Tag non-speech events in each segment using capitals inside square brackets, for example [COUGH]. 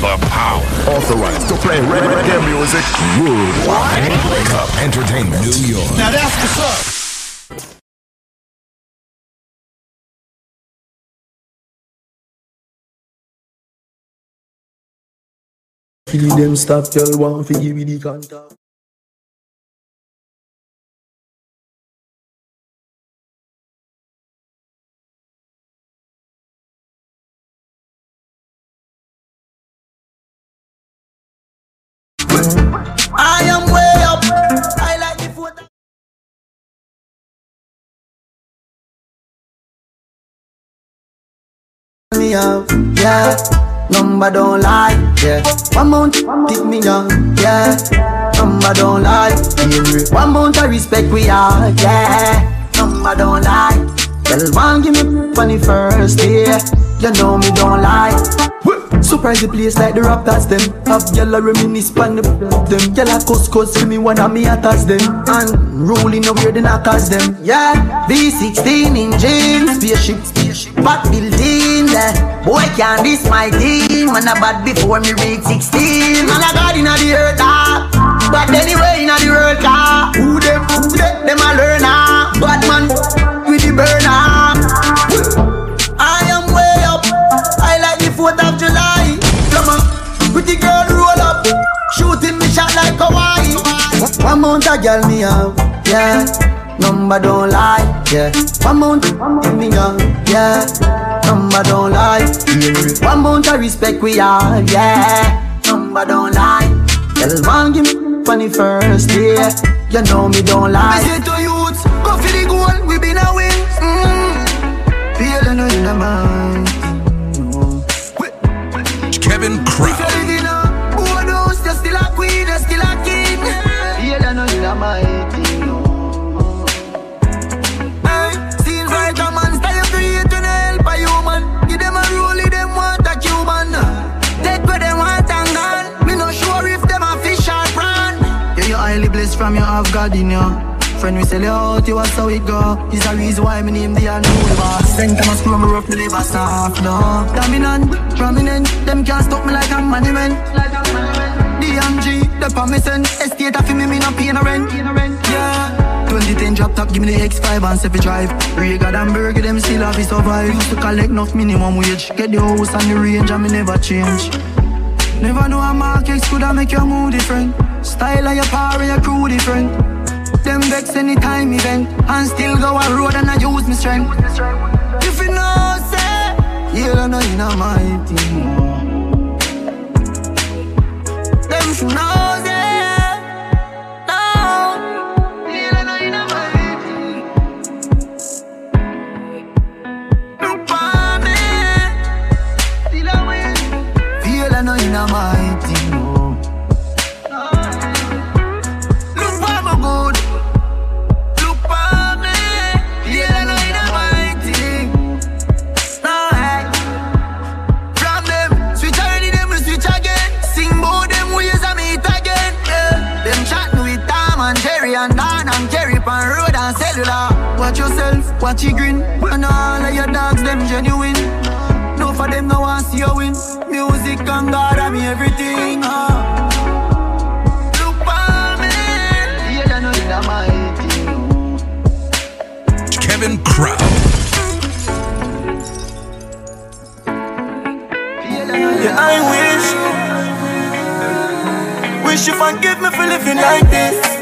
the power. Authorized to play reggae music worldwide. Wake Up Entertainment, New York. Now that's what's up. Feed them stop, girl, want to give me the contact. Me out, yeah. Number don't lie, yeah. One month, pick me young, yeah. Number don't lie, yeah. One month I respect we are, yeah. Number don't lie. Girl, one give me funny first, yeah. You know me don't lie. Surprise the place like the Raptors them Have a reminisce pan the them cuss cuss for me one of me attacks them And rolling over the knockers them Yeah, V16 in jeans Spaceship, spaceship Back building yeah. Boy can't this my team Man a bad before me reach 16 Man a god inna the earth ah But anyway inna the world car Who them, who them, them a learner Bad man with the burner I am way up. I like the 4th of July. Come on, pretty girl roll up. Shooting me shot like Hawaii. One month a girl me have, yeah. Number don't lie, yeah. One month give me young, yeah. Number don't lie, yeah. One month I respect we are, yeah. Number don't lie. Girl one give me funny first, yeah. You know me don't I lie. say to youths, go for the goal. We been a win. Mm. Feel I know in the mind. Kevin If Crow. you live in a overdose, you're still a queen, still a king. Feel I know in the blessed from your have God in you. Friend, we sell you out, you was how it go. It's a reason why me name the unknown boss. Send them a screw me rough, me live a no. Dominant, prominent, them can't stop me like a monument. DMG, the promising, estate of me, me no pay no rent. Yeah. 2010 drop top, give me the X5 and 7 drive. Regal and burger, them still have to survive. Used to collect enough minimum wage. Get the house and the range, and me never change. Never know a market could have make your mood different. Style of your power, your crew different. Them vex anytime event, and still go a road and I use my strength. If you know, say, yeah, I know you know my team. Them should know, say, watch your grin. And all of your dogs, them genuine. No for them, no one see you win. Music and God, I mean everything. Uh. Look for me. Yeah, I know you. Kevin Crown. Yeah, I wish. Wish you forgive me for living like this.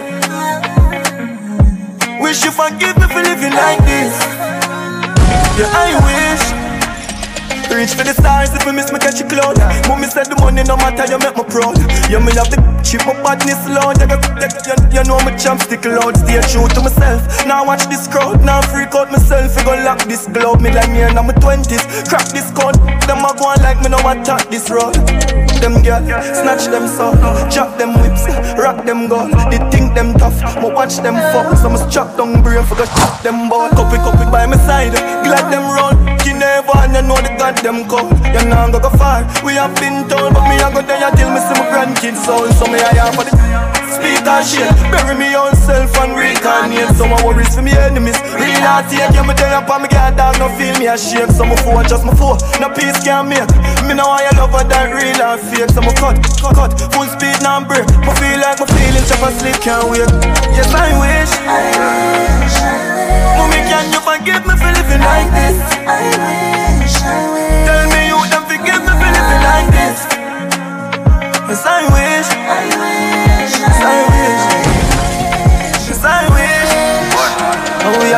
Wish you forgive me for living like this. Yeah, I wish. Reach for the stars if I miss me catch a cloud. Mommy said the money no matter, you make me proud. You me love the chip, my badness loud. You, you, you know me champ stick loud. Stay true to myself. Now watch this crowd, now freak out myself. You gon' lock this glove. Me like me in my twenties. Crack this code. Them a go on like me no attack this road. Them girl, snatch them so, chop them whips, rock them gun. They think them tough, but watch them fall. So must chop down brain for go chop them ball. Cup it by my side, glad them run. Never and you know the goddamn call. You know I'm go go far. We have been told, but me I go there till me see my grandkids soul. So me I have for the speak and shit. Bury me own self and reincarnate. Some of worries for me enemies. Real heart take you, me tell you, pa me get dog, no feel me ashamed. Some fool, just my fool, no peace can make. Me know I love her that real and fake. Some cut, cut, cut, full speed, now break. Me feel like my feelings, if I sleep, can't wait. Yes, I wish. I wish, I wish. Mommy, can you forgive me for living like this? I wish, I wish. Tell me you don't forgive me for living like this. Yes, I wish.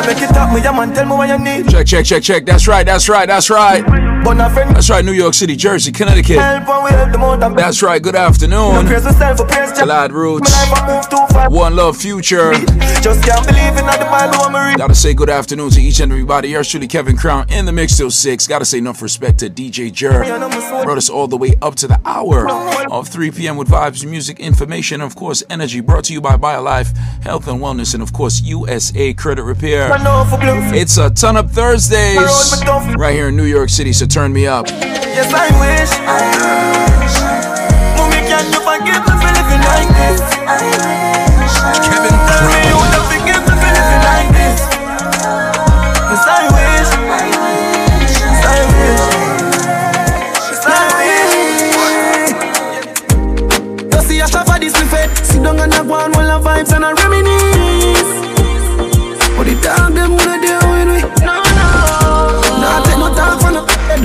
Make it up, me, yeah, man. Tell me what you need. Check, check, check, check. That's right, that's right, that's right. That's right, New York City, Jersey, Connecticut. That's right, good afternoon. Glad Roots. One Love Future. Just can't believe in the Gotta say good afternoon to each and everybody. Yours truly, Kevin Crown, in the mix till 6. Gotta say enough respect to DJ Jer. Brought us all the way up to the hour of 3 p.m. with vibes, music, information, and of course, energy. Brought to you by BioLife, Health and Wellness, and of course, USA Credit Repair. It's a ton up Thursdays right here in New York City. So turn me up. Yes, I wish. Mommy, can you forgive me for living like this? Kevin Tell me will forgive me for living like this. Yes, I wish. I wish. I wish. And while I vibes and I reminisce.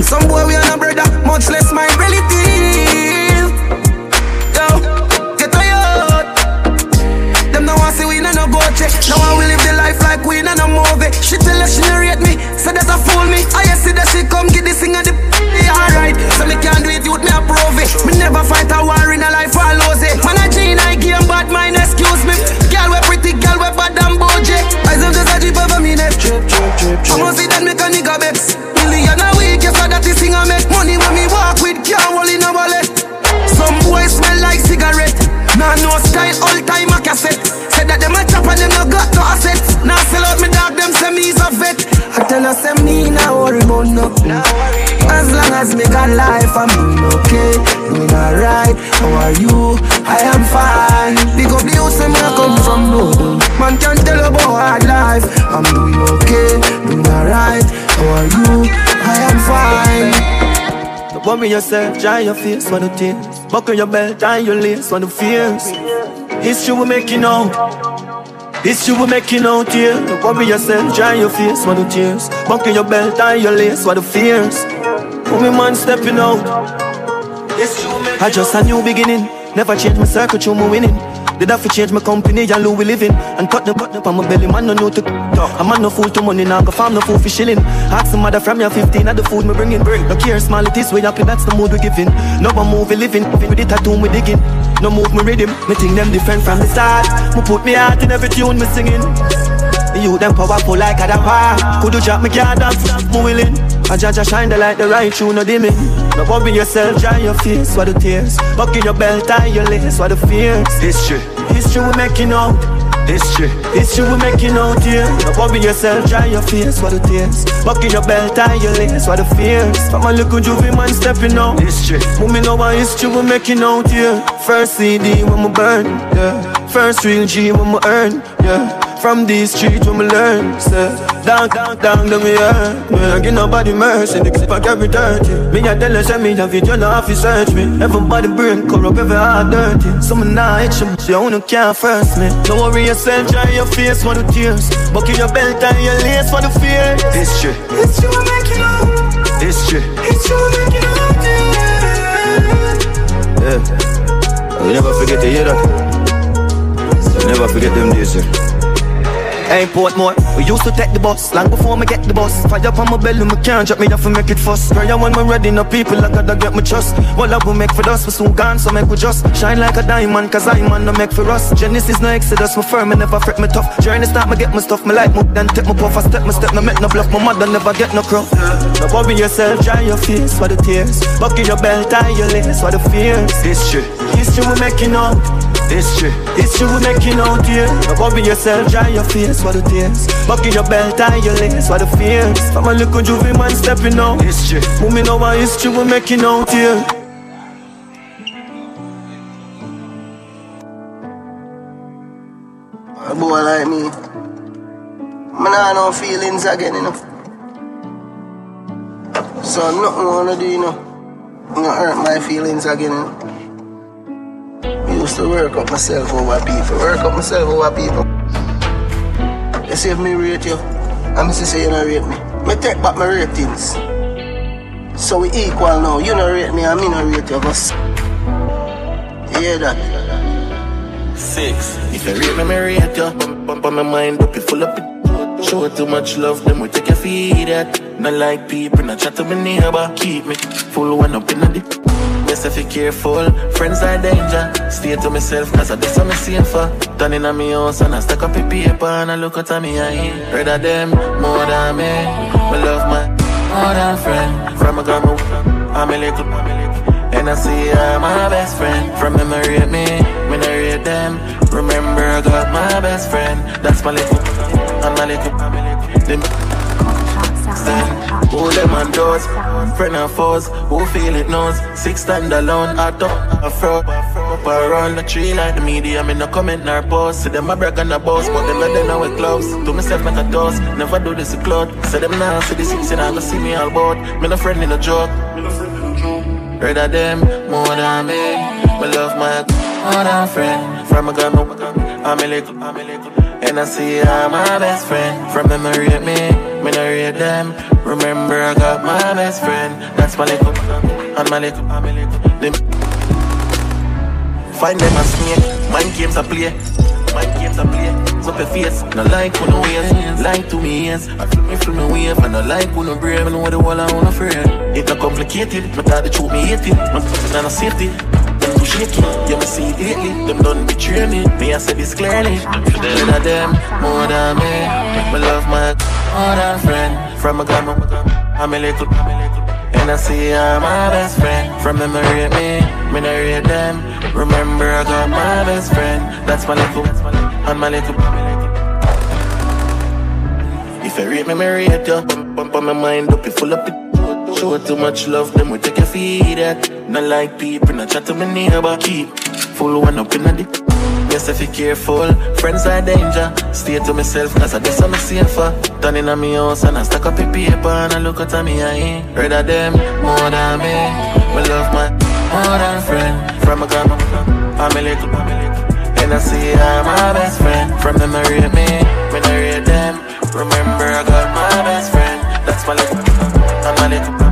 Some boy we are no brother, much less my relative. Yo, get tired. Them no want see we no no go check. Now I will live the life like we no no movie. She tell us she no rate me, say that I fool me. I see that she come get this thing and the alright. So me can't do it, youth me approve it. Me never fight a war in a life I lose it. Man a G I game bad mind, excuse me. Girl we pretty, girl we bad and bougie. I am just a jeep over me neck. Trip, trip, trip, trip. Nah, no style, all time a cassette. Said that them a chop and them no got no assets. Now sell out me dog, them say me's a vet. I tell her say me now worry about no. As long as me got life, I'm doing okay, doing alright. How are you? I am fine. Big up the house where I come from, no. Man can't tell about hard life. I'm doing okay, doing alright. How are you? I am fine. Worry yourself, dry your face, what the tears. Buckle your belt, tie your lace, what the fears. History will make you know. History will make you know. Don't worry yourself, dry your face, what the tears. Buckle your belt, tie your lace, what the fears. Put man stepping out. I just a new beginning. Never change my circle, through my winning. Did have to change my company and Louis living And cut the button up on my belly, man no know to talk. I'm man no fool to money now, go farm no fool for shilling. Ask some mother from your 15 at the food me bringing Bring. No care small it is, way happy that's the mood we giving No one move we living, with the tattoo we digging. No move me rhythm, me think them different from the start. Me put me heart in every tune me singing. You them powerful like a. Could you drop me can't dance, me willing Judge a shine the light, the right tune, no dimming No worry yourself, dry your face, what the tears. Buckle your belt, tie your lace, what the fears. This shit, History, history we making out History, history we making out here No worry yourself, dry your face, what the tears. Buckle your belt, tie your lace, what the fears. From a little juvie man stepping out History, moving over history we making out here First CD when we burn, yeah. First real G when we earn, yeah from these streets when we learn, say Down, down, down, then we earn Me. I give nobody mercy, the clip I carry dirty. Me I tell her, send me a video, no have to search me. Everybody brain corrupt, every heart dirty. Some now itch them, so you can't first me. Don't worry yourself, dry your face for the tears. Buckle your belt and your lace for the fear. History, history will make you know History, history will make you know Yeah, we never forget to hear that. We never forget them days, yeah Hey, Portmore, we used to take the bus long before me get the bus. Fire up on my belly, me can't drop me off and make it fuss. Prayer when we ready, no people I gotta get my trust. What love we make for us, we soon gone, so make we just shine like a diamond, cause I man no make for us. Genesis no exodus, my firm, me never fret me tough. Journey start, me get my stuff, me like move, then take my puff, I step my step, no make no bluff. My mother never get no crow. No worry yourself, dry your face for the tears. Buckle your belt, tie your lace for the fears. History, history we making History, true. It's true, we're making out here. No worry yourself, dry your face for the tears. Bucking your belt, tie your lace for the fears. From a little juvie man stepping out. History, true. Moving over history, we're making out here. A boy like me, man, I no feelings again, you know. So nothing wanna do, you know. I'm gonna hurt my feelings again, you know. Used to work up myself over people, work up myself over people. You see if me rate you, I'm just say you don't rate me. Me take back my ratings. So we equal now. You don't rate me, and me not rate you, but you hear that? Six. If you rate me, me rate you. Bump, on my mind, up you full up it. Show too much love, then we take your feed at. Not like people, not chat to me neighbor. Keep me full one up in the dip. Yes, if you careful, friends are danger. Stay to myself, cause I do something safer. Turn in on me house and I stack up a paper and I look at me eye. Rather them more than me. I love my more than friend. From a grandma, I'm a little, I'm a. And I see her my best friend. From I rate me, me I rate them. Remember, I got my best friend. That's my little, and my little. Stand, who them on doors, friend and foes, who feel it knows. Six stand alone, I don't, I fro, up around the tree like the media. Me no comment nor post. See them a brag on the boss, but them not they know it close. To myself make a toast, never do this a cloud. Say them now, see this, say now go see me all board. Me no friend in a joke. Rather them more than me. Me love my more than friend. From a gun, I'm a little, I'm a little. And I see her my best friend. From them, I rate me, me no rate them. Remember, I got my best friend. That's my little, and my little, I'm a little. Them. Find them a snake. Mind games I play. Mind games I play. Up your face, no like when no ways, like to me yes. I feel me feel me wave, and no like when no brave, and know the wall I wanna afraid. It not complicated, my thought the me hate it, my and no safety. Shaky, yeah me see it lately. Them done betray me, me I say this clearly. Better them more than me. Me love my more than friend. From a grandma, I'm a little, I'm. And I see her my best friend. From them I rate me, me I rate them. Remember I got my best friend. That's my little, and my little. If I rate me, me rate you. Bump, bump on my mind up, you full up it. Show too much love, then we take your feed. Not like people, not chat to me neighbor. Keep full one up in the dip. Yes, if you careful, friends are danger. Stay to myself, cause I do something safer. Turn in on me house and I stack up a paper and I look at me eye. Rather them more than me. Me love my more than friend. From a grandma, I'm a little, I'm a little. And I see her my best friend. From them, I rate me, when I rate them. Remember, I got my best friend. That's my little, my little, my little.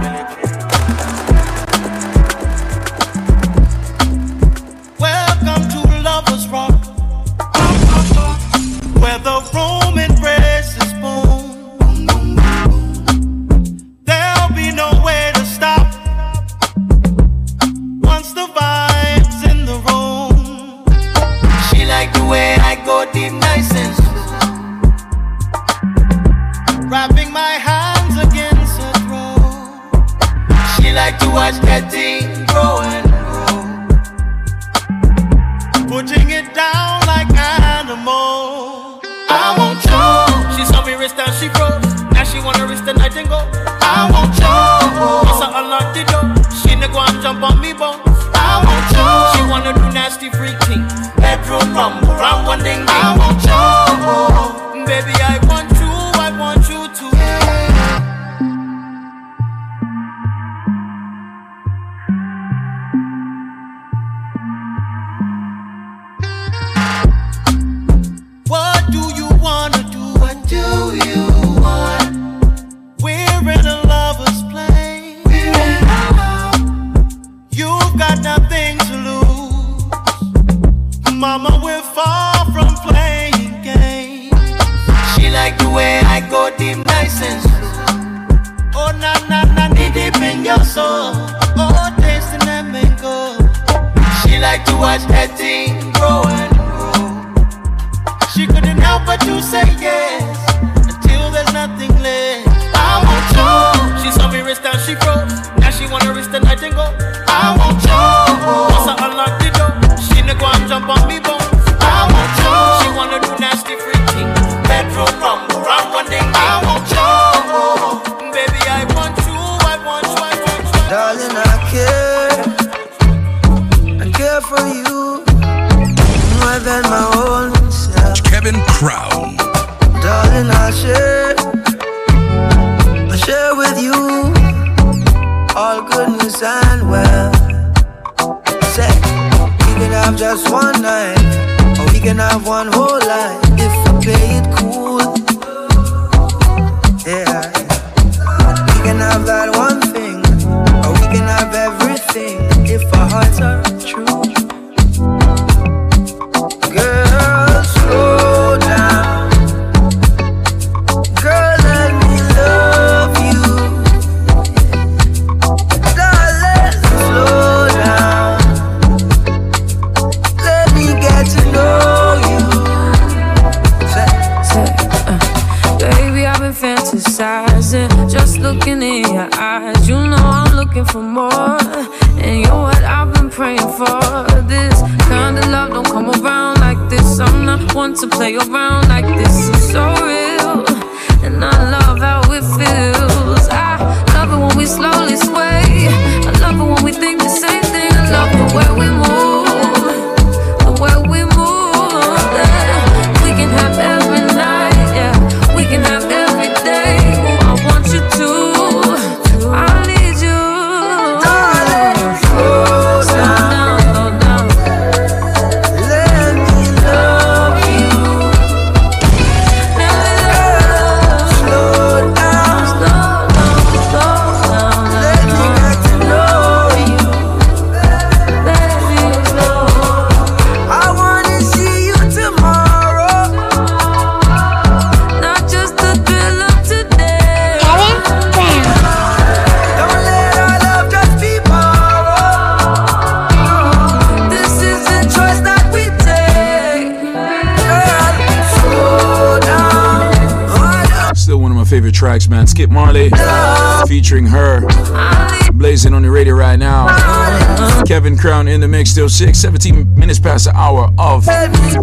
One to play around like this. It's so real, and I love how it feels. Kevin Crown in the mix, still 6, 17 minutes past the hour of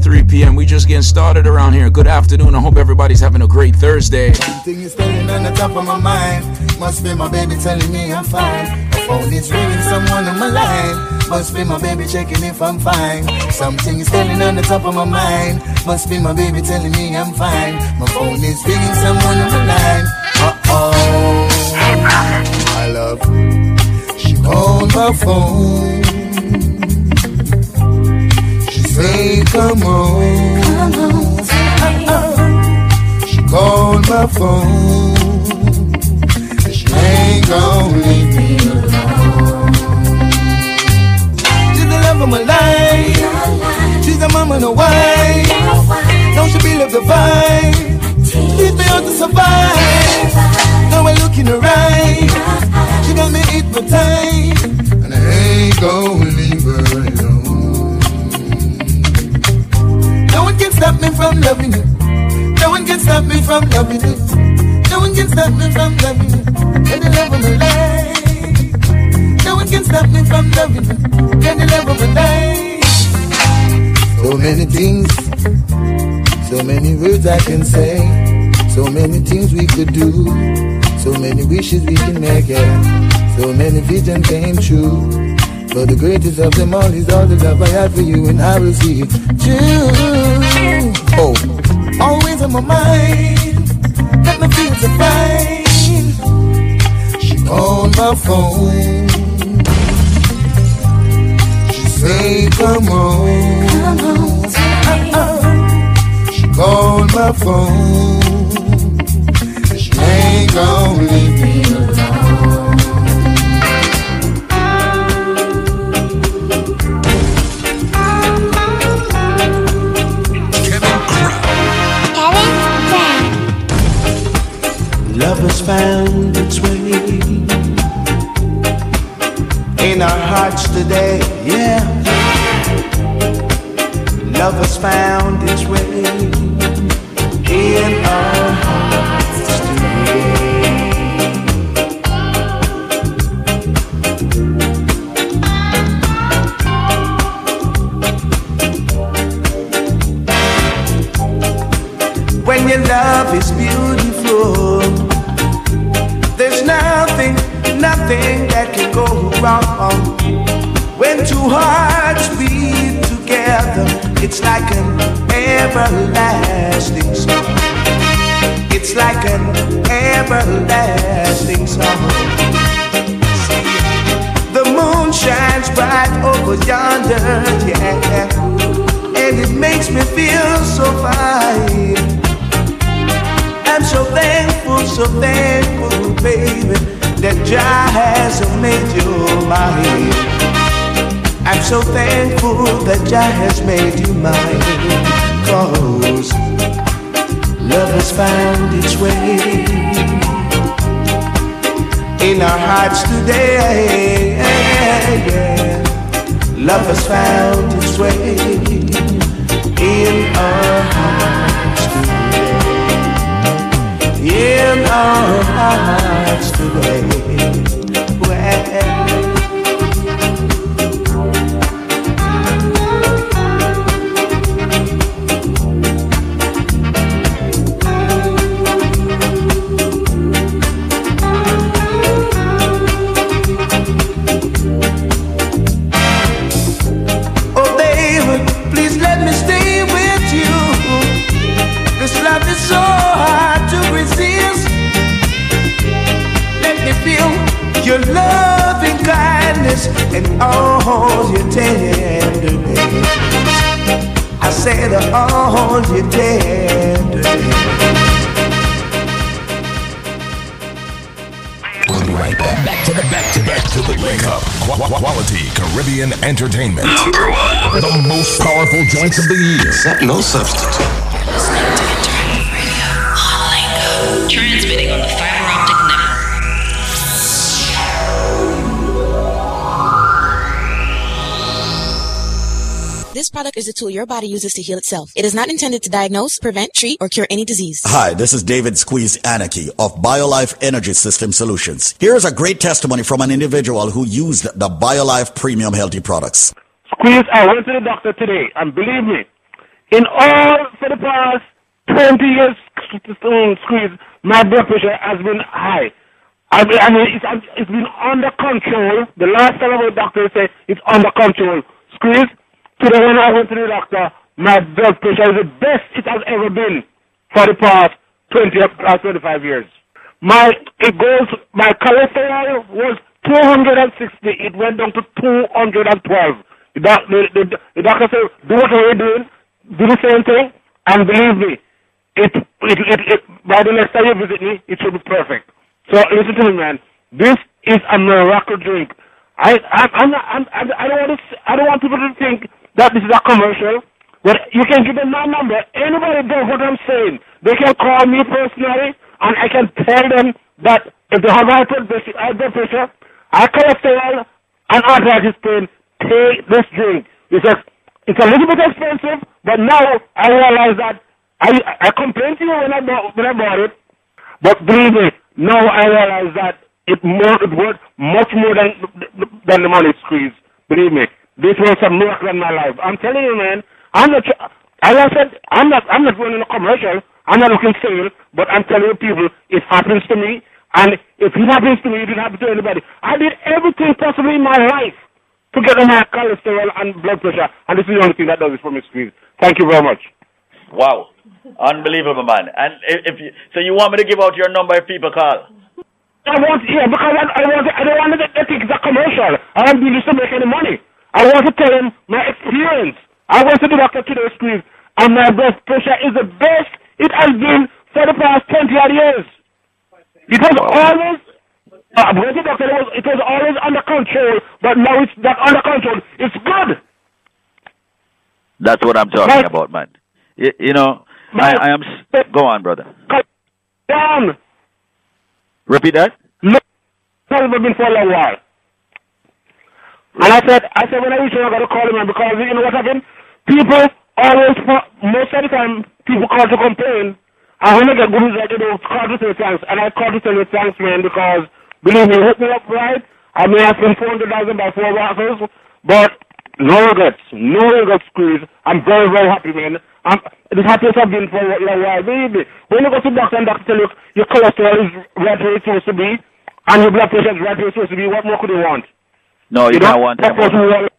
3 p.m. We just getting started around here. Good afternoon. I hope everybody's having a great Thursday. Thing is standing on the top of my mind. Must be my baby telling me I'm fine. My phone is ringing, someone on my line. Must be my baby checking if I'm fine. Something is standing on the top of my mind. Must be my baby telling me I'm fine. My phone is ringing, someone on my line. Uh oh. My love. She called my phone. She say, come on. She called my phone. She ain't gonna leave me alone. She's the love of my life. She's the mama, no wife. Now she be love divine. Teach me how to survive. Now I look in her eyes. Got me hypnotized. And I ain't gonna leave her alone. No one can stop me from loving you. No one can stop me from loving you. No one can stop me from loving you. You're the love of my life. No one can stop me from loving you. You're the love of my life. So many things, so many words I can say, so many things we could do, so many wishes we can make, yeah. So many visions came true. But the greatest of them all is all the love I have for you, and I will see it true. Oh, always on my mind, let me feel so fine. She called my phone. She say, come on. Uh-uh. She called my phone. She ain't gonna leave me found its way in our hearts today, yeah. Love has found its everlasting song. It's like an everlasting song. The moon shines bright over yonder, yeah, and it makes me feel so fine. I'm so thankful, so thankful, baby, that Jah has made you mine. I'm so thankful that Jah has made you mine. Cause love has found its way in our hearts today. Love has found its way in our hearts today. In our hearts today. All your tenderness. We'll be right back. Back to the back to back to the wake up. Qu- quality Caribbean entertainment. Number one. The most powerful joints of the year. Set no substitute. This product is a tool your body uses to heal itself. It is not intended to diagnose, prevent, treat, or cure any disease. Hi, this is David Squeeze Anarchy of BioLife Energy System Solutions. Here is a great testimony from an individual who used the BioLife Premium Healthy products. Squeeze, I went to the doctor today, and believe me, in all for the past 20 years, Squeeze, my blood pressure has been high. I mean, I mean it's, it's been under control. The last time I went to the doctor said it's under control. Squeeze, Today when I went to the doctor, my blood pressure is the best it has ever been for the past 20 or 25 years. My, it goes, my cholesterol was 260. It went down to 212. The, doc, the, the, the doctor said, do what you're doing, do the same thing, and believe me, it, it, it, it, by the next time you visit me, it should be perfect. So listen to me, man. This is a miracle drink. I, I, I'm not, I'm, I don't want to, I don't want people to think that this is a commercial. But you can give them my number. Anybody does what I'm saying, they can call me personally, and I can tell them that if they have high blood pressure, high cholesterol, and arthritis pain, take this drink. It's a, it's a little bit expensive, but now I realize that I I complained to you when I bought, when I bought it, but believe me, now I realize that it more it worth much more than than the money squeeze. Believe me. This was a miracle in my life. I'm telling you, man. I'm not. As I said, I'm not. I'm not running a commercial. I'm not looking sale, but I'm telling you, people, it happens to me. And if it happens to me, it didn't happen to anybody. I did everything possible in my life to get on my cholesterol and blood pressure, and this is the only thing that does it for me, squeeze. Thank you very much. Wow, unbelievable, man. And if, if you, so, you want me to give out your number if people call? I want, yeah, because I, I want, I don't want to it's a commercial. I don't do this to make any money. I want to tell him my experience. I went to the doctor today, Squeeze, and my blood pressure is the best it has been for the past 20 odd years. It was always, uh, went to the doctor, it was, it was always under control, but now it's not under control. It's good. That's what I'm talking my, about, man. You, you know, my, I, I am. Go on, brother. Down. Repeat that. No, it's been for a long while. And I said, I said, when I reach home, I got to call him, because you know what happened? People always, most of the time, people call to complain. And when I get good results, they don't call to say thanks. And I call to tell you thanks, man, because believe me, hook me up right. I may have spent 400000 by four boxes, but no regrets. No regrets, squeeze. I'm very, very happy, man. I'm, the happiest I've been for a while. Believe me, when you go to doctor and doctor tell you your cholesterol is right where it's supposed to be, and your blood pressure is right where it's supposed to be, what more could you want? No, you, you don't want that.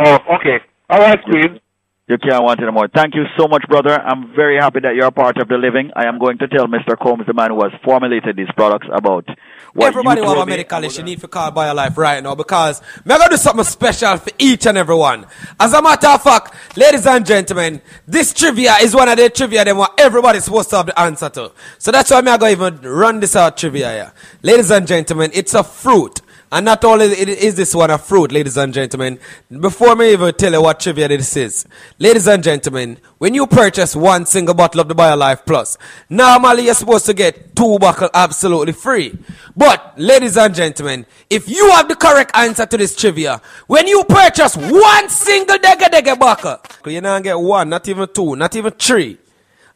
Oh, okay. All right, Squeeze. You can't want any more. Thank you so much, brother. I'm very happy that you're a part of the living. I am going to tell Mr. Combs, the man who has formulated these products, about what Everybody you who have a told me. medical issue need to call BioLife right now because me gonna do something special for each and every one. As a matter of fact, ladies and gentlemen, this trivia is one of the trivia that what everybody's supposed to have the answer to. So that's why me I gonna even run this out trivia here. Ladies and gentlemen, it's a fruit. And not only is this one a fruit, ladies and gentlemen, before me even tell you what trivia this is, ladies and gentlemen, when you purchase one single bottle of the BioLife Plus, normally you're supposed to get two bottles absolutely free. But, ladies and gentlemen, if you have the correct answer to this trivia, when you purchase one single dega dega bottle, you not get one, not even two, not even three.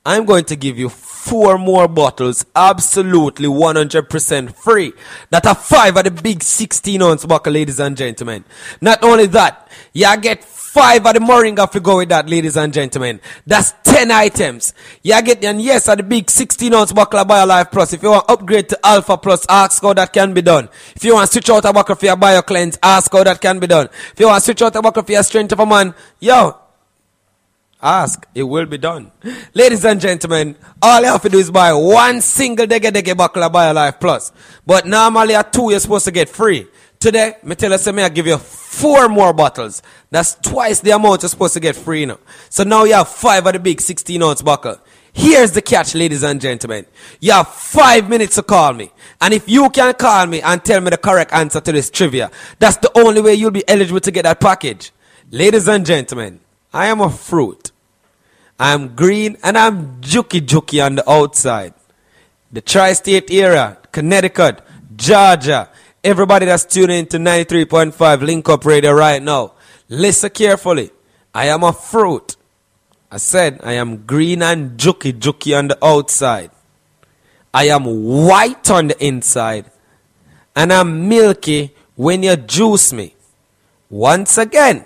I'm going to give you four more bottles absolutely 100% free. That are five of the big 16 ounce bottle, ladies and gentlemen. Not only that, you get five of the Moringa if you go with that, ladies and gentlemen. That's 10 items. You get, and yes, at the big 16 ounce bottle of BioLife Plus. If you want upgrade to Alpha Plus, ask how that can be done. If you want switch out a bottle for your BioCleanse, ask how that can be done. If you want switch out a bottle for your Strength of a Man, yo, Ask, it will be done. Ladies and gentlemen, all you have to do is buy one single dege dege buckle of BioLife Plus. But normally at two, you're supposed to get free. Today, me tell you, say me I give you four more bottles. That's twice the amount you're supposed to get free now. So now you have five of the big 16 ounce buckle. Here's the catch, ladies and gentlemen. You have five minutes to call me. And if you can call me and tell me the correct answer to this trivia, that's the only way you'll be eligible to get that package. Ladies and gentlemen, I am a fruit. I'm green and I'm jukey jukey on the outside. The tri state area, Connecticut, Georgia, everybody that's tuning into 93.5 Link Up Radio right now, listen carefully. I am a fruit. I said I am green and jukey jukey on the outside. I am white on the inside. And I'm milky when you juice me. Once again,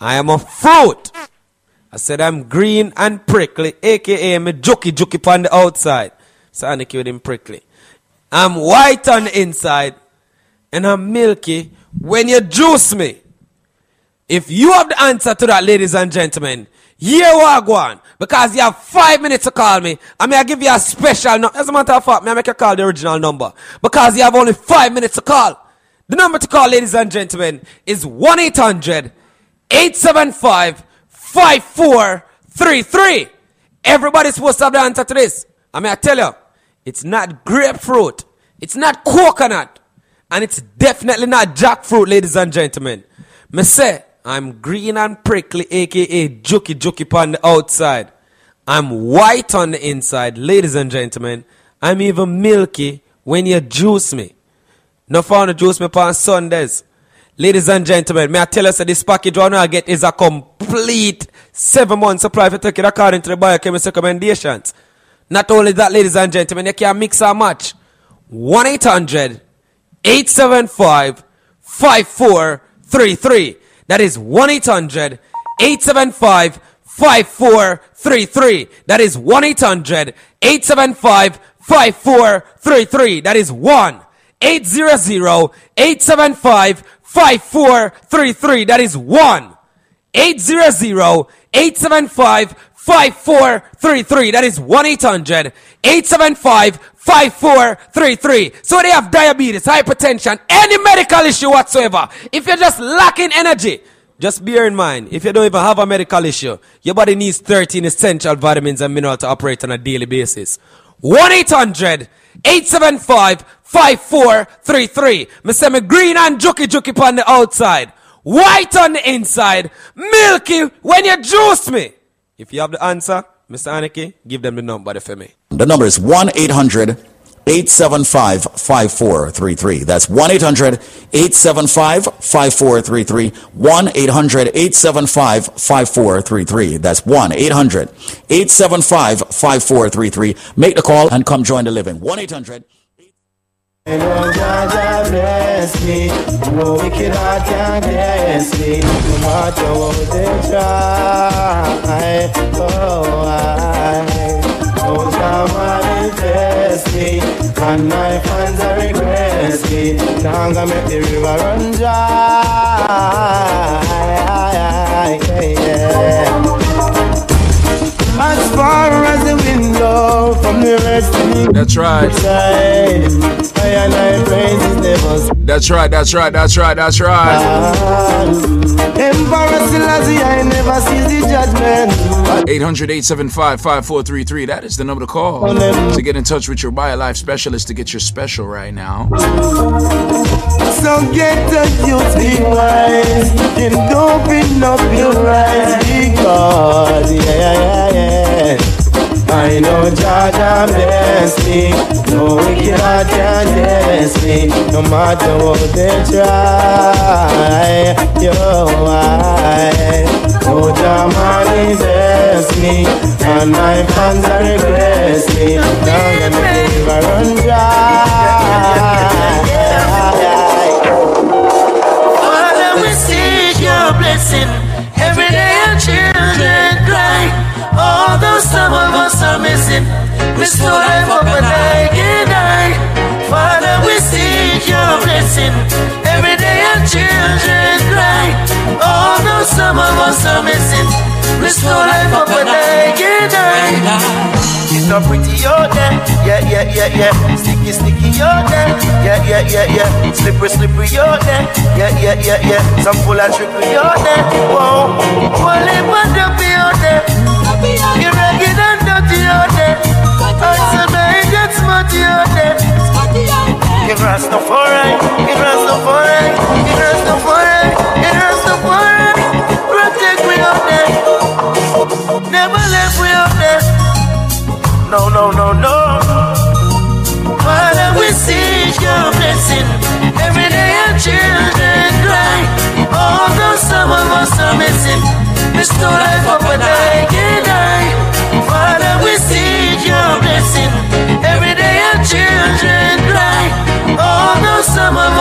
I am a fruit. I said I'm green and prickly, aka me jokey jokey on the outside. Sonic with him prickly. I'm white on the inside, and I'm milky when you juice me. If you have the answer to that, ladies and gentlemen, here we go. Because you have five minutes to call me. I mean, I give you a special number. As a matter of fact, may I make you call the original number. Because you have only five minutes to call. The number to call, ladies and gentlemen, is 1 800 875 5433. Everybody's supposed to have the answer to this. I mean, I tell you, it's not grapefruit, it's not coconut, and it's definitely not jackfruit, ladies and gentlemen. Me say, I'm green and prickly, aka jokey jokey on the outside. I'm white on the inside, ladies and gentlemen. I'm even milky when you juice me. No fun to juice me on Sundays. Ladies and gentlemen, may I tell us that this package one I get is a complete seven month supply you take it according to the biochemist recommendations. Not only that, ladies and gentlemen, you can mix and match. 1 800 875 5433. That is 1 800 875 5433. That is 1 800 875 5433. That is 1 800 875 5433. That is 1 800 875 5433. That is 1 800 875 5433. So they have diabetes, hypertension, any medical issue whatsoever. If you're just lacking energy, just bear in mind, if you don't even have a medical issue, your body needs 13 essential vitamins and minerals to operate on a daily basis. 1 800 875 5433. Me say me green and jokey jokey on the outside, white on the inside, milky when you juice me. If you have the answer, Mr. Aniki, give them the number for me. The number is 1 800 875 5433. That's 1 800 875 5433. 1 800 875 5433. That's 1 800 875 5433. Make the call and come join the living. 1 800 And when Jah Jah bless me, no wicked heart can bless me. No matter what they try, oh I, no shall manifest me, and my fans are regress me. Tanga make the river run dry, yeah, yeah. love from the rest That's right. That's right, that's right, that's right, that's right. Emperor Selassie, I never see the judgment. 800 875 5433. That is the number to call to get in touch with your BioLife specialist to get your special right now. So get the youth be wise and open up your eyes because yeah yeah yeah. I know Jah Jah bless me, no wicked heart can test me. No matter what they try, yo I. Oh Jamani bless me, and my fans are regress me. Now gonna never run dry. Father, we seek your blessing. Every day our children. Although some of us are missing, we still life up and I can die. Father, we seek your blessing. Every day our children cry. Although some of us are missing, we still life up and I can die. It's not pretty out there, yeah, yeah, yeah, yeah. Sticky, sticky out there, yeah, yeah, yeah, yeah. Slippery, slippery out there, yeah, yeah, yeah, yeah. Some full of trickery out there, whoa. Wally, but don't out there. Give us no foreign, give us no foreign, give us no foreign, give us no foreign. Protect me out there. Never left me out there. No, no, no, no. Father, we seek your blessing. Every day our children cry. Although some of us are missing, we still life up and I can die. Father, we seek blessing. Every day our children cry. Although some of.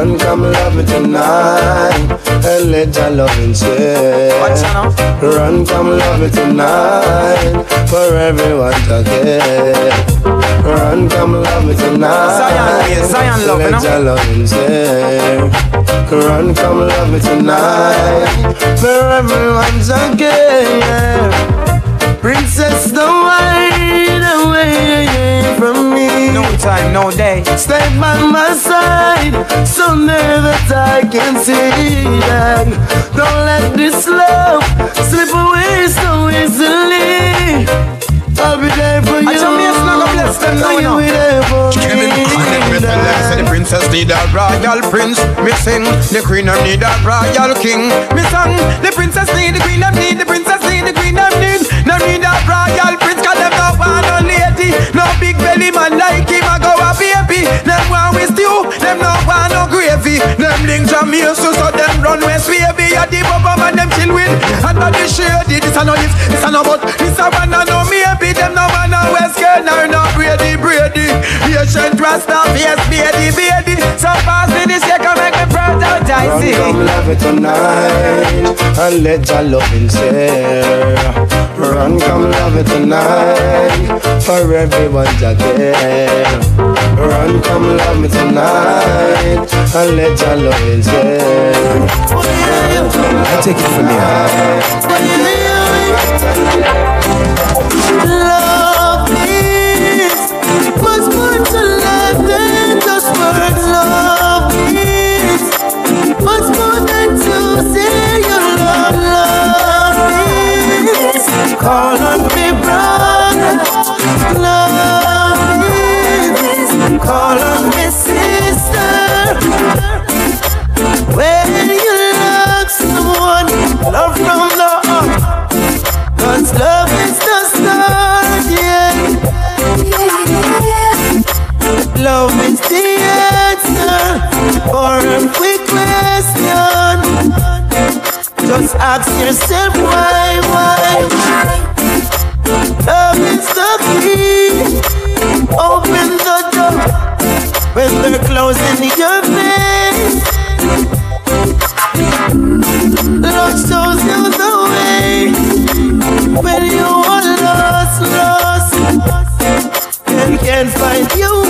Run, come love me tonight and let share. Run, come love me tonight for everyone to get. Run, come love me tonight. Zion, Zion love, let your share. Run, come love me tonight for everyone to get. Princess, don't hide away from me. No time, no day. Stay by my side, so near that I can see that. Don't let this love slip away so easily. I'll be there for you. I tell me it's not gonna bless them now, you princess need a royal prince. Me sing the queen them need a royal king. Me song the princess need the queen them need the princess need the queen them need. No need a royal prince 'cause them no want no lady. No big belly man like him a go a baby. Them want with stew. Them no want no gravy. So so them run west baby. A the bubba man them chill. Under the shady this a no this this a no but this a a. Them no want no west girl no no Brady Brady. Ancient Rasta baby. So this make me proud I come love me tonight and let your loving share. Run, come love me tonight for everyone to get. Run, come love me tonight and let your I take it from Love is much more than just words. Love is much more than to say your love. Love is call on me, brother. Just ask yourself why, why. Love is the key. Open the door when they're closing your face. Love shows you the way when you are lost, lost, and can't find your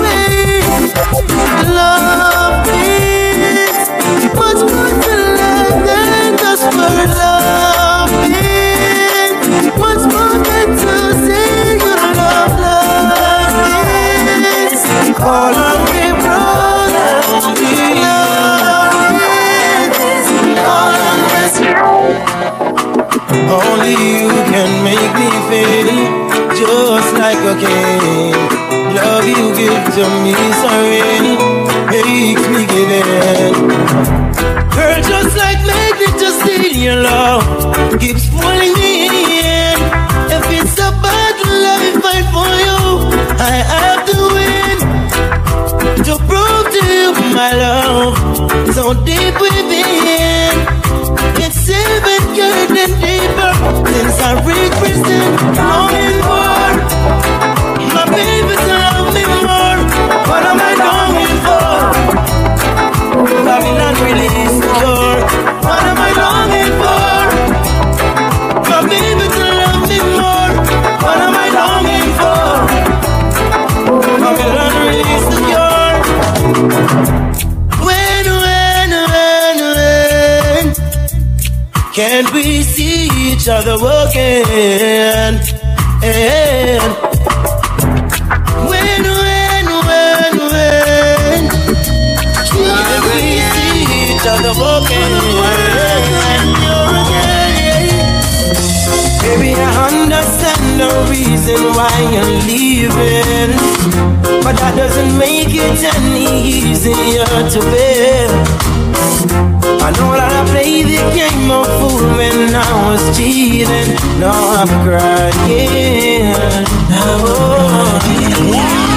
your misery makes me give in. Girl, just like magnet, just steal your love. Keeps pulling me in. If it's a battle, let me fight for you. I have to win. To prove to you my love. So deep within. It's even getting deeper. Since I reached prison, longing for. What am I longing for? Baby to love me more. What am I longing for? When, when, when, when Can't we see each other again? Each other again? Baby, I understand the reason why you're leaving But that doesn't make it any easier to bear I know that I played the game of fool when I was cheating Now I'm crying. Oh yeah,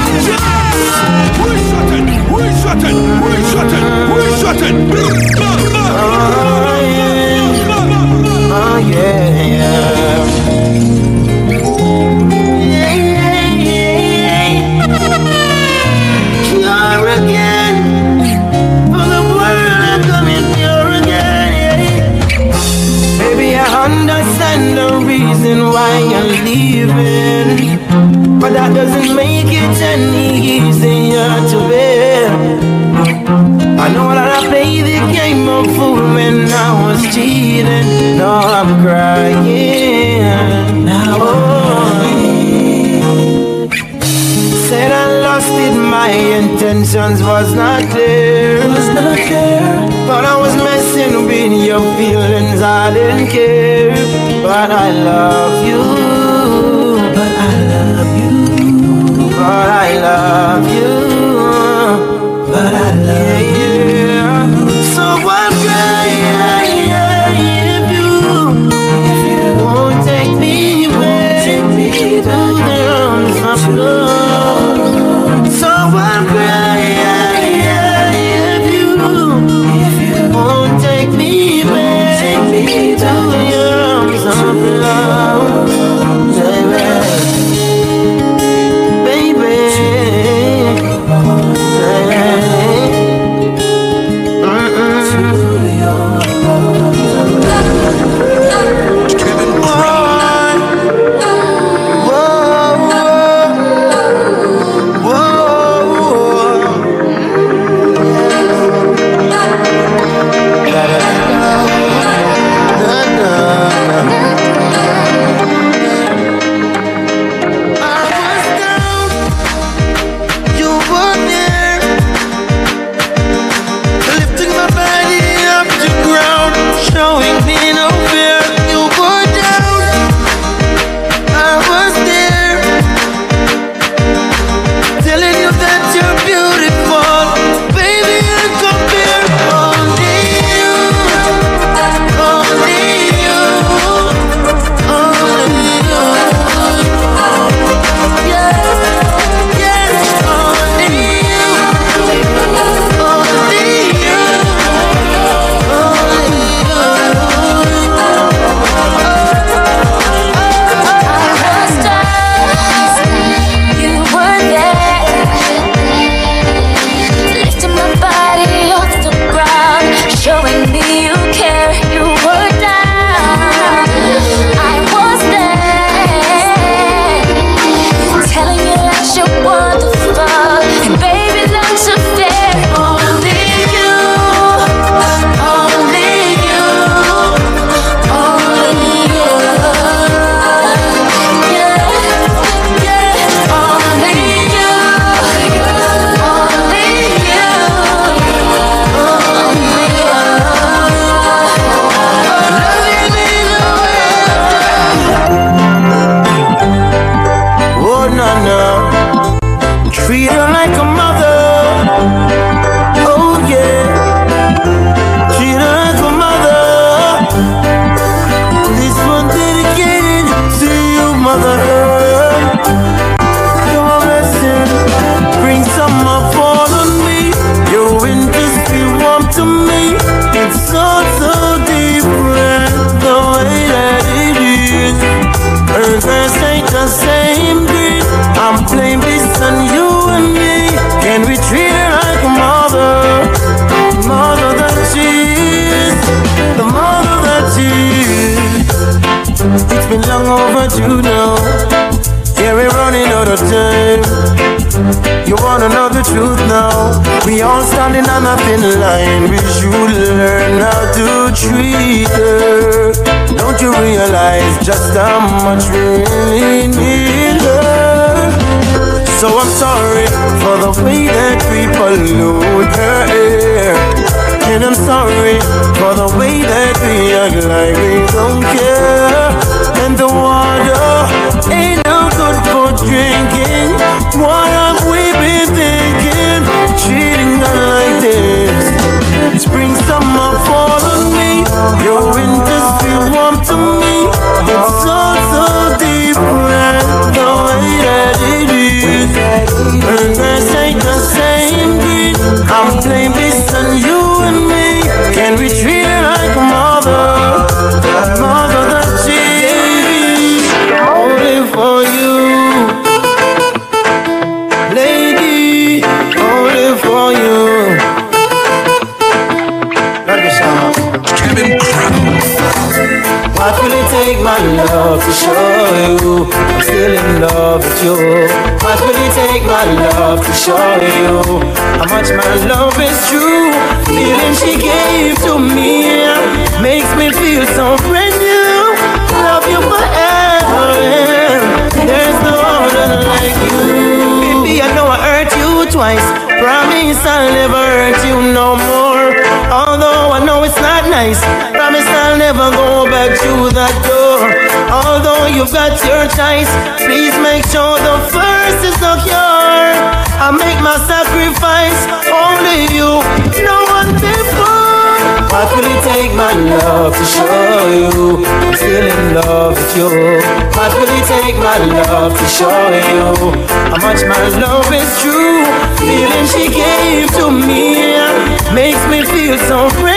understand the reason why you're leaving, that doesn't make it any easier to bear. I know that I played the game of fool when I was cheating. Now I'm crying. Now, oh. Said I lost it, my intentions was not clear. Was not clear. But I was messing with your feelings, I didn't care. But I love you. Love you. Got your choice, please make sure the first is secure. I make my sacrifice, only you, no one before. What will it take, my love, to show you I'm still in love with you? What will it take, my love, to show you how much my love is true? Feeling she gave to me makes me feel so brand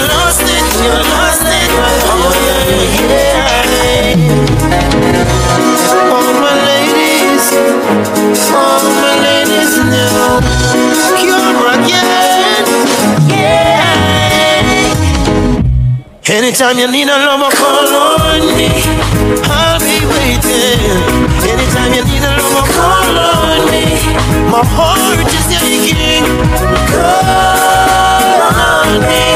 lost. Oh yeah. All my ladies, all my ladies now. Cure again. Yeah. Anytime you need a lover, call on me. I'll be waiting. Anytime you need a lover, call on me. My heart is aching. Call on me.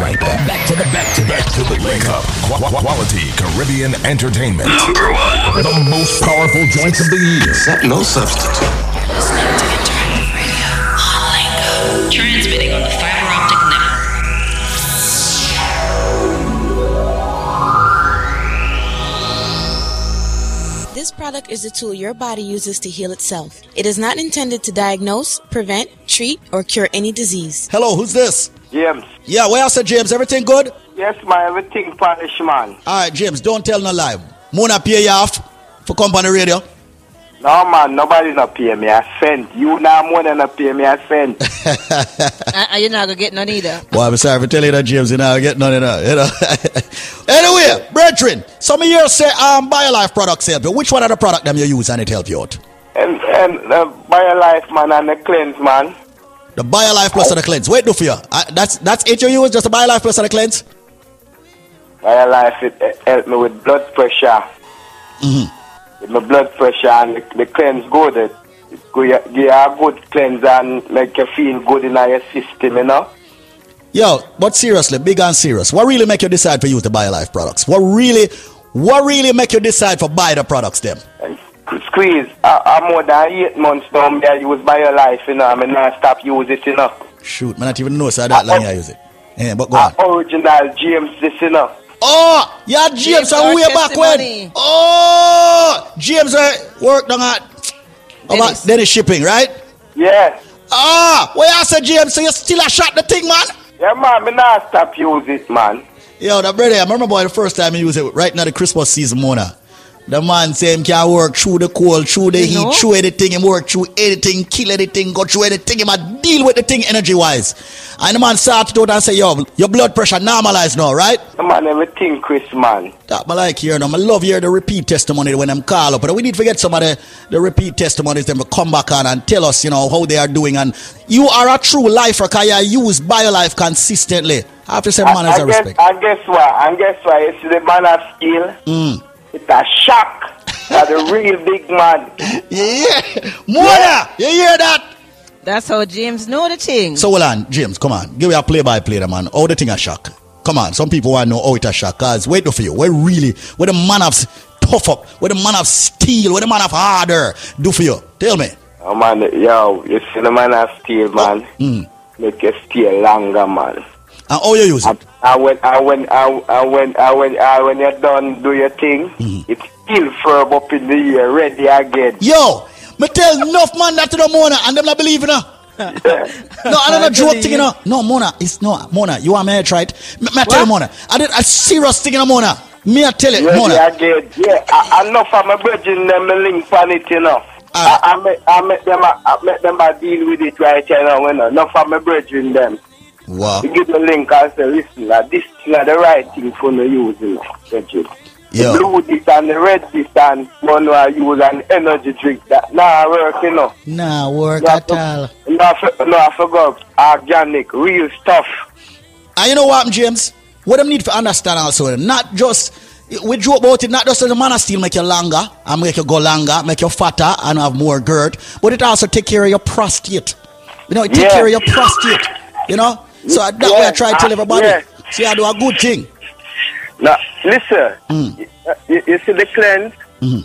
right back. Back to the back to the back to the link up. Qu- qu- quality Caribbean entertainment. Number one. The most powerful joints of the year. no substitute. Transmitting on the fiber optic network. This product is a tool your body uses to heal itself. It is not intended to diagnose, prevent, treat, or cure any disease. Hello, who's this? James. Yeah, where else, James? Everything good? Yes, my everything polish, man. All right, James, don't tell no lie. Mona pay you off for company radio. No man, nobody not pay me I cent. You now more than not pay me a cent. Uh, you're not gonna get none either. Boy, I'm sorry for telling you that, James. You know, I get none of that. You know. [LAUGHS] anyway, brethren, some of you say um, BioLife products help you. Which one of the product them you use and it help you out? and and the BioLife man and the cleanse man. The BioLife Plus and the cleanse. Wait, do for you. Uh, that's that's it you use, just the BioLife Plus and the cleanse? BioLife it, it help me with blood pressure. Mm-hmm. With my blood pressure and the, the cleanse good. It, it you give you a good cleanse and make you feel good in your system, you know. Yo, but seriously, big and serious. What really make you decide for you to use the BioLife products? What really, what really make you decide for buy the products them? Squeeze, I, I'm more than eight months now, me I use life, you know, I mean, I stop use it, you know. Shoot, man, not even know so that long I use it. Yeah, but go on. Original James, this, you know. Oh, yeah, James, James, and our way back when. testimony. Oh, James uh, worked on at about Dennis shipping, right? Yeah. Ah, where I said James, so you still a shot the thing, man? Yeah, man, me not stop use it, man. Yo, the brother, I remember boy, the first time he used it right now the Christmas season, Mona. The man say him can work through the cold, through the You heat, know? through anything, him work through anything, kill anything, go through anything, him a deal with the thing energy wise. And the man started out and say, yo, your blood pressure normalized now, right? The man, everything, Chris, man. That I like hearing them. I love hearing the repeat testimony when them call up. But we need to get some of the, the repeat testimonies them to come back on and tell us, you know, how they are doing. And you are a true lifer because you use BioLife consistently. I have to say, man, I, as I a guess, respect. I guess what? And guess what? It's the man of skill? Mm. It's a shock. That's a real big man. Yeah. Mona, you hear that? That's how James know the thing. So, hold on, James, come on. Give me a play by play, the man. All the thing a shock? Come on, some people want to know how it a shock. Cause wait for you. We're really, we're the man of tough up, we're the man of steel, we're the man of harder. Do for you. Tell me. Oh, man, yo, you see the man of steel, man. Mm. Make you steel longer, man. And how you use it? And when, and when, and and when, and when, and when you're done, do your thing, Mm-hmm. it's still firm up in the air, ready again. Yo, me tell enough man that to the Mona and them not believe in her. no, I don't know [LAUGHS] joke thing, you know. No, Mona, it's no Mona. You are me right? Me, me I tell you, Mona. I did a serious thing, you know, Mona. Me I tell you, Ready Mona. again. Yeah, I, I know for my brethren, them link on it, you know. I, I, make, I make them, I, I make them I deal with it right you know, you know. Enough for my brethren, them. Wow. You give the link and say, uh, listen, like, this is the right thing for me to use, you. Yo. The blue this and the red this and one I use an energy drink that now work, you know. Nah, work No, at all. No, I no, I forgot. Organic, real stuff. And you know what, James? What them need to understand also, not just we joke about it, not just the man of steel make you longer and make you go longer, make you fatter and have more girth, but it also take care of your prostate. You know, it take Yeah. care of your prostate. You know? So that way I try to tell everybody. Yeah. See, I do a good thing. Now, listen, hmm. you, uh, you, you see the cleanse? Hmm.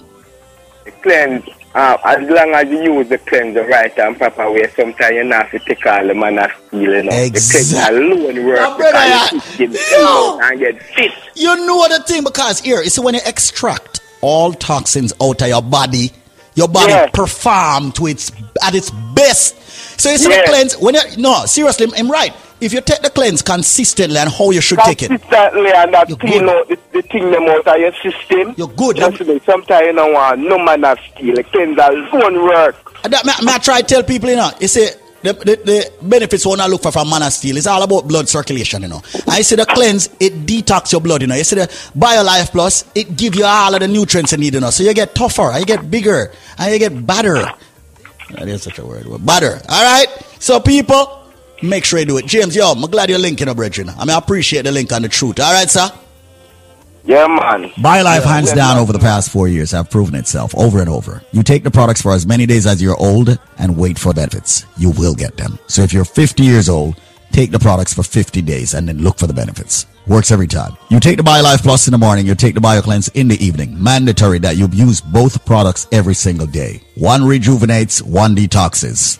The cleanse, uh, as long as you use the cleanse the right and proper way, sometimes you not have to take all the man of steel, you know. The cleanse alone work Now, brother, you the and get fit. You know the thing because here, you see when you extract all toxins out of your body, your body Yeah. perform to its at its best. So you see Yeah. the cleanse when you no seriously, I'm right. If you take the cleanse consistently and how you should take it, Consistently and that clean out the, the thing them out of your system. You're good. Just me, sometimes you don't want no man of steel. The cleanse alone work. And that, me, me I try to tell people, you know, you see, the, the, the benefits when I look for from man of steel, it's all about blood circulation, you know. I see the cleanse, it detox your blood, you know. You see the BioLife Plus, it give you all of the nutrients you need, you know. So you get tougher, you get bigger, and you get better. That is such a word. but Better. All right? So people, make sure you do it. James, yo, I'm glad you're linking up, brethren. I mean, I appreciate the link on the truth. All right, sir? Yeah, man. BioLife, hands down, over the past four years, have proven itself over and over. You take the products for as many days as you're old and wait for benefits. You will get them. So if you're 50 years old, take the products for 50 days and then look for the benefits. Works every time. You take the BioLife Plus in the morning, you take the BioCleanse in the evening. Mandatory that you use both products every single day. One rejuvenates, one detoxes.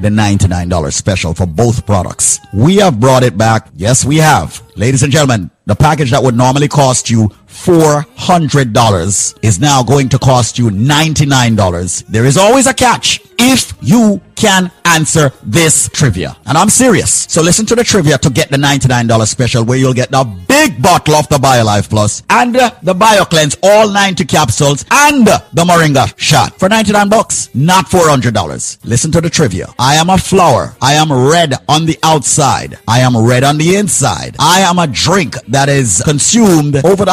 the $99 special for both products. We have brought it back. Yes, we have. Ladies and gentlemen, the package that would normally cost you $400 is now going to cost you $99. There is always a catch if you can answer this trivia. And I'm serious. So listen to the trivia to get the $99 special where you'll get the big bottle of the BioLife Plus and the BioCleanse, all 90 capsules and the Moringa shot for 99 bucks, not $400. Listen to the trivia. I am a flower. I am red on the outside. I am red on the inside. I am a drink that is consumed over the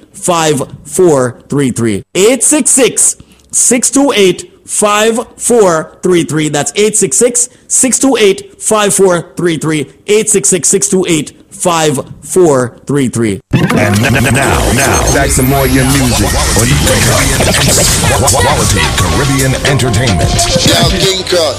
5433. 866 628 5433. That's 866 628 5433. 866 628 5433. And now, now, back to more of your music on Quality Caribbean Entertainment. Now, King Kevin Crown,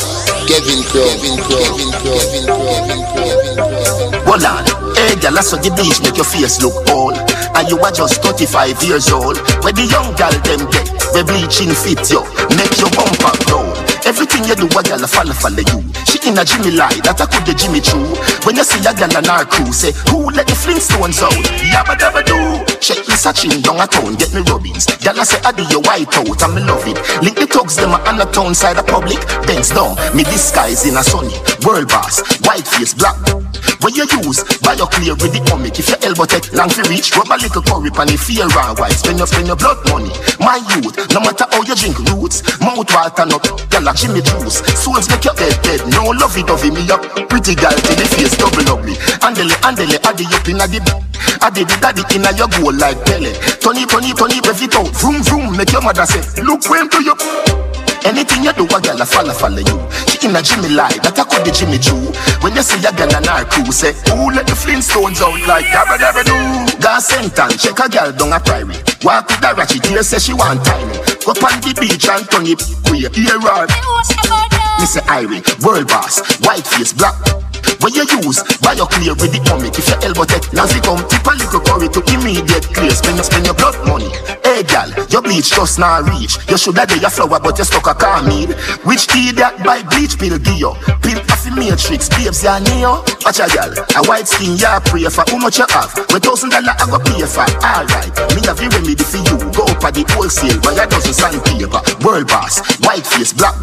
Kevin Crown, Kevin Crown, Kevin Crown, Kevin Crown. Hold on. Hey, girl, I saw the beach make your face look old. And you are just 35 years old. Where the young girl them get, the bleaching fit you, make your bumper grow. Everything you do, a girl follow follow you. She in a Jimmy lie, that I could the Jimmy Choo. When you see a girl on our crew, say, who let the Flintstones out? Yabba dabba do. Check me searching down a town, get me rubbings. I say, I do your white out, and me love it. Link the thugs, them on the town side of public. Bends down, me disguise in a sunny. World boss, white face, black. When you use, buy your clear with the comic. If your elbow take long to reach, rub a little curry pan the fear and white. Spend your, spend your blood money. My youth, no matter how you drink roots, mouth water up, girl like Jimmy juice. Souls make your head dead, no lovey dovey me up. Pretty girl till the face double ugly. Andele, andele, addy up in a the Addy the daddy in a your goal like Pele. Tony, Tony, Tony, rev it out. Vroom, vroom, make your mother say, look where to you. Anything you do, a girl a follow, follow you. She in a Jimmy lie, that I could the Jimmy Choo. When you see a girl and her crew, say, who let the Flintstones out like dabba dabba do? Gas sentence, check a girl down a prairie. Walk with a ratchet, here say she want tiny. Go on the beach and turn it queer. Here are Mr. Irie, world boss, white face, black. When you use, buy your clear with the comic. If your elbow now see come, tip a little curry to immediate clear. Spend, spend your blood money. Hey gal, your bleach just now reach. You should have your flower, but you stuck a car mead. Which idiot buy bleach pill give you? Pill matrix, babes ya neo. Watch a gal, a white skin ya pray for. How much you have? With thousand dollar I go pay for. Alright, me have the remedy for you. Go up at the wholesale, buy a dozen sandpaper. World boss, white face, black.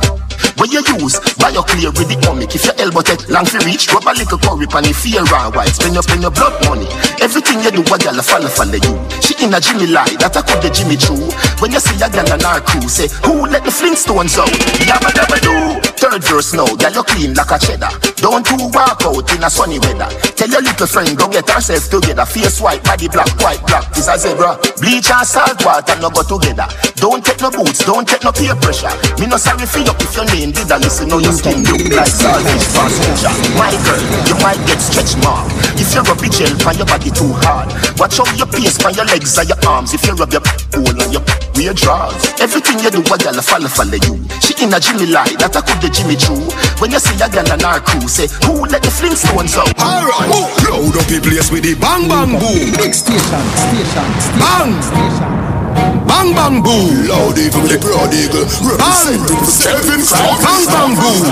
When you use, buy your clear with the comic. If your elbow take long to reach, rub a little curry pan if fear and white. Spend your, spend your blood money. Everything you do, a gal follow, follow you. She in a Jimmy lie, that I could the Jimmy Choo. When you see a gal on our crew, say, who let the Flintstones out? Yabba dabba do. Third verse now, gal you clean like a cheddar. Don't do walk out in a sunny weather. Tell your little friend, go get herself together. Face white, body black, white black. This a zebra. Bleach and salt water no go together. Don't take no boots, don't take no peer pressure. Me no sorry for you if your name did a listen. No, your skin look like salvage passenger. My girl, you might get stretch mark. If you rub your gel on your body too hard. Watch out your pace on your legs and your arms. If you rub your [LAUGHS] hole on your [LAUGHS] weird drawers. Everything you do, a gal follow follow you. She in a Jimmy lie, that I could the Jimmy Choo. When you see a gal on our crew, say, who let the Flintstones out? Alright, load up the place with the bang bang boom. Big station, station, station. Bang! Bang bang boom. Loud eagle the broad eagle. Representing for Kelvin Cross. Bang bang boom.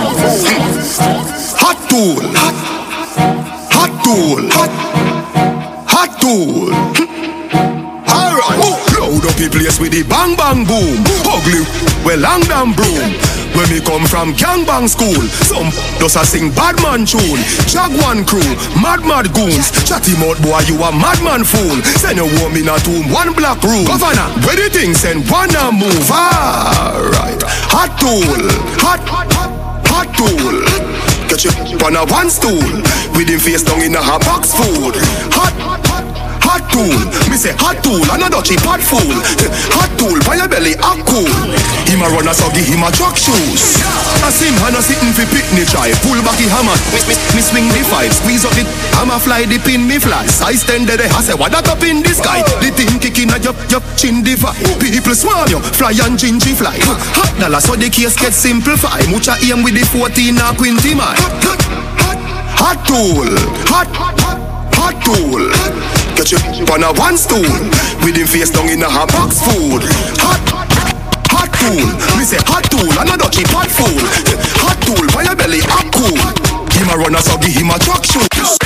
Hot tool. Hot. Hot tool. Hot. Hot tool. Alright, load up the place with the bang bang boom. Ugly, well long damn broom. When me come from gangbang school, some does a sing bad man tune. Jaguan crew, mad mad goons. Chatty mouth boy, you a madman fool. Send your woman a tomb, one black room. Governor, where the thing send one a move. Alright, hot tool, hot, hot, hot tool. Catch you on a one stool, with him face down in a hot box food. Hot, hot, hot tool. Me say hot tool, and a dutchy pot fool. Hot tool, your belly, a cool. Him a run a so give him a truck shoes. A sim hand a sitting fi picnic try. Pull back the hammer, me, me, me swing the five, squeeze up the hammer fly the pin me fly. Size ten there, I say what that up in the sky. The thing kicking at your your chin divide. People swarm you, fly and gingy fly. Hot dollar so the case get simplify. Mucha aim with the 14 or 20 mile. Hot, hot, hot tool, hot, hot, hot tool. Get you on a one stool. With him face down in a hot box food. Hot, hot tool Me say hot tool and a dutchy pot fool. Hot tool by your belly up cool? Him a runner so give him a truck shoes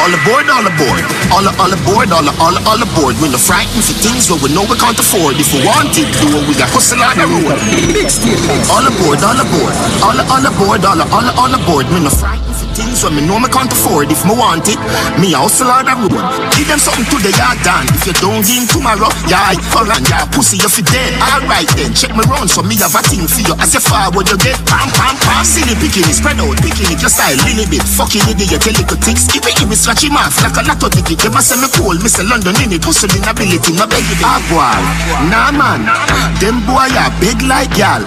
All aboard, all aboard, all all aboard, all all all aboard. We're not frightened for things where we know we can't afford. If we want it, do what we got hustle on the road. All aboard, all aboard, all all aboard, all all all aboard. We're not frightened for things where me know me can't afford. If me want it, me hustle on the road. Give them something to the yard done. If you don't give tomorrow, yeah, and yeah, pussy if you dead. Alright then, check me round so me have a thing for you. As you forward, you get pam pam pam. The picking it, spread out, picking it, your style, little bit. Fucking idiot, you little ticks. Give it, give it, scratch him like a ticket. You must say me cool, me London in it, hustling ability, no beg. Ah boy, nah man, them boy are big like y'all.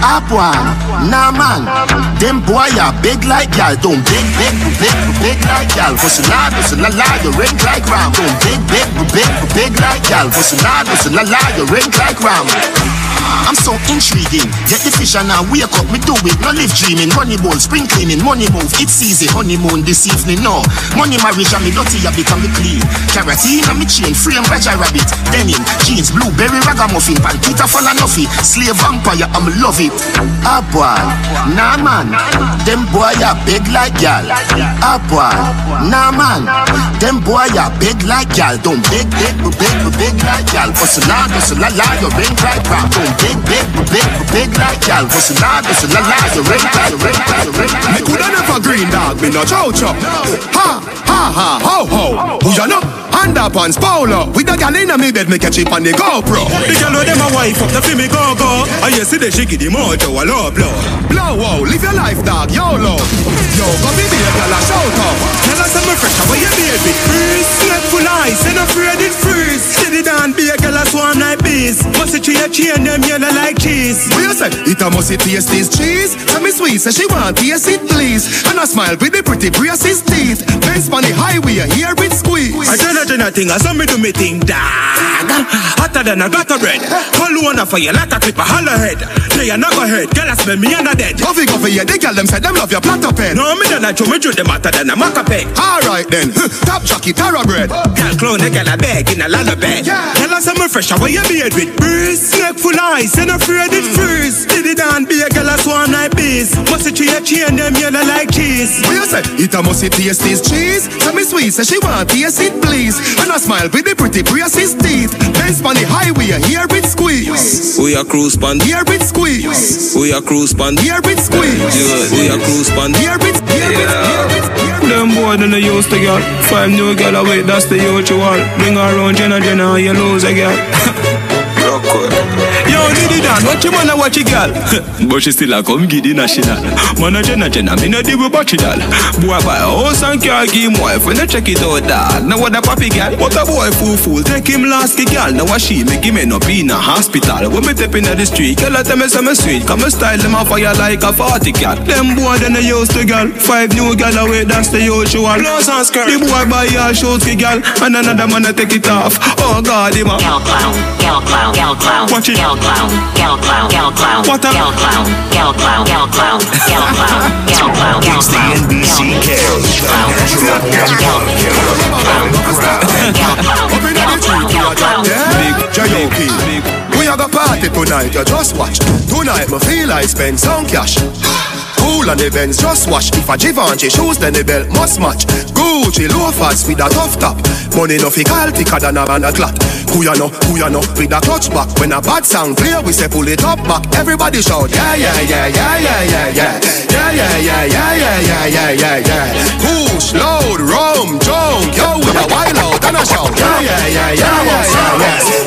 Ah boy, nah man, them boy are big like y'all. Don't big, big, big, big like y'all. Hard, hustle la la, you ring like ram. Don't big, big, big, big like y'all. Hard, hustle la la, you ring like ram. I'm so intriguing. Get the fish and now wake up, me do it. No live dreaming. Money ball, spring cleaning, money move. It's easy. Honeymoon this evening, no. Money marriage and me dirty habit and me clean. Carotene and me chain, frame Raja rabbit. Denim, jeans, blueberry ragamuffin, pankita full of nuffy. Slave vampire, I'm love it. Ah boy, nah man. Them boy are big like y'all. Ah boy, nah man. Them boy are big like y'all. Don't big, big, big, big like y'all. Hustle hard, hustle la la, you ring. Don't big, big, big, big like y'all. Hustle hard, hustle la la, you ring like, you ring like, you ring like. Me coulda never green dog, me no chow chow. Ha, ha, ha, ho, ho. Who you know? Underpants, polo. With the gal inna me bed, me catch it on the GoPro. The girl with them a wife up, the fi me go go. And you see the shiki the mojo a low blow. Blow, wow, live your life, dog, YOLO. Yo, go be the girl a shout out. Tell us I'm fresh, how you baby? Freeze, sleep full ice, and afraid it freeze. Steady down, be a girl a swarm like bees. Must tree a chain them yellow like cheese. What you say? It a must taste this cheese. Tell me sweet, say she want taste it please. And I smile with the pretty braces teeth. Benz on the highway, here it squeeze. I tell her Jenna thing, I saw me do me thing, dog. Hotter than a gutter bread. Call one up for you like a clip, a holler head. They are not go head, girl, I smell me under dead. Coffee, coffee, yeah, they girl them say them love your platter pen. No, me done a chew, me chew them hotter than a maca peg. Alright then, [LAUGHS] top jockey, tara bread. Girl, clone, they girl a bag in a lullaby. Girl, I say me fresh, away your beard with breeze. Snake full eyes, and afraid it freeze. Did it down, be a girl, I swan like bees. Must it a chain, them yellow like cheese. What you say? It a must taste this cheese. Tell me sweet, say she want taste it please. And I smile with the pretty braces teeth. Benz on the highway, here it squeeze. We a cruise pan. Here it squeeze. We a cruise pan. Here it squeeze. We a cruise pan. Here it, here it, here it. Them boy than they used to get. Five new girl away, that's the usual. Bring her around, Jenna Jenna, how you lose again. Real quick girl. Yo, Diddy Dan, what you wanna watch a girl? [LAUGHS] but she still a come giddy national. Man a Jenna Jenna, me no deal with bocce doll. Boy buy a house and car, give him wife when they check it out dog. Now what a papi girl? What a boy fool fool, take him last the girl. Now what she make him end up in a hospital. When me step in the street, girl I tell me some sweet. Come me style them off fire like a party cat. Them boy then they used to girl. Five new girl away, that's the usual. Blouse and skirt. The boy buy a shoes the girl, and another man a take it off. Oh God, him a Gal clown, gal clown, gal clown, Watch it. gal clown, gal clown, gal clown, What a- gal clown, gal clown, gal clown, gal clown, gal clown, gal It's the clown, NBC Yeah, J.O.P. We are the party tonight, you just watch. Tonight, me feel I spend some cash. Cool on the Benz, just watch. If a Givenchy shoes, then the belt must match. Gucci loafers with a tough top. Money no fi call thicker than a man a clot. Ya know, with a clutch back. When a bad sound clear, we say pull it up back. Everybody shout, yeah, yeah, yeah, yeah, yeah, yeah, yeah. Yeah, yeah, yeah, yeah, yeah, yeah, yeah, yeah, yeah. Push, load, rum, junk, yo, with a wild out show. Yeah, yeah, yeah, yeah, yeah, yeah, yeah.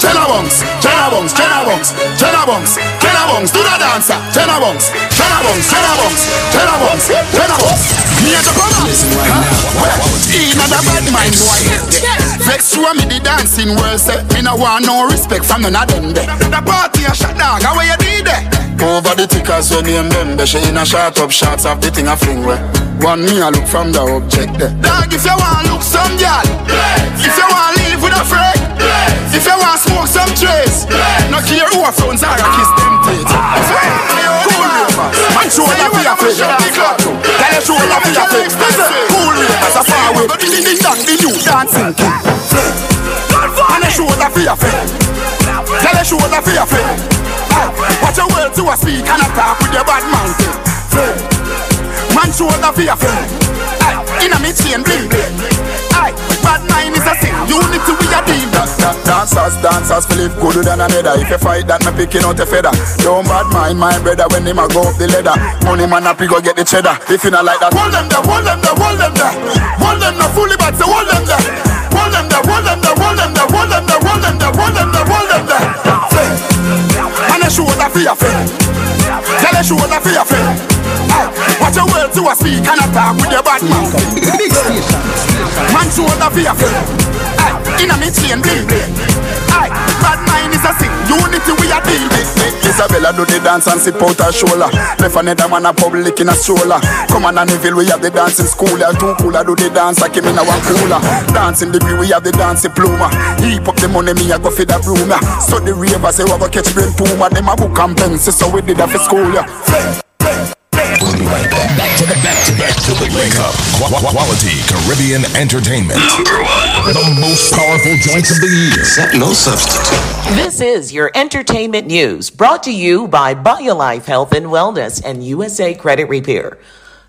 Jenabongs, Jenabongs, Jenabongs, Jenabongs, Jenabongs, do the dancer, Jenabongs, Jenabongs, Jenabongs, Jenabongs, Jenabongs. Bunks, Jenna Bunks, Jenna Bunks. Me and the brothers, in a bad mind boy. Vex show me the dancing world, say me no want no respect from none of them. There. The party a shut down, how you did there? Over the tickers when name them, they she in a shot up shots of the thing a fling where. One me a look from the object there. Dog, if you want look some girl, if you want live with a friend, if you want smoke some trace, no care who a phones are, kiss them teeth. Man show a fake. Tell you show la fi a fake. Cool ravers a far away, ding ding the new dancing king. A show la fi a fake. Tell you show la fi a fake. Watch your words to a speak and a talk with your bad mouth. Man show la fi a fake. Inna me chain bling bling. Aye, bad mind is a sin. Unity we a deal. Dancers, dancers, Philip gooder than another. If you fight that, me picking out a feather. Don't bad mind my brother when him a go up the ladder. Money man happy go get the cheddar. If you not like that, hold them there, hold them there, hold them there. Hold them there, fully bad, so hold them there. Hold them there, hold them there, hold them there, hold them there, hold them there, hold them there, hold them there. Say, and a shoulder for your friend. Tell a shoulder for your friend. Watch your words to a speak and a talk with your bad mouth. Man shoulder friend. Aye, Inna me chain bling bling. Aye, bad mind is a sin. Unity we a deal with. Isabella do the dance and sip out her shoulder. Left another man a public in a stroller. Come on and Neville, we have the dancing school. Yeah, two cooler do the dance like him in a one cooler. Dancing degree, we have the dancing pluma. Heap up the money, me a go for the room. Yeah. So the ravers say we go catch brain tumor. Them a book and pencil, so we did that for school. Yeah. We'll be right back. Back to the back to back to the wake up. Qu- qu- quality Caribbean entertainment. Number one. The most powerful joints of the year. Set no substitute. This is your entertainment news brought to you by BioLife Health and Wellness and USA Credit Repair.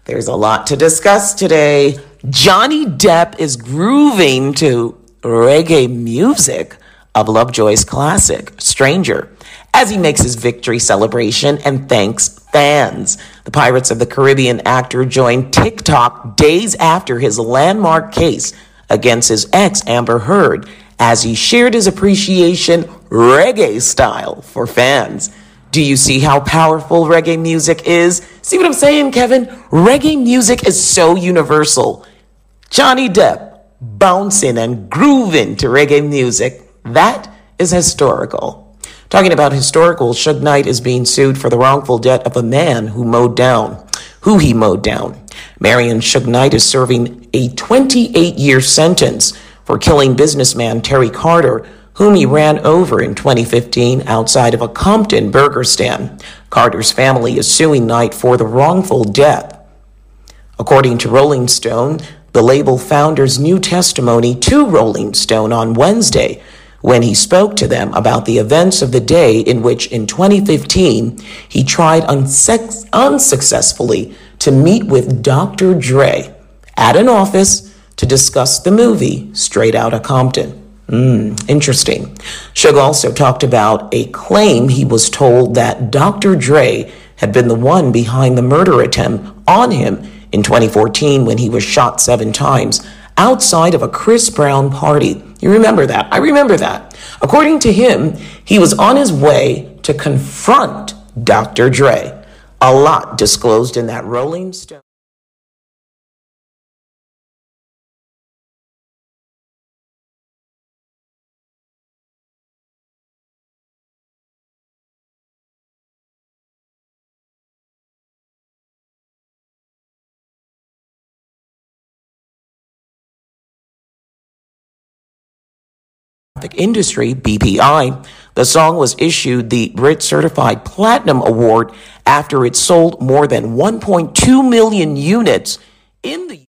There's a lot to discuss today. Johnny Depp is grooving to reggae music of Lovejoy's classic, Stranger, as he makes his victory celebration and thanks fans. The Pirates of the Caribbean actor joined TikTok days after his landmark case against his ex, Amber Heard, as he shared his appreciation reggae style for fans. Do you see how powerful reggae music is? See what I'm saying, Kevin? Reggae music is so universal. Johnny Depp bouncing and grooving to reggae music. That is historical. Talking about historical, Suge Knight is being sued for the wrongful death of a man who mowed down, who he mowed down. Marion Suge Knight is serving a 28 year sentence for killing businessman Terry Carter, whom he ran over in 2015 outside of a Compton burger stand. Carter's family is suing Knight for the wrongful death. According to Rolling Stone, the label founder's new testimony to Rolling Stone on Wednesday when he spoke to them about the events of the day in which, in 2015, he tried unsex- unsuccessfully to meet with Dr. Dre at an office to discuss the movie Straight Outta Compton. Hmm, interesting. Suge also talked about a claim he was told that Dr. Dre had been the one behind the murder attempt on him in 2014 when he was shot seven times outside of a Chris Brown party. You remember that? I remember that. According to him, he was on his way to confront Dr. Dre. A lot disclosed in that Rolling Stone. Industry, BPI. The song was issued the Brit Certified Platinum Award after it sold more than 1.2 million units in the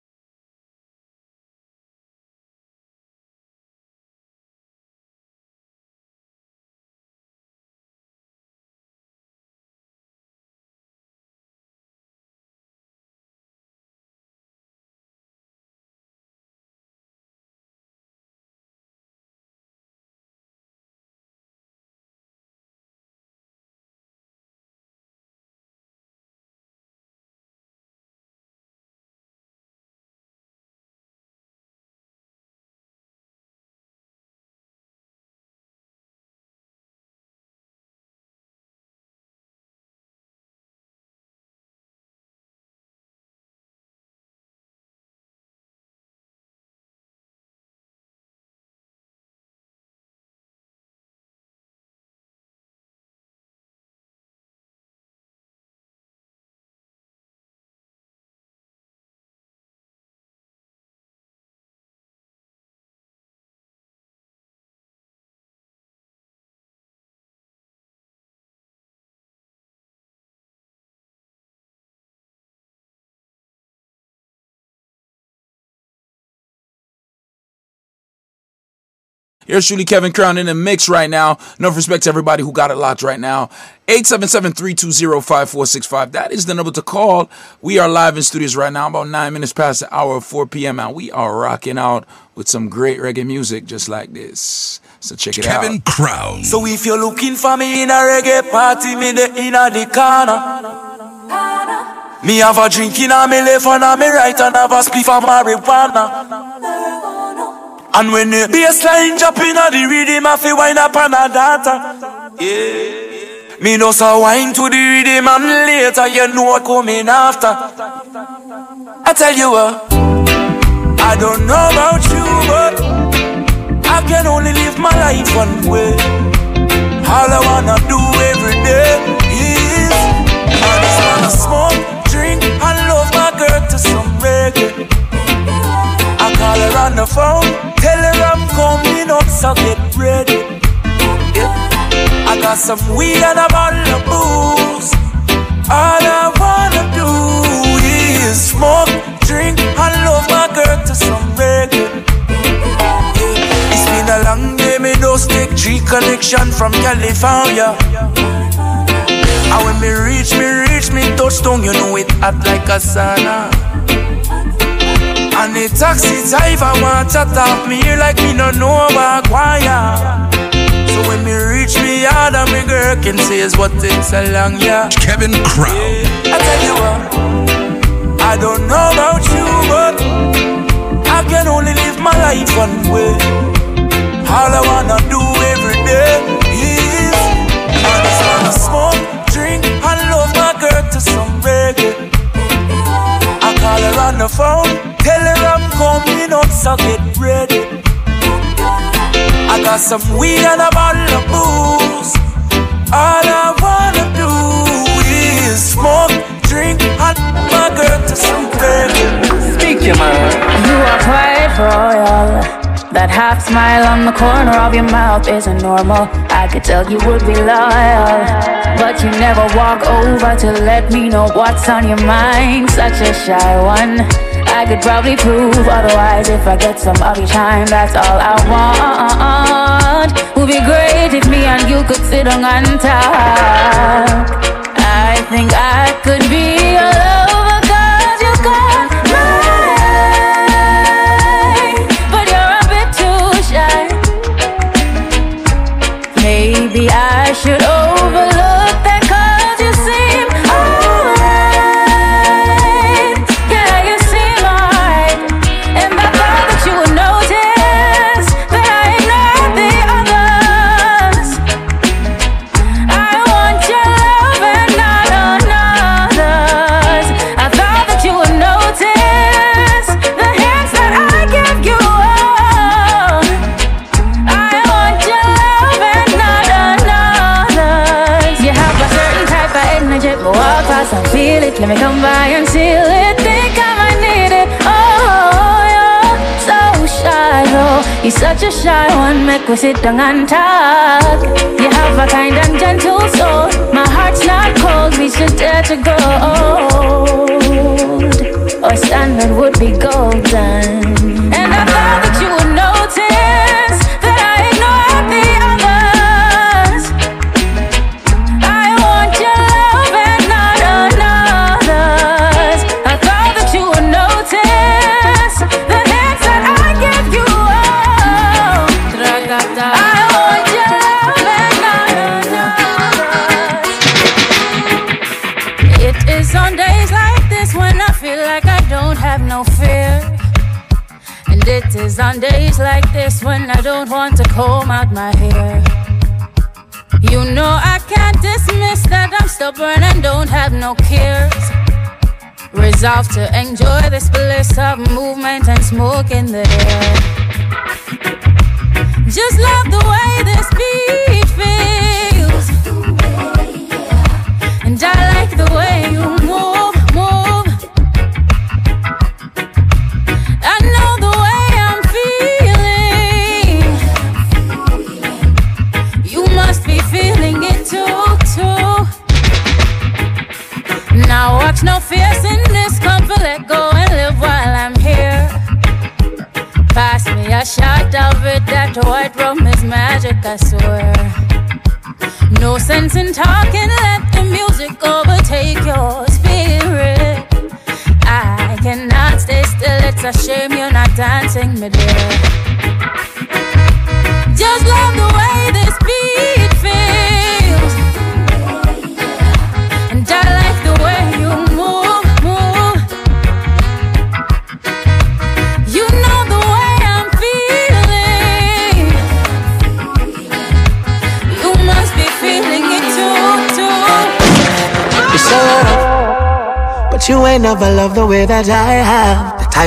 Here's truly Kevin Crown in the mix right now. No respect to everybody who got it locked right now. 877-320-5465. That is the number to call. We are live in studios right now, about nine minutes past the hour of 4 p.m. And we are rocking out with some great reggae music just like this. So check it Kevin out. Kevin Crown. So if you're looking for me in a reggae party, me the inna the corner. Me have a drink in a me left and a me right and have a spliff of marijuana. And when the bassline in a the rhythm, I feel wind up on a data. Yeah. Me know so wine to the rhythm and later you know what coming after. I tell you what, I don't know about you, but I can only live my life one way. All I wanna do every day is I just wanna smoke, drink, and love my girl to some reggae. Call her on the phone, tell her I'm coming up, so get ready. I got some weed and a bottle of booze. All I wanna do is smoke, drink, and love my girl to some reggae. It's been a long day, me those take G connection from California. And when me reach, me reach, me touch touchdown, you know it hot like a sauna. And the taxi driver want to talk me here like me no know about choir. So when me reach me yard and me girl can say is what takes a long yeah. Kevin Crown. I tell you what, I don't know about you, but I can only live my life one way. All I wanna do every day is I just wanna smoke, drink, and love my girl to some reggae. I call her on the phone, the rum coming out, so get ready. I got some weed and a bottle of booze. All I wanna do is smoke, drink, and my girl to some baby. Speak your mind. You are quite royal. That half smile on the corner of your mouth isn't normal. I could tell you would be loyal. But you never walk over to let me know what's on your mind. Such a shy one. I could probably prove otherwise if I get some of your time. That's all I want. Would be great if me and you could sit on and talk. I think I could be your Let me come by and seal it. Think I might need it. Oh, you're so shy, oh. You're such a shy one. Make we sit down and talk. You have a kind and Resolved to enjoy this bliss of movement and smoke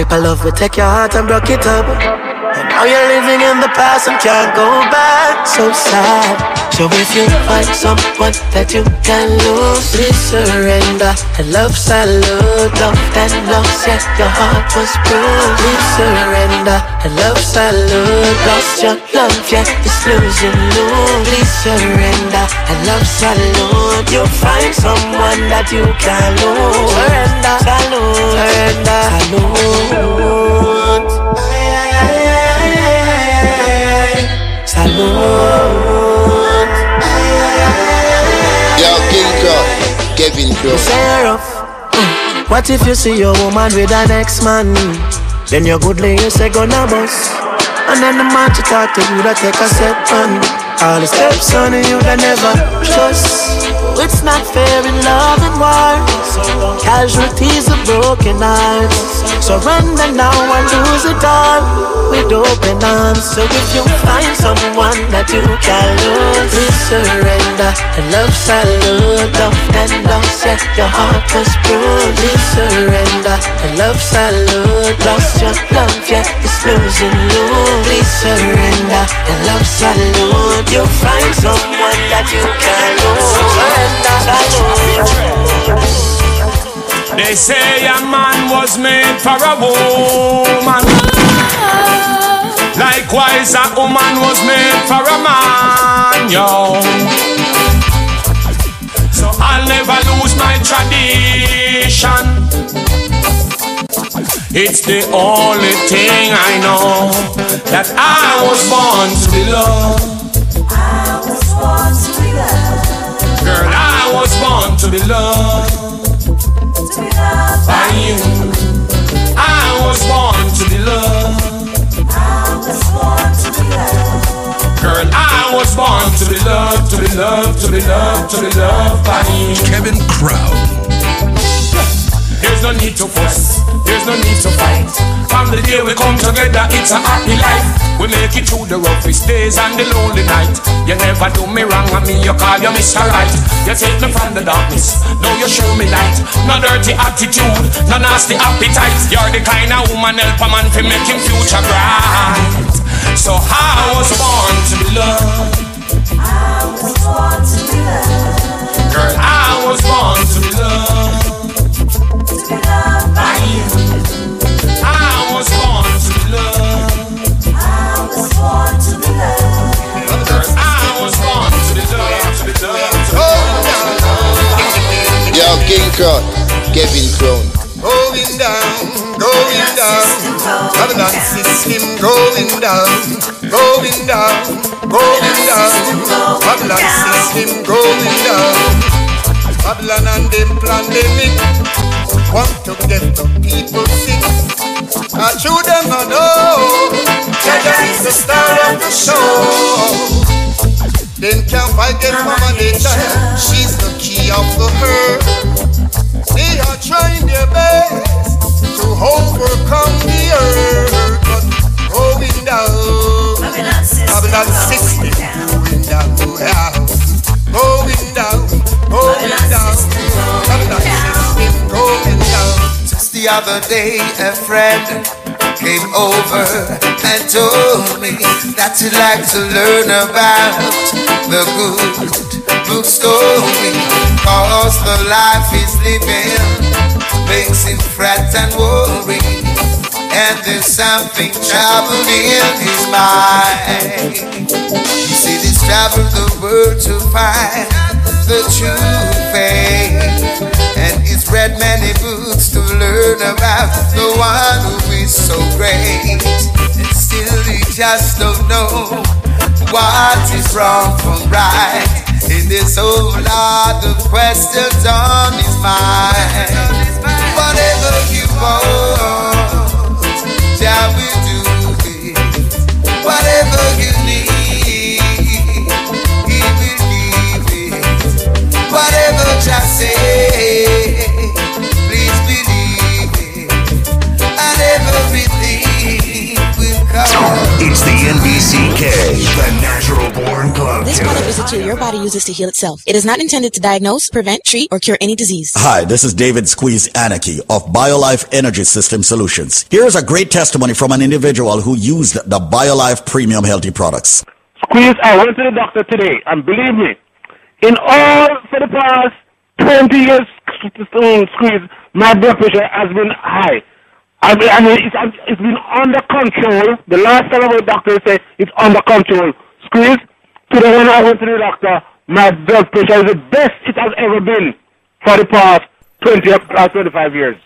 type of love will take your heart and break it up. And now you're living in the past and can't go back. So sad. So if you find someone that you can lose, please surrender. And love salute, love and lost, yeah, your heart was bruised. Please surrender. And love salute, lost your love, yeah, it's losing you. Please surrender. And love salute, you'll find someone that you can lose. Surrender, salute, surrender, salute. Salute. Kevin Crown. Sarah, mm, what if you see your woman with an ex man? Then your good lady say gonna bust. And then the man to talk to you that take a step on. All the steps on you that never trust. It's not fair in love and war. Casualties of broken hearts. Surrender now and lose it all with open arms. So if you find someone that you can lose, please surrender. And love salute, love and lost, yeah, your heart was bruised. Please surrender. And love salute, lost your love, yeah, it's losing you. Please surrender. And love salute, you'll find someone that you can lose. They say a man was made for a woman. Likewise, a woman was made for a man, yo. So I'll never lose my tradition. It's the only thing I know that I was born to be Girl, I was born to be loved. To be loved by you. I was born to be loved. I was born to be loved. Girl, I was born to be loved, to be loved, to be loved, to be loved by you. Kevin Crown. There's no need to fuss, there's no need to fight. From the day we come together, it's a happy life. We make it through the roughest days and the lonely night. You never do me wrong, and me you call you Mr. Right. You take me from the darkness, now you show me light. No dirty attitude, no nasty appetite. You're the kind of woman help a man to make him future bright. So I was born to be loved. I was born to be loved. Girl, I was born to be loved. King Crown, Kevin Crown. Going down, going down. Babylon system going down, going down, going down. Babylon system going down. Babylon and them pandemic want to get the people sick. I should them not know. Jah Jah is the star of the show. Them can't against Mama Nature. She's the key of the herd. They are trying their best to overcome the other day, a friend came over and told me that he'd like to learn about the good book story. Cause the life he's living makes him fret and worry. And there's something troubled in his mind. You see, he's traveled the world to find the true faith. And he's read many books learn about the one who is so great. And still he just don't know what is wrong from right. And there's a whole lot of questions on his mind. Whatever you want, shall we do it? Whatever you need, he will give it. Whatever just say, NBCK, the Natural Born Club This product is a tool your body uses to heal itself. It is not intended to diagnose, prevent, treat, or cure any disease. Hi, this is David Squeeze Anarchy of BioLife Energy System Solutions. Here's a great testimony from an individual who used the BioLife Premium Healthy products. Squeeze, I went to the doctor today, and believe me, in all for the past 20 years, Squeeze, my blood pressure has been high. I mean, I mean it's, it's been under control. The last time I went to the doctor said it's under control. Squeeze, today when I went to the doctor, my blood pressure is the best it has ever been for the past 20 or 25 years.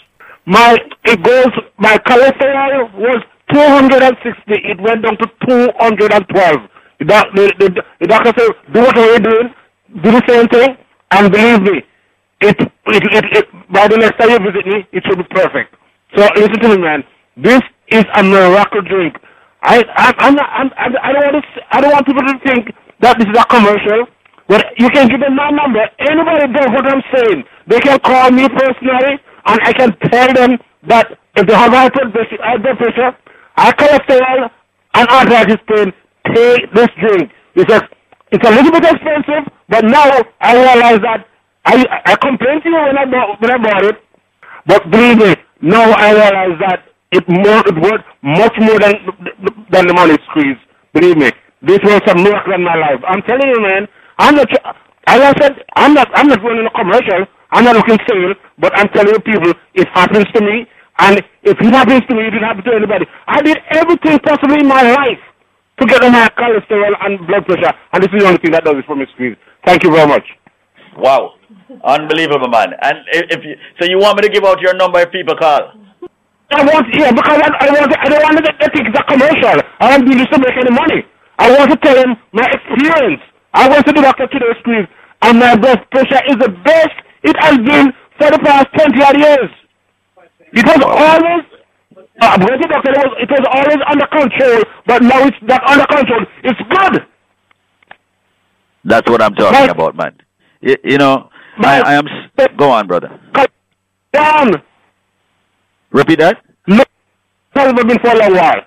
My, it goes, my cholesterol was 260. It went down to 212. The, doc, the, the, the doctor said, do what you're doing, do the same thing, and believe me, it, it, it, it, by the next time you visit me, it should be perfect. So listen to me, man. This is a miracle drink. I, I, I'm not, I'm, I, I don't want to, I don't want people to think that this is a commercial. But you can give them my number. Anybody does what I'm saying, they can call me personally, and I can tell them that if they have high blood pressure, high cholesterol, and arthritis pain, take this drink. Because it's a little bit expensive, but now I realize that I I complained to you when I bought when I bought it, but believe me, now I realize that it more it worth much more than than the money squeeze. Believe me, this was a miracle in my life. I'm telling you, man. I'm not. As I said, I'm not. I'm not running a commercial. I'm not looking sale, but I'm telling you, people, it happens to me. And if it happens to me, it will happen to anybody. I did everything possible in my life to get on my cholesterol and blood pressure, and this is the only thing that does it for me, squeeze. Thank you very much. Wow, unbelievable, man. And if, if you, so, you want me to give out your number if people call? I want, yeah, because I, I want, I don't want to get think it's a commercial. I don't do this to make any money. I want to tell him my experience. I went to the doctor today, squeeze, and my blood pressure is the best it has been for the past 20 odd years. It was always, uh, when the doctor, it was, it was always under control, but now it's not under control. It's good. That's what I'm talking about, man. You, you know, I, I am. Go on, brother. Down. Repeat that. No, has been for a long while.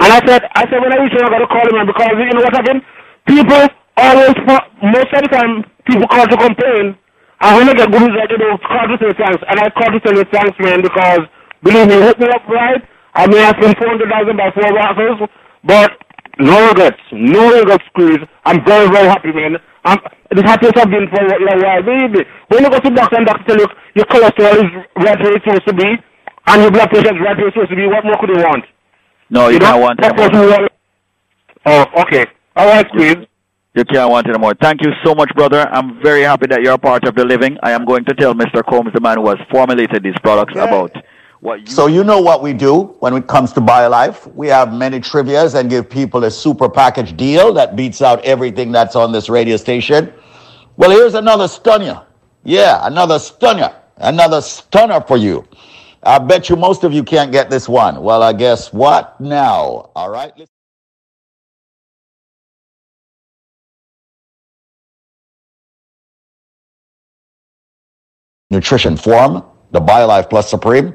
And I said, I said when I reach home, I got to call him man, because you know what happened? People always, most of the time, people call to complain. And when I get good results, they don't call to say thanks. And I call to you thanks, man, because believe me, you hooked me up right. I may have spent 400000 by four boxes, but no regrets. No regrets, squeeze. I'm very, very happy, man. I'm the happiest I've been for a while. Me. When you go to the doctor and doctor tell you your cholesterol is right where it's supposed to be, and your blood pressure is right where it's supposed to be, what more could you want? No, you, know, can't want that's it what anymore. want. Oh, okay. All right, squeeze. You can't want it anymore. Thank you so much, brother. I'm very happy that you're a part of the living. I am going to tell Mr. Combs, the man who has formulated these products, about what you. So you know what we do when it comes to BioLife. We have many trivias and give people a super package deal that beats out everything that's on this radio station. Well, here's another stunner. Yeah, another stunner. Another stunner for you. I bet you most of you can't get this one. Well, I guess what now? All right. nutrition form, the BioLife Plus Supreme,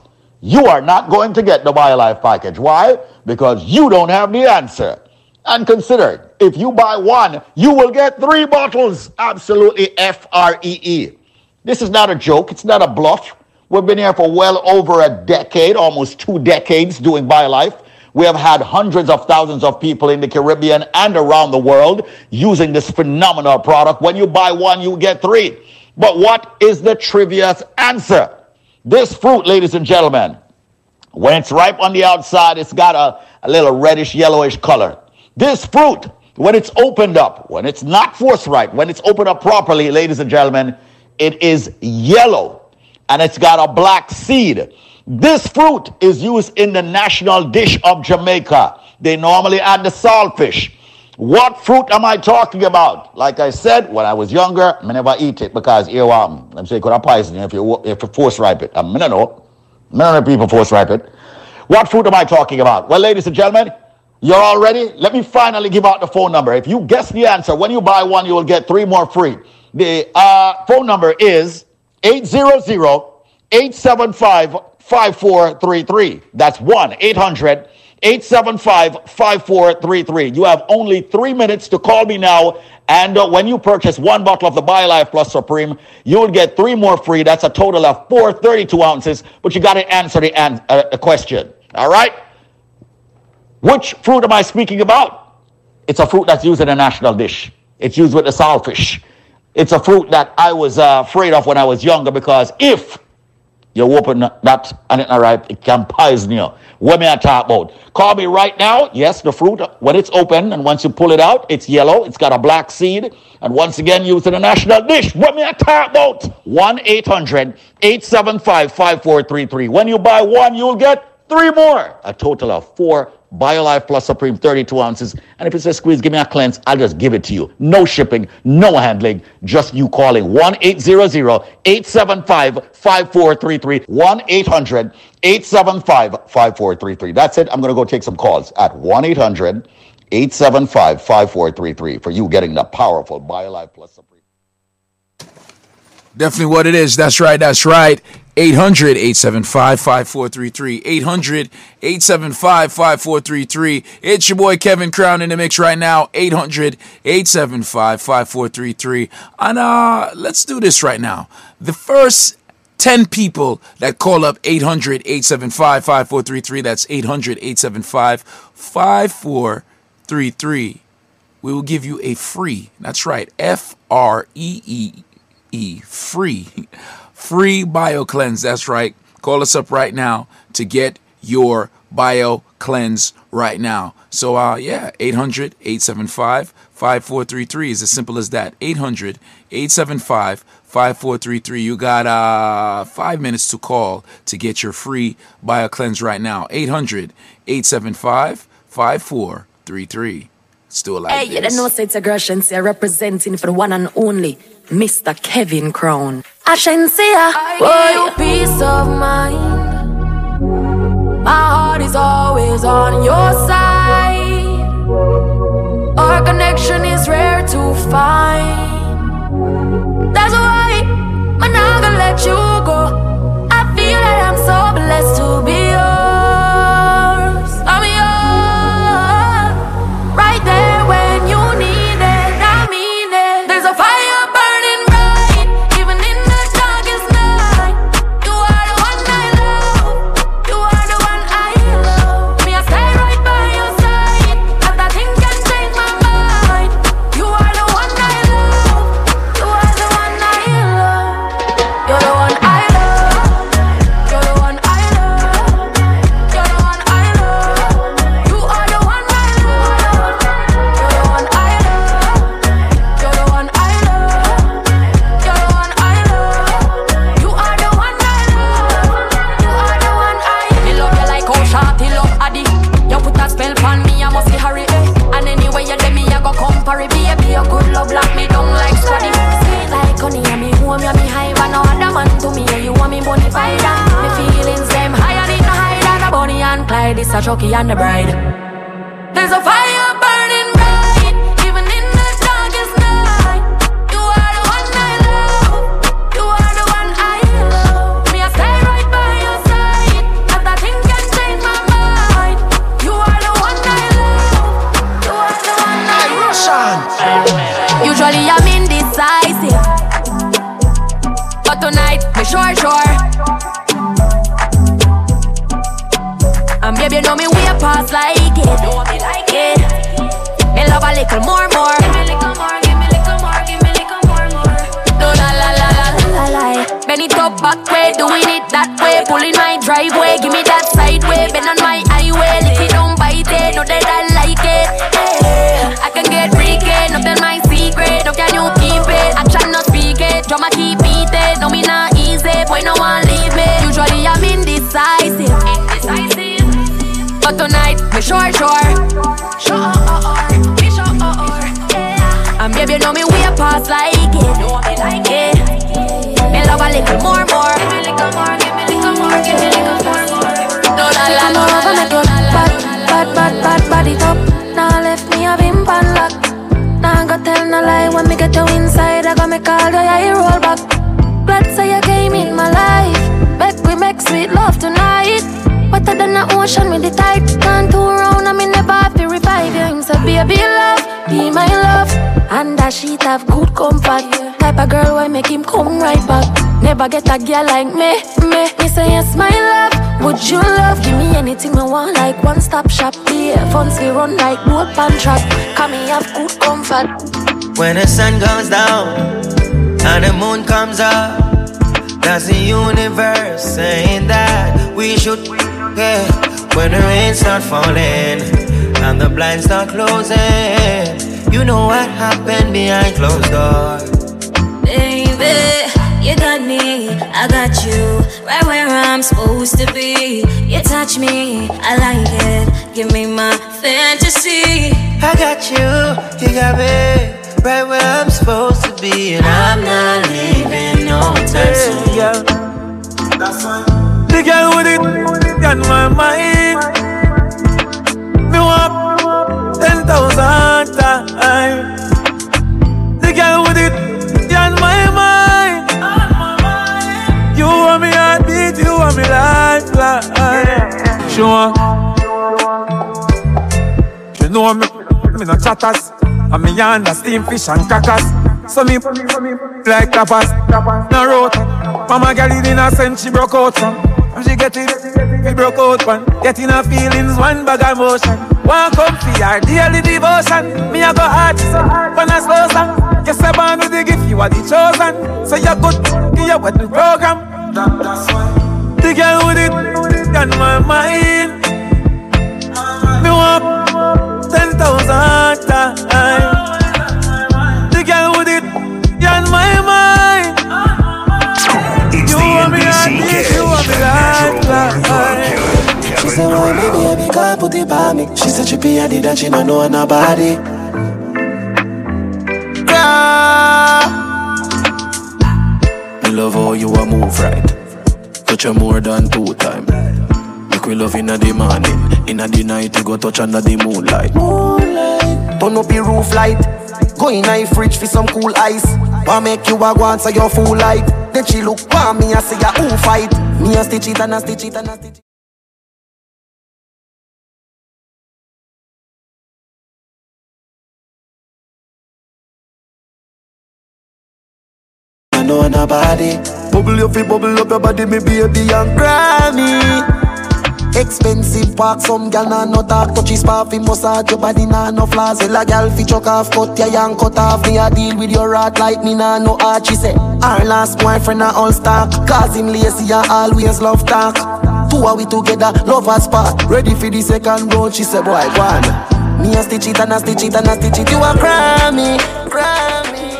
You are not going to get the BioLife package. Why? Because you don't have the answer. And consider, if you buy one, you will get three bottles. Absolutely F R E E. This is not a joke, it's not a bluff. We've been here for well over a decade, almost two decades doing BioLife. We have had hundreds of thousands of people in the Caribbean and around the world using this phenomenal product. When you buy one, you get three. But what is the trivia's answer? This fruit, ladies and gentlemen, when it's ripe on the outside, it's got a, a little reddish yellowish color. This fruit, when it's opened up, when it's not forthright, when it's opened up properly, ladies and gentlemen, it is yellow and it's got a black seed. This fruit is used in the national dish of Jamaica. They normally add the saltfish. What fruit am I talking about? Like I said, when I was younger, I never eat it because here um, I'm saying could have poison if you if you force ripe it. I mean, I know. Of people force ripe it. What fruit am I talking about? Well, ladies and gentlemen, you're all ready? Let me finally give out the phone number. If you guess the answer, when you buy one, you will get three more free. The uh, phone number is 800-875-5433. That's 1-800-875-5433. You have only three minutes to call me now. And uh, when you purchase one bottle of the BioLife Plus Supreme, you will get three more free. That's a total of four 32 ounces. But you got to answer the, an- uh, question. All right? Which fruit am I speaking about? It's a fruit that's used in a national dish. It's used with the saltfish. It's a fruit that I was uh, afraid of when I was younger because if you open that and not ripe, it can poison you. What may I talk about? Call me right now. Yes, the fruit, when it's open and once you pull it out, it's yellow. It's got a black seed. And once again, used in a national dish. What may I talk about? 1 800 875 5433. When you buy one, you'll get three more. A total of four BioLife Plus Supreme 32 ounces. And if it says squeeze, give me a cleanse, I'll just give it to you. No shipping, no handling, just you calling 1 800 875 5433. 1 800 875 5433. That's it. I'm going to go take some calls at 1 800 875 5433 for you getting the powerful BioLife Plus Supreme. Definitely what it is. That's right. That's right. 800 875 5433. 800 875 5433. It's your boy Kevin Crown in the mix right now. 800 875 5433. And uh, let's do this right now. The first 10 people that call up 800 875 5433. That's 800 875 5433. We will give you a free, that's right, F R E E E, free free bio cleanse. That's right. Call us up right now to get your bio cleanse right now. So uh yeah, 800 875 5433 is as simple as that. 800 875 5433. You got uh 5 minutes to call to get your free bio cleanse right now. 800 875 5433. Still like Hey, you don't know it's a Gratian say representing for the one and only Mr. Kevin Crown. Ashensia, boy, I give you peace of mind. My heart is always on your side. Our connection is rare to find. That's why I'm not gonna let you go. I feel that I'm so blessed to be This a Chucky and the bride. There's a fire I call you, oh, yeah, you roll back. Glad say you came in my life. Make we make sweet love tonight. Wetter than the ocean with the tide. Turn round, I me never have to revive you. Him say, baby love, be my love. And that sheet have good comfort. Type of girl why make him come right back. Never get a girl like me, me. Me say yes, my love. Would you love? Give me anything I want, like one stop shop. Yeah, funds we run like boat pan track. Come me have good comfort. When the sun goes down and the moon comes up, that's the universe saying that we should. Yeah. When the rain start falling and the blinds start closing, you know what happened behind closed doors. Baby, you got me, I got you, right where I'm supposed to be. You touch me, I like it. Give me my fantasy. I got you, you got me, right where I'm supposed to be, and I'm not leaving no time soon. Yeah. The girl with it on my mind. Me want ten thousand times. The girl with it on my mind. You want me heartbeat, you want me lifeline. She want. She know me, me no chatters. And me under steam fish and crackers. So me like tapas, no road. Mama girl in a sense she broke out from. And she get it, we broke out one. Getting her feelings, one bag of emotion. One come for her daily devotion. Me a go hard, when I slow song. Guess I born with the gift, you are the chosen. So you're good, you with the program. That, that's why. The girl with it on my mind. Me want ten thousand times. The girl with it on my mind. You want me heartbeat, you want me lifeline. She said, why me baby can't put it by me She said she be a did and she don't know nobody Yeah. Me love how you a move right Touch her more than two time Make we love inna the morning. Inna the night you go touch under the moonlight. Moonlight. Turn up your roof light. Go in a fridge for some cool ice. Wanna make you a go answer your full light Then she look for me and say ya who fight? Me a stitch it and a stitch it and a stitch it. I know nobody. Bubble your feet, bubble up your body, me baby and Grammy. Expensive park, some gal nah no talk Touchy spa fi massage your body nah no flaws Tell a gal fi chuck off, cut ya and cut off. Me a deal with your rat like me nah no art She say, our last boyfriend a all stock Cause him lazy and always love talk. Two are we together, lovers part Ready for the second round, she say boy go on. Me a stitch it and a stitch it and a stitch it. You a Grammy, Grammy Say you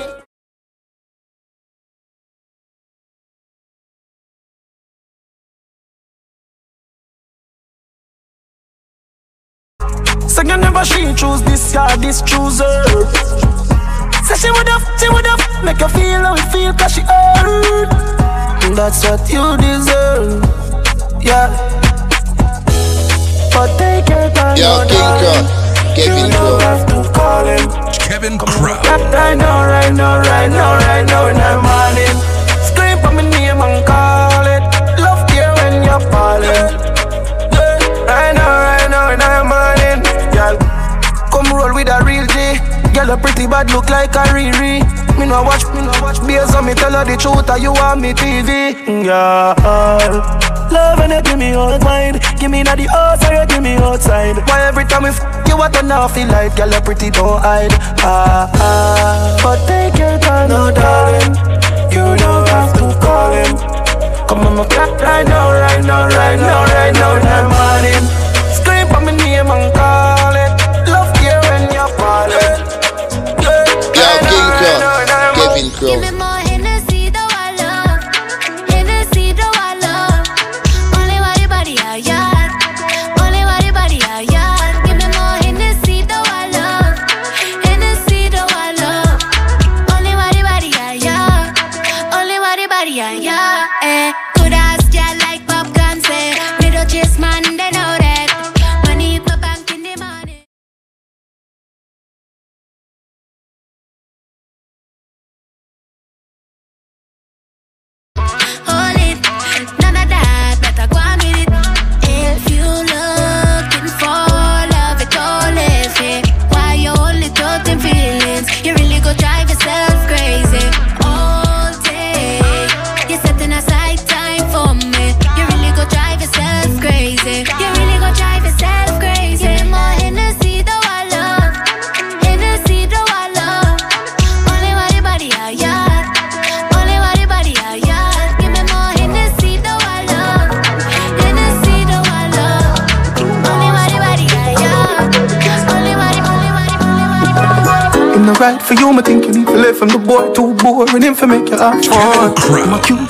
never she choose this guy, this chooser. Say she would have, she would have make you feel how it feel cause she earned. That's what you deserve, yeah But take your time, Yo, no King darling. Crow, Kevin You Crow. don't have to call him Kevin Crown. Right now, right now, right now, right now in the morning Girl, a pretty bad look like a Riri. Me no watch, me no watch Based on me tell her the truth or you want me TV Yeah Love when you give me all mine Give me na the house or you give me outside. Why every time we f you what turn off feel like Girl, you pretty don't hide. Ah, ah. But take your time, no darling You don't have to call him. Come on, my clock right now, right now, right now, right now in the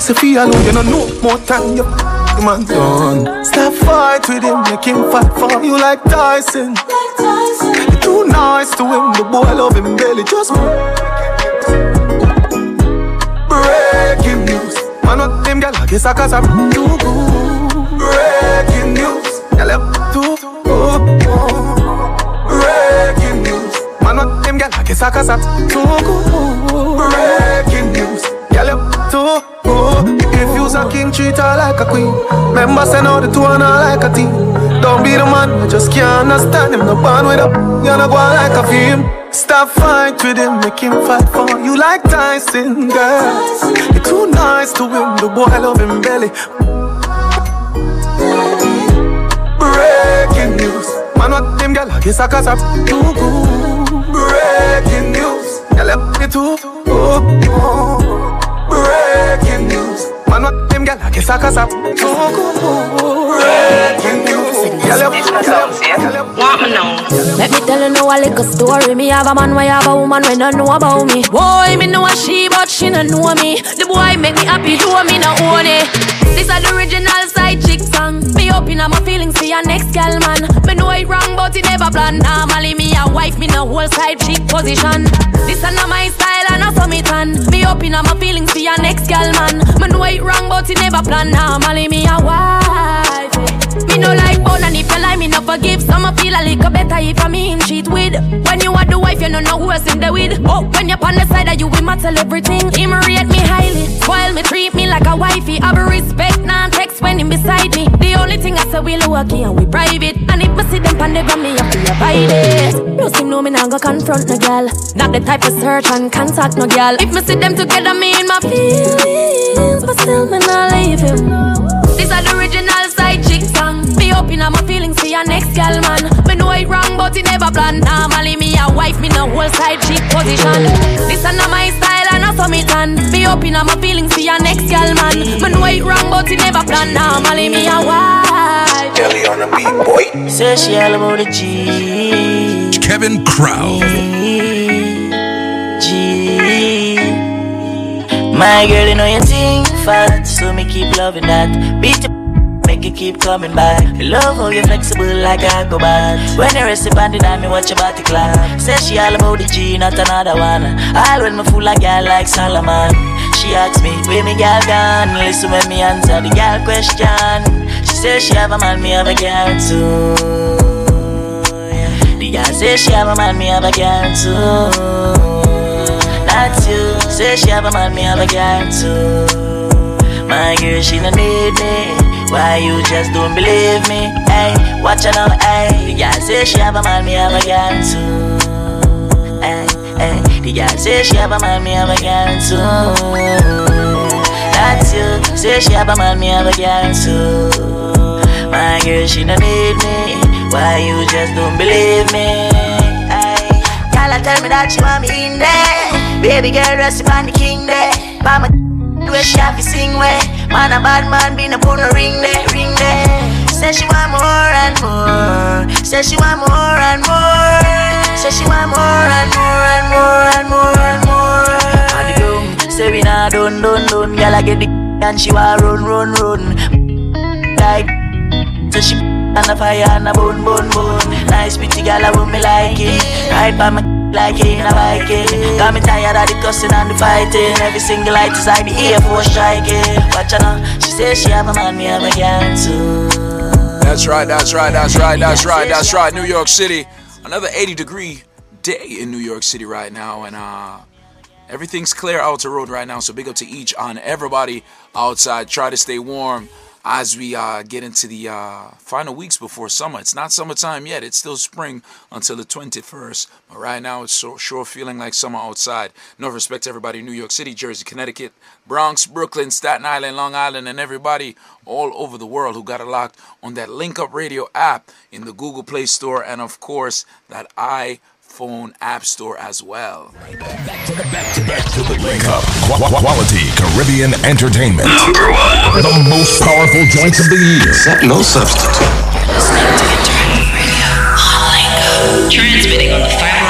Cute Sophia alone, you know no more time. You man done. Stop fight with him, make him fight for you like Tyson. You're too nice to him, the boy love him belly just breaking news. Man, what them gal I guess I cause I'm too. Breaking news, gal I'm too. Breaking news, man, what them gal I guess I cause I'm too. If a king, treat her like a queen. Remember, send out the two and her like a team. Don't be the man, I just can't understand him. No band with up, you're not going like a film. Stop fight with him, make him fight for you like Tyson, girl. You're too nice to him, the boy love him belly. Breaking news, man, what them gal I guess I good. Breaking news, gal left me too. Breaking news, man, what them gal left Want me now? Let me tell you now a little story. Me have a man, why have a woman when don't know about me. Boy, me know a she, but she don't know me. The boy make me happy, do me no own it. This is the original side chick song. Me open up my feelings for your next gal man. Me know it wrong, but it never plan. Normally me a wife, me no whole side chick position. This is not my style and saw me tan. Me open up my feelings for your next gal man. Me know it wrong, but it never plan. Normally me a wife. Me no like bone and if you lie, me no forgive. Some feel a little better if I mean cheat with. When you are the wife, you don't know who else in the with. Oh, when you're on the side of you, we matter everything. Him rate me highly, spoil me, treat me like a wifey. Have a respect, nah text when him beside me. The only thing I say we low key and we private. And if me see them pan the gram, me have to abide it. No seem no me nah go confront no girl. Not the type of search and contact no girl. If me see them together, me in my feelings, but still me nah leave him. This is the original side chick song. Me open up my feelings for your next gal man. Me know it wrong, but it never plan. Normally me a wife, me no whole side chick position. This is not my style and I saw me tan. Me open up my feelings for your next gal man. Me know it wrong, but it never plan. Normally me a wife. Kelly on the beat, boy. Say she all about the G. Kevin Crown. G. My girl, you know you think fat, so me keep loving that. Beat the make keep coming back. Love how you're flexible like a acrobat. When you rest upon the dime, me watch your body clap. Say she all about the G, not another one. All when me fool like girl like Solomon. She asks me, where me girl gone? Listen when me answer the girl question. She says she have a man, me have a girl too. The girl say she have a man, me have a girl too. That's you. Say she have a man, me have a girl too. My girl, she don't need me. Why you just don't believe me? Hey, watch out now, hey. The girl say she have a man, me have a girl too. Hey, hey. The girl say she have a man, me have a girl too. That's you. Say she have a man, me have a girl too. My girl, she don't need me. Why you just don't believe me? Hey. Girl, tell me that you want me in there. Baby girl, rest upon the king there. Mama, where she have to sing way. Man, a bad man, be no put no ring there, ring there. Say she want more and more. Say she want more and more. Say she want more and more and more and more and more. And the groom say we nah done done done. Girl, I get the [LAUGHS] and she want run run run. Like so she [LAUGHS] and the fire and a bone bone bone. Nice pretty girl, I want me like it. Right by my like in a Viking. Got me tired of the cussing and the fighting. Every single light is I be here for striking. Watch now, she says she have a man, me have a girl too. That's right, that's right, that's right, that's right, that's right. New York City. Another 80 degree day in New York City right now. And uh everything's clear out the road right now. So big up to each on everybody outside. Try to stay warm as we uh, get into the uh, final weeks before summer. It's not summertime yet. It's still spring until the 21st. But right now, it's so sure feeling like summer outside. No respect to everybody in New York City, Jersey, Connecticut, Bronx, Brooklyn, Staten Island, Long Island, and everybody all over the world who got it locked on that Link Up Radio app in the Google Play Store and, of course, that iPhone App Store as well. Back to the back to the link up. Qu- qu- quality Caribbean entertainment. Number one. The most powerful joints of the year. no substitute. Transmitting on the fiber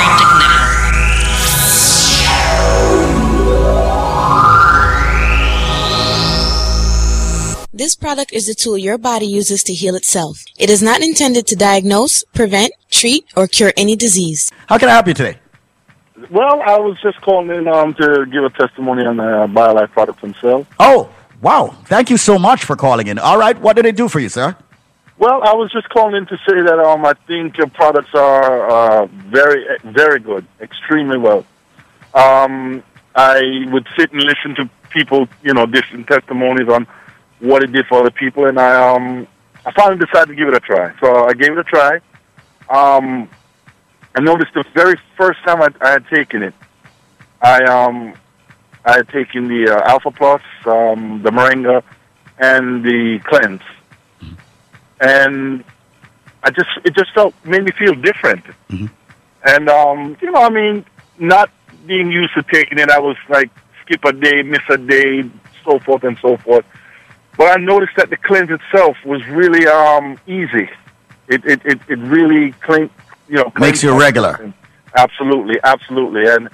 This product is the tool your body uses to heal itself. It is not intended to diagnose, prevent, treat, or cure any disease. How can I help you today? Well, I was just calling in um, to give a testimony on the uh, BioLife products themselves. Oh, wow. Thank you so much for calling in. All right. What did it do for you, sir? Well, I was just calling in to say that um, I think your products are uh, very, very good, extremely well. Um, I would sit and listen to people, you know, different testimonies on what it did for other people, and I um, I finally decided to give it a try. So I gave it a try. Um, I noticed the very first time I, I had taken it, I um, I had taken the uh, Alpha Plus, um, the Moringa, and the Cleanse, and I just it just felt made me feel different. And um, you know, I mean, not being used to taking it, I was like skip a day, miss a day, so forth and so forth. But I noticed that the cleanse itself was really um, easy. It it, it, it really clean, you know, Makes you regular. Absolutely, absolutely, and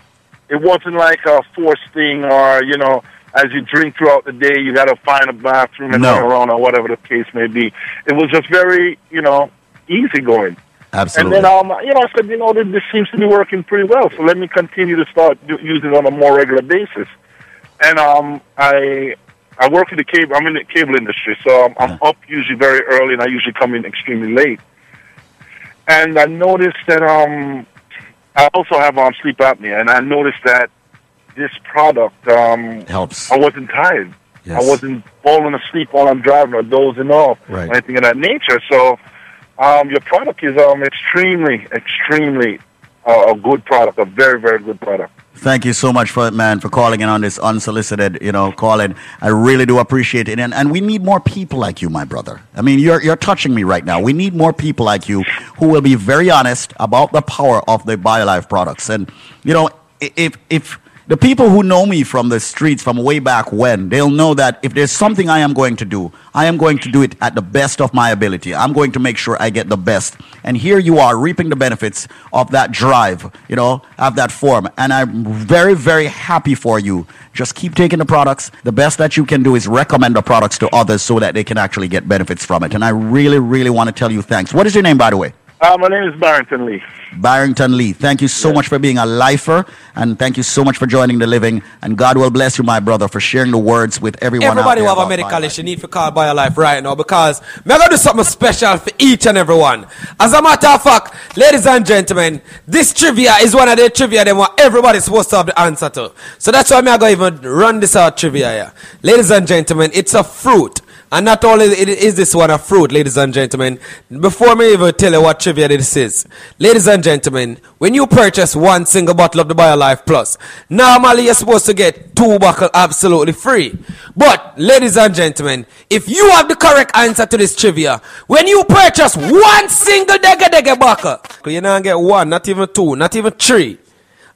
it wasn't like a forced thing or you know, as you drink throughout the day, you got to find a bathroom and No. run around or whatever the case may be. It was just very you know easy going. Absolutely. And then, um, you know, I said, you know, this, this seems to be working pretty well, so let me continue to start do, using it on a more regular basis. And um, I I work in the cable. I'm in the cable industry, so I'm, I'm up usually very early, and I usually come in extremely late. And I noticed that um, I also have um, sleep apnea, and I noticed that this product um, helps. I wasn't tired. Yes. I wasn't falling asleep while I'm driving or dozing off Right. or anything of that nature. So um, your product is um, extremely, extremely uh, a good product, a very, very good product. Thank you so much for it, man, for calling in on this unsolicited, you know, calling. I really do appreciate it. And, and we need more people like you, my brother. I mean, you're, you're touching me right now. We need more people like you who will be very honest about the power of the BioLife products. And, you know, if, if the people who know me from the streets from way back when, they'll know that if there's something I am going to do, I am going to do it at the best of my ability. I'm going to make sure I get the best. And here you are reaping the benefits of that drive, you know, of that form. And I'm very, very happy for you. Just keep taking the products. The best that you can do is recommend the products to others so that they can actually get benefits from it. And I really, really want to tell you thanks. What is your name, by the way? Uh, my name is Barrington Lee. Barrington Lee. Thank you so much for being a lifer, and thank you so much for joining the living. And God will bless you, my brother, for sharing the words with everyone. Everybody out who there have a about medical Bible. issue need to call BioLife right now because me gonna do something special for each and every one. As a matter of fact, ladies and gentlemen, this trivia is one of the trivia that what everybody's supposed to have the answer to. So that's why me I go even run this out trivia here. Ladies and gentlemen, it's a fruit. And not only is this one a fruit, ladies and gentlemen, before me even tell you what trivia this is, ladies and gentlemen, when you purchase one single bottle of the BioLife Plus, normally you're supposed to get two bottles absolutely free. But, ladies and gentlemen, if you have the correct answer to this trivia, when you purchase one single dega dega bottle, you not get one, not even two, not even three.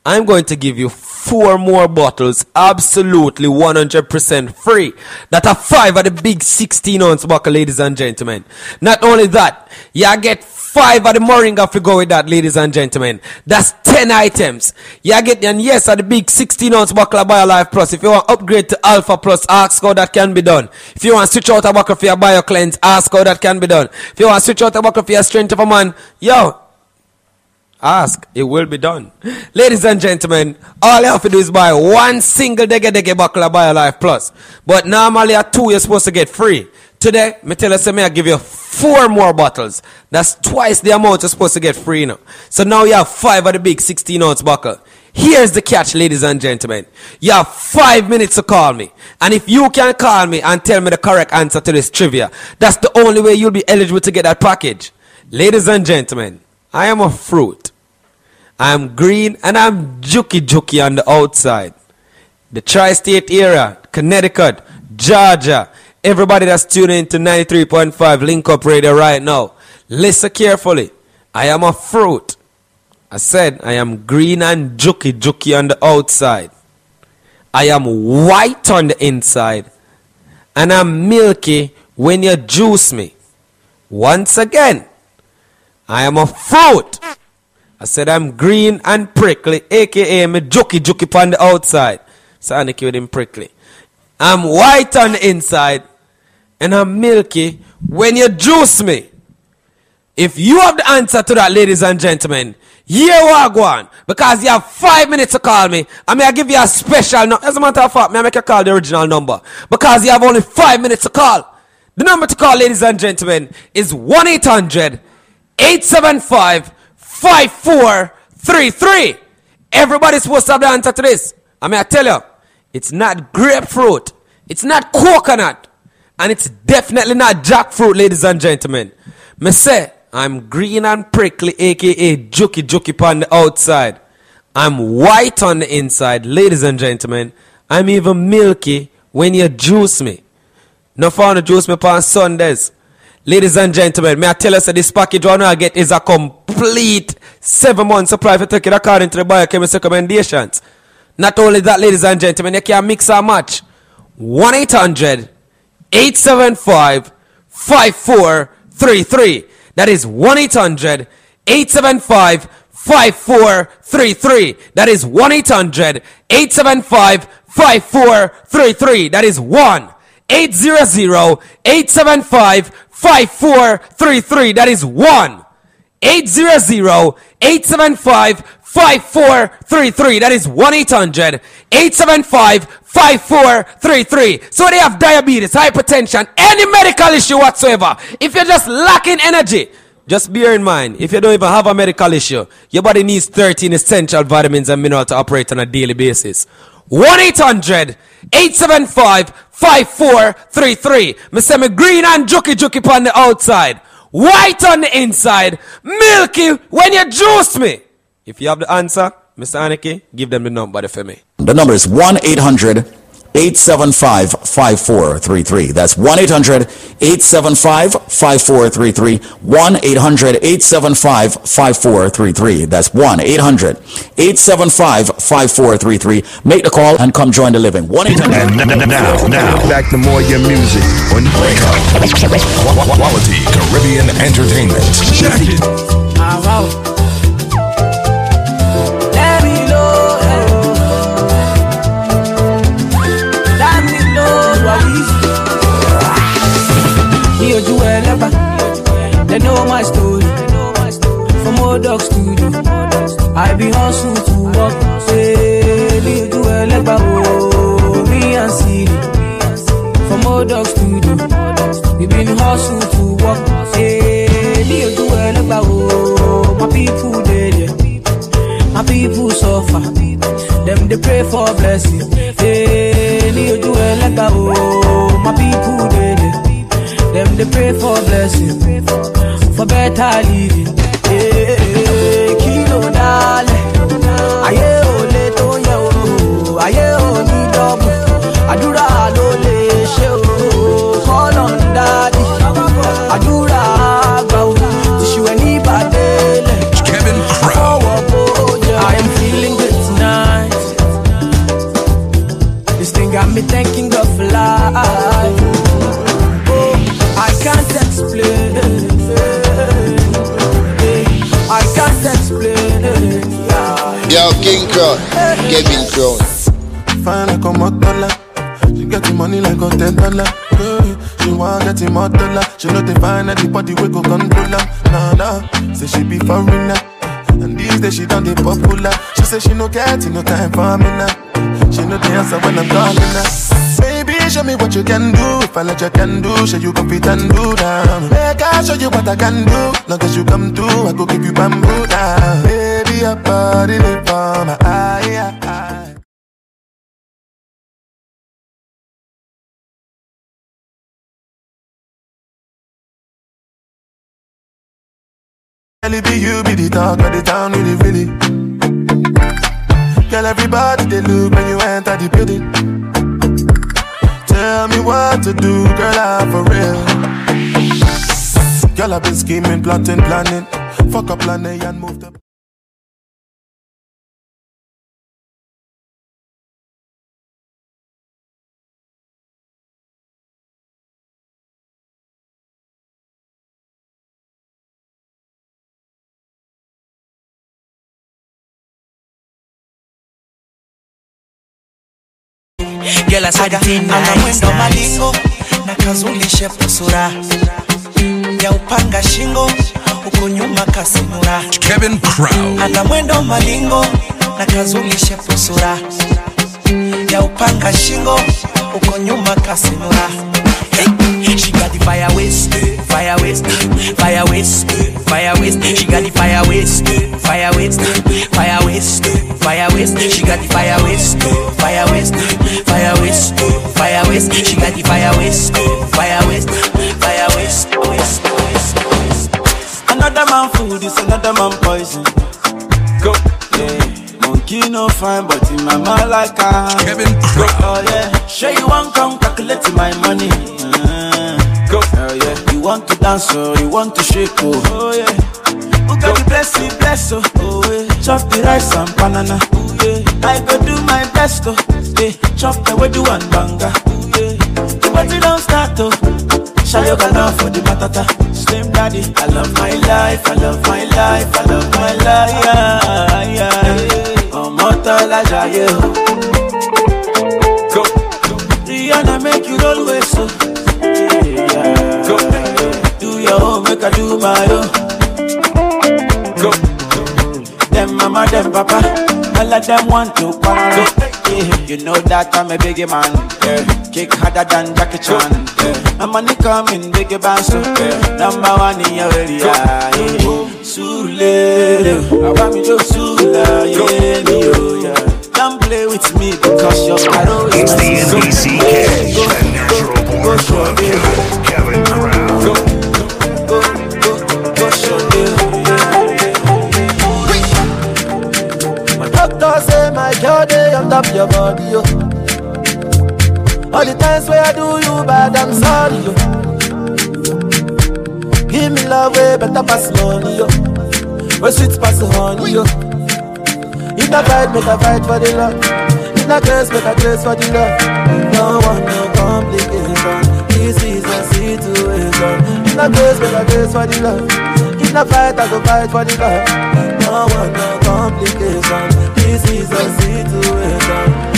I'm going to give you four more bottles absolutely 100% free. That are five of the big 16 ounce bottle, ladies and gentlemen. Not only that, you get five of the Moringa if you go with that, ladies and gentlemen. That's 10 items. You get, and yes, of the big 16 ounce bottle of BioLife Plus. If you want upgrade to Alpha Plus, ask how that can be done. If you want switch out a bottle for your BioCleanse, ask how that can be done. If you want switch out a bottle for your Strength of a Man, yo, Ask, it will be done. Ladies and gentlemen, all you have to do is buy one single dege dege bottle of BioLife Plus. But normally at two, you're supposed to get free. Today, me tell you, I give you four more bottles. That's twice the amount you're supposed to get free now. So now you have five of the big 16 ounce bottle. Here's the catch, ladies and gentlemen. You have five minutes to call me. And if you can call me and tell me the correct answer to this trivia, that's the only way you'll be eligible to get that package. Ladies and gentlemen, I am a fruit. I'm green and I'm jukey jukey on the outside. The tri state area, Connecticut, Georgia, everybody that's tuning into 93.5 Link Up Radio right now, listen carefully. I am a fruit. I said I am green and jukey jukey on the outside. I am white on the inside. And I'm milky when you juice me. Once again, I am a fruit. I said I'm green and prickly, aka me jokey jokey on the outside. Sonic with him prickly. I'm white on the inside, and I'm milky when you juice me. If you have the answer to that, ladies and gentlemen, here we go on. Because you have five minutes to call me. I mean, I give you a special no- As a matter of fact, may I make you call the original number. Because you have only five minutes to call. The number to call, ladies and gentlemen, is 1 800 875 5433. Everybody's supposed to have the answer to this. I mean, I tell you, it's not grapefruit, it's not coconut, and it's definitely not jackfruit, ladies and gentlemen. Me say, I'm green and prickly, aka jokey jokey on the outside. I'm white on the inside, ladies and gentlemen. I'm even milky when you juice me. No fun to juice me on Sundays. Ladies and gentlemen, may I tell us that this package one I get is a complete seven month supply for take it according to the biochemist recommendations. Not only that, ladies and gentlemen, you can mix and match. 1 800 875 5433. That is 1 800 875 5433. That is 1 800 875 5433. That is 1 800 875 5433. That is 1 800 875 5433. That is 1 800 875 5433. So they have diabetes, hypertension, any medical issue whatsoever. If you're just lacking energy, just bear in mind, if you don't even have a medical issue, your body needs 13 essential vitamins and minerals to operate on a daily basis. 1 800 875 5433. Me say me green and jokey jokey on the outside, white on the inside, milky when you juice me. If you have the answer, Mr. Aniki, give them the number for me. The number is 1 800 875 5433. That's 1 800 875 5433. 1 800 875 5433. That's 1 800 875 5433. Make the call and come join the living. 1 800. And now, now, back to more your music on Wake Up. Quality Caribbean Entertainment. Check it. They know my story. From old dog studio, I be hustle to work. Say, me ojú ẹlẹ́bà, oh, me and Siri. From old dog studio, we been hustle to work. Say, me ojú ẹlẹ́bà, oh, my people there. My people suffer. Them they pray for blessing. Hey, ní ojú ẹlẹ́gbà o, my people dey there. Them they pray for blessing, for better living. Hey, kí ló dálẹ̀? Ayé ò lè tó yẹ o, ní dọ́bù. Àdúrà ló lè ṣe o, kọ́lọ̀ ń dádì. Àdúrà àgbà o, tìṣù ẹ̀ ní ìbàdélẹ̀. Kevin Crown. Oh, oh, oh, I am feeling good tonight. This thing got me thanking King Crown, Kevin Crown. Fine like a motola. She get the money like a ten dollar. She want get him more dollar. She know they find anybody we go control her. Nah, nah. Say she be foreigner. And these days she done the popular. She say she no get no time for me now. She know the answer when I'm calling her. Show me what you can do. If I let you can do, show you fit and do down. Make I show you what I can do. Long as you come through, I go give you bamboo down. Baby, your body live for my eye. eye. Girl, it be you be the talk of the town, really, really. Girl, everybody they look when you enter the building. Tell me what to do, girl, I'm for real. Girl, I've been scheming, plotting, planning. Fuck up, plan A and move the. Down ana mwendo malingo na kazulishe pusura ya upanga shingo huko nyuma kasinura. Kevin Crow. Ana mwendo malingo na kazulishe pusura ya upanga shingo huko nyuma kasinura. Hey, She got the fire waste, fire waste, fire waste, fire waste. She got the fire waste, fire waste, fire waste, fire waste. She got the fire waste, fire waste, fire waste, fire waste. She got the fire waste, fire waste, fire waste, waste, waste, waste. Another man food is another man poison. Go. Yeah. Monkey no fine, but in my mind like I Kevin Go. Oh yeah. Sure you want come calculate my money. Uh, Go. Oh yeah. You want to dance or you want to shake oh. Oh yeah. Who got the bless you, bless oh. Oh yeah. Chop the rice and banana. Oh yeah. I go do my best oh. Yeah. Chop the way do and banga. Oh yeah. The party don't start oh. Shayo love for the matata. Slim daddy, I love my life, I love my life, I love my life. Yeah, yeah. Ọmọ tọ́lá jayé o. Oh. Go. Rihanna make you roll with so. Yeah. Go. Do your own, make I do my own. Mama, them papa, all of them want to quarrel. Yeah. You know that I'm a biggie man. Yeah. Kick harder than Jackie Chan. Yeah. My money coming, biggie band so yeah. Number one in your area. Yeah. Sule, I want me to Sula, yeah, oh, yeah. Don't play with me because your caro is It's the NBC Cash, the natural born Kevin on top your body, yo. All the times where I do you bad, I'm sorry, yo. Give me love way better pass money, yo. Where sweet pass honey, yo. If I fight, make I fight for the love. If I curse, make I curse for the love. No one, no complication. This is a situation. If I curse, make I curse for the love. If I fight, I go fight for the love. No one, no complication. This is a situation.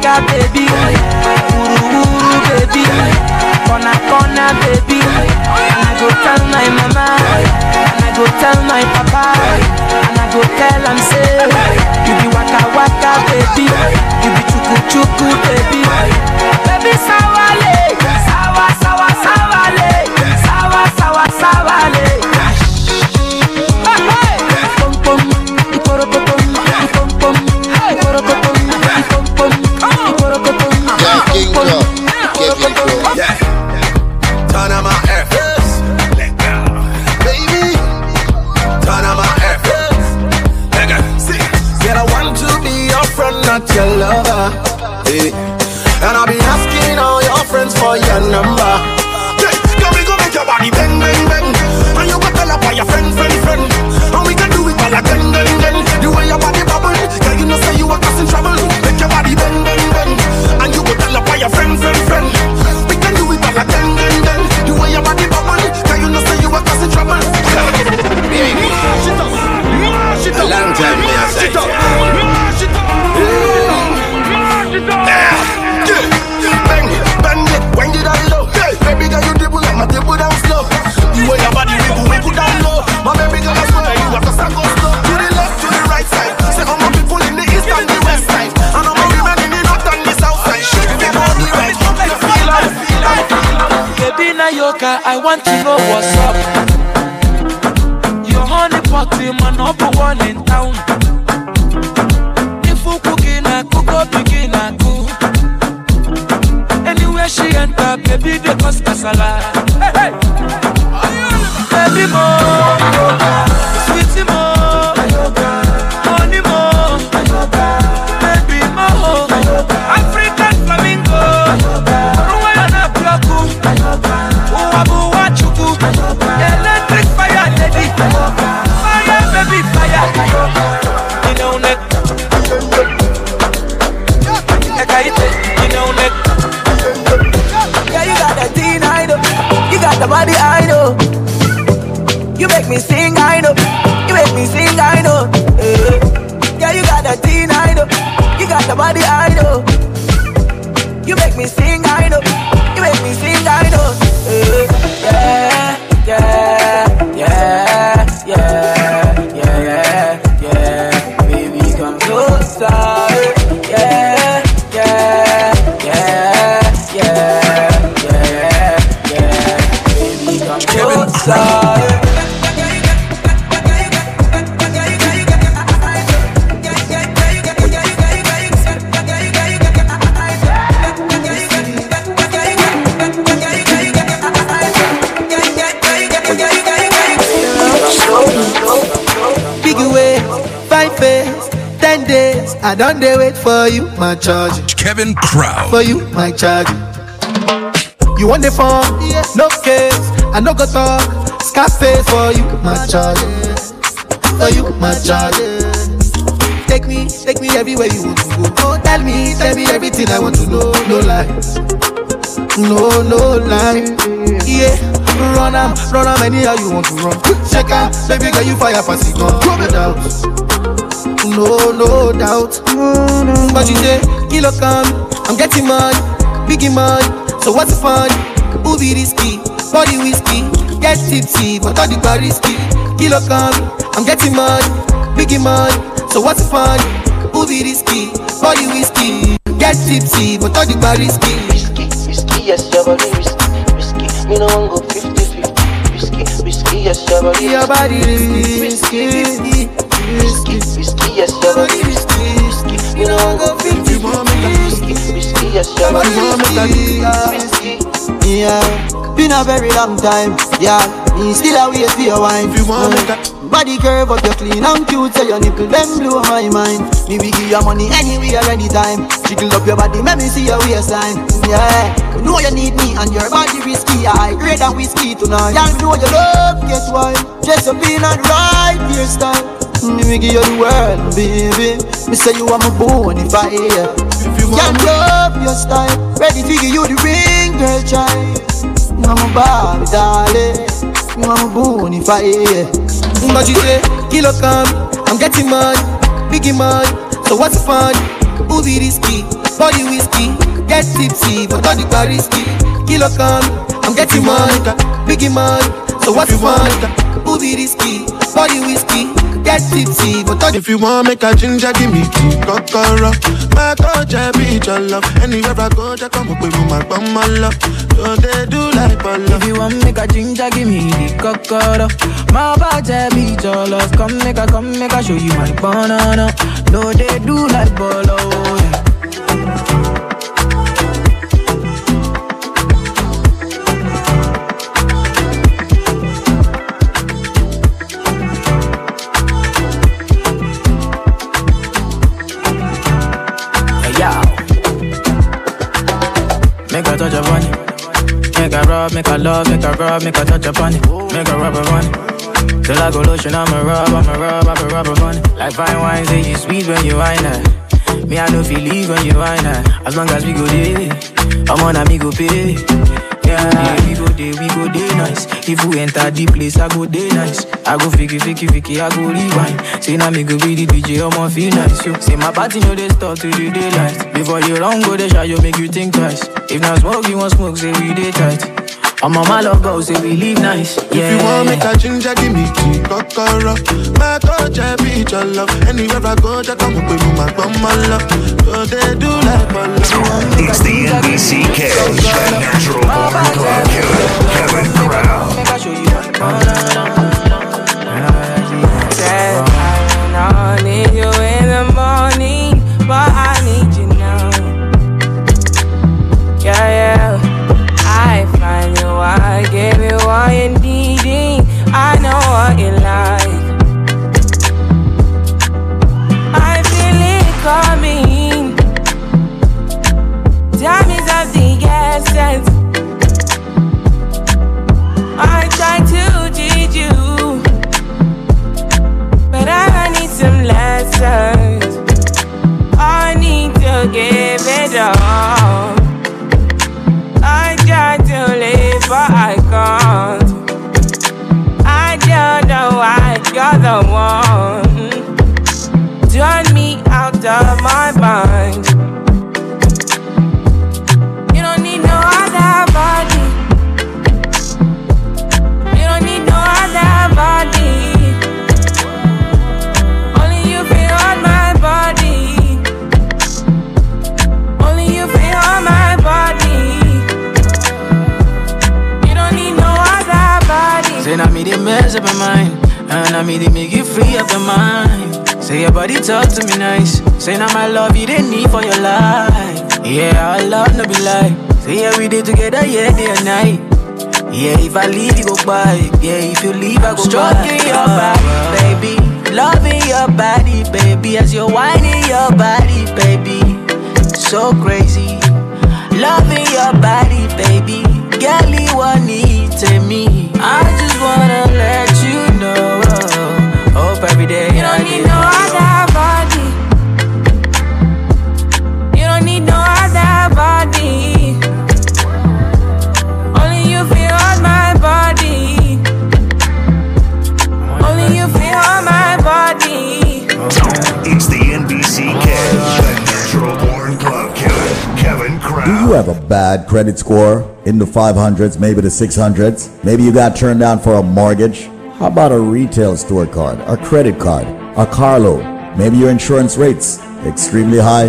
Waka baby I want to don't dey wait for you, my charge. Kevin Crown. For you, my charge. You want the phone? No case. I no go talk. Scarface for you, my charge. For you, my charge. Take me, take me everywhere you want to go. Oh, tell me, tell me everything I want to know. No lies. No, no lie. Yeah, run am, run am anyhow you want to run. Check out, baby girl, you fire pass it gun. No doubt, no, no doubt. But you say, kilo come, I'm getting money, biggie money. So what's the fun? Who be risky? Body whiskey, get tipsy, but all the bar risky. Kilo come, I'm getting money, biggie money. So what's the fun? Who be risky? Body whiskey, get tipsy, but all the bar risky. Risky, yes, your body risky, risky. Me no want go 50-50. Risky, risky, yes, your body Your body risky, risky, risky, risky, yes, your body risky, risky. Me no want go 50-50. Risky, risky, yes, your body risky, risky. Yeah, been a very long time. Yeah, me still a wait for your wine. You Body curve up, you're clean and cute, so your nipple them blow my mind. Me we give you money anywhere, anytime. Jiggle up your body, let me see your waistline. Yeah, you know you need me and your body risky. I great than whiskey tonight. Y'all know you love, guess why? Dress up in and right hairstyle. Me give you the world, baby. Me say you are my bone if I hear. Y'all love your style. Ready to give you the ring, girl, child. You are my Barbie, darling. You are my bone if I hear. But you say, kilo come, I'm getting money, biggie money. So what's the fun? Who be risky? Body whiskey, get tipsy, but all the bar risky. Kilo come, I'm getting money, biggie money. So what's the fun? Who be risky? Body whiskey, get tipsy, but all If you want make a ginger, give me key, kokoro. My coach, I be your love. Anywhere I go, just come up with my bum, my love. So they do like bolo. If you want make a ginger, give me the cocoa. My body be your love. Come make a, come make a show you my banana. No, they do like bolo. Yeah. Make a rub, make a love, make a rub, make a touch upon it. Make a rub upon it. Till I go lotion, I'ma rub, I'ma rub, I'ma rub upon it. Like fine wine, say you sweet when you wine her. Me, I know feel leave when you wine her. As long as we go there, I'm on a me go pay. Yeah, we go there, we go there nice. If we enter the place, I go there nice. I go fiki, fiki, fiki, I go rewind. Say now me go be the DJ, I'ma feel nice. Yo. Say my party no they stop till the daylight. Before you long go the shot, you make you think twice. If not smoke, you want smoke, say we day tight. I'm on my love go, say we live nice. Yeah. If you want make a ginger, give me key, kokoro. My coach, I be your love. Anywhere I go, just come up with my bum, my love. So they do like bolo. It's the NBCK, the natural born club killer, Kevin Said I know what you like. I feel it coming. Time is of the essence. I try to teach you, but I need some lessons. I need to give it all. I try to live, but I can't. The one. Turn me out of my mind. You don't need no other body. You don't need no other body. Only you my body. Only you my body. You don't need no other body. Say now me mess up my mind And I me they make you free up your mind. Say your body talk to me nice. Say now my love you they need for your life. Yeah, our love no be lie. Say yeah we did together, yeah, day and night. Yeah, if I leave you go by Yeah, if you leave I go Stroking your body, baby. Loving your body, baby. As you're whining your body, baby. So crazy bad credit score in the 500s, maybe the 600s? Maybe you got turned down for a mortgage? How about a retail store card, a credit card, a car loan? Maybe your insurance rates extremely high?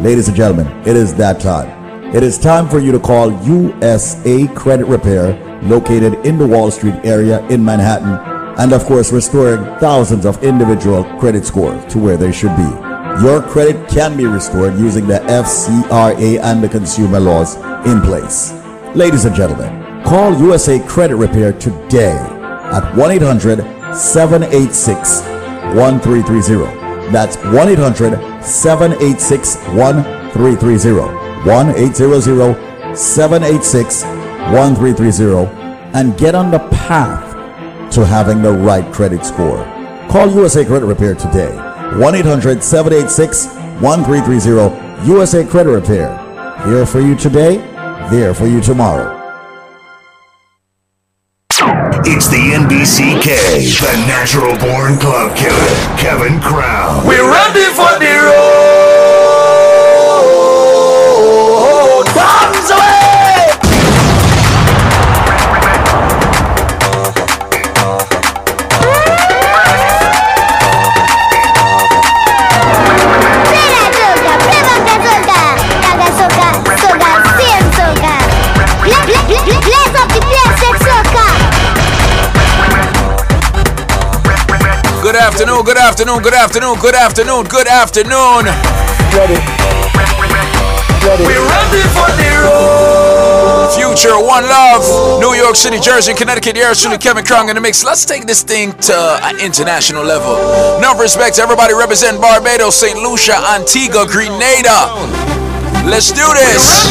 Ladies and gentlemen, it is that time. It is time for you to call USA Credit Repair, located in the Wall Street area in Manhattan, and of course, restoring thousands of individual credit scores to where they should be. Your credit can be restored using the FCRA and the consumer laws in place. Ladies and gentlemen, call USA Credit Repair today at 1 800 786 1330. That's 1 800 786 1330. 1 800 786 1330 and get on the path to having the right credit score. Call USA Credit Repair today. 1 800 786 1330. USA Credit Repair. Here for you today, there for you tomorrow. It's the NBCK, the natural born club killer, Kevin Crown. We're ready for the road. Afternoon, good afternoon, good afternoon, good afternoon, good afternoon. Ready. Ready. We ready for the road. Future, One Love, New York City, Jersey, Connecticut, Air Truly, Kevin Crown in the mix. Let's take this thing to an international level. Enough respect to everybody representing Barbados, St. Lucia, Antigua, Grenada. Let's do this.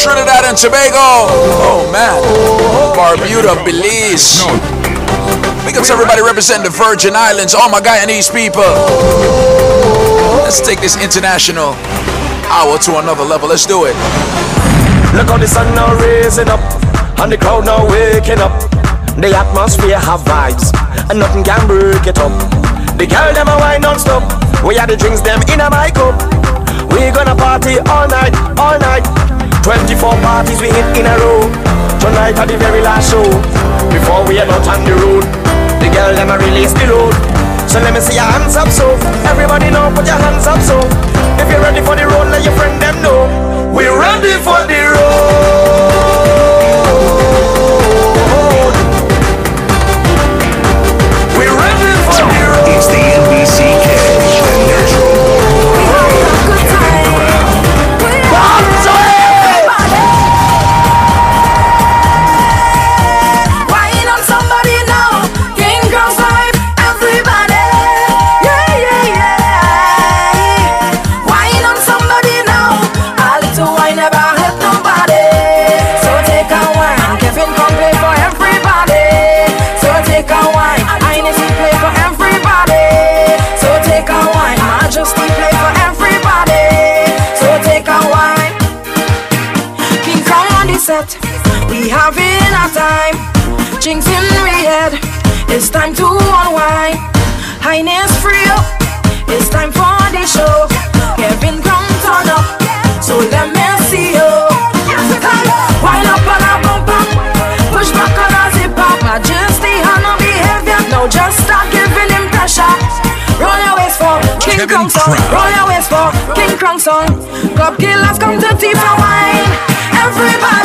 Trinidad and Tobago. Oh man. Barbuda, Belize. Big ups everybody representing the Virgin Islands, all my Guyanese people. Let's take this international hour to another level. Let's do it. Look how the sun now raising up, and the crowd now waking up. The atmosphere have vibes, and nothing can break it up. The girl them a wine non-stop. We had the drinks them in a my cup. We gonna party all night, all night. 24 parties we hit in a row. Tonight at the very last show. Before we head out on the road, girl them a release the load. So let me see your hands up, so everybody know, put your hands up, so if you're ready for the road, let your friend them know. We're ready for the road. time. Jinx in red. it's time to unwind. Highness free up, it's time for the show. Kevin, come turn up, so let me see you. Wind up on a bumper, push back on a zipper. Majesty on a behavior, now just start giving him pressure. Roll your waist for King Kong song, roll your waist for King Kong song. Club killers come to tea for wine, everybody.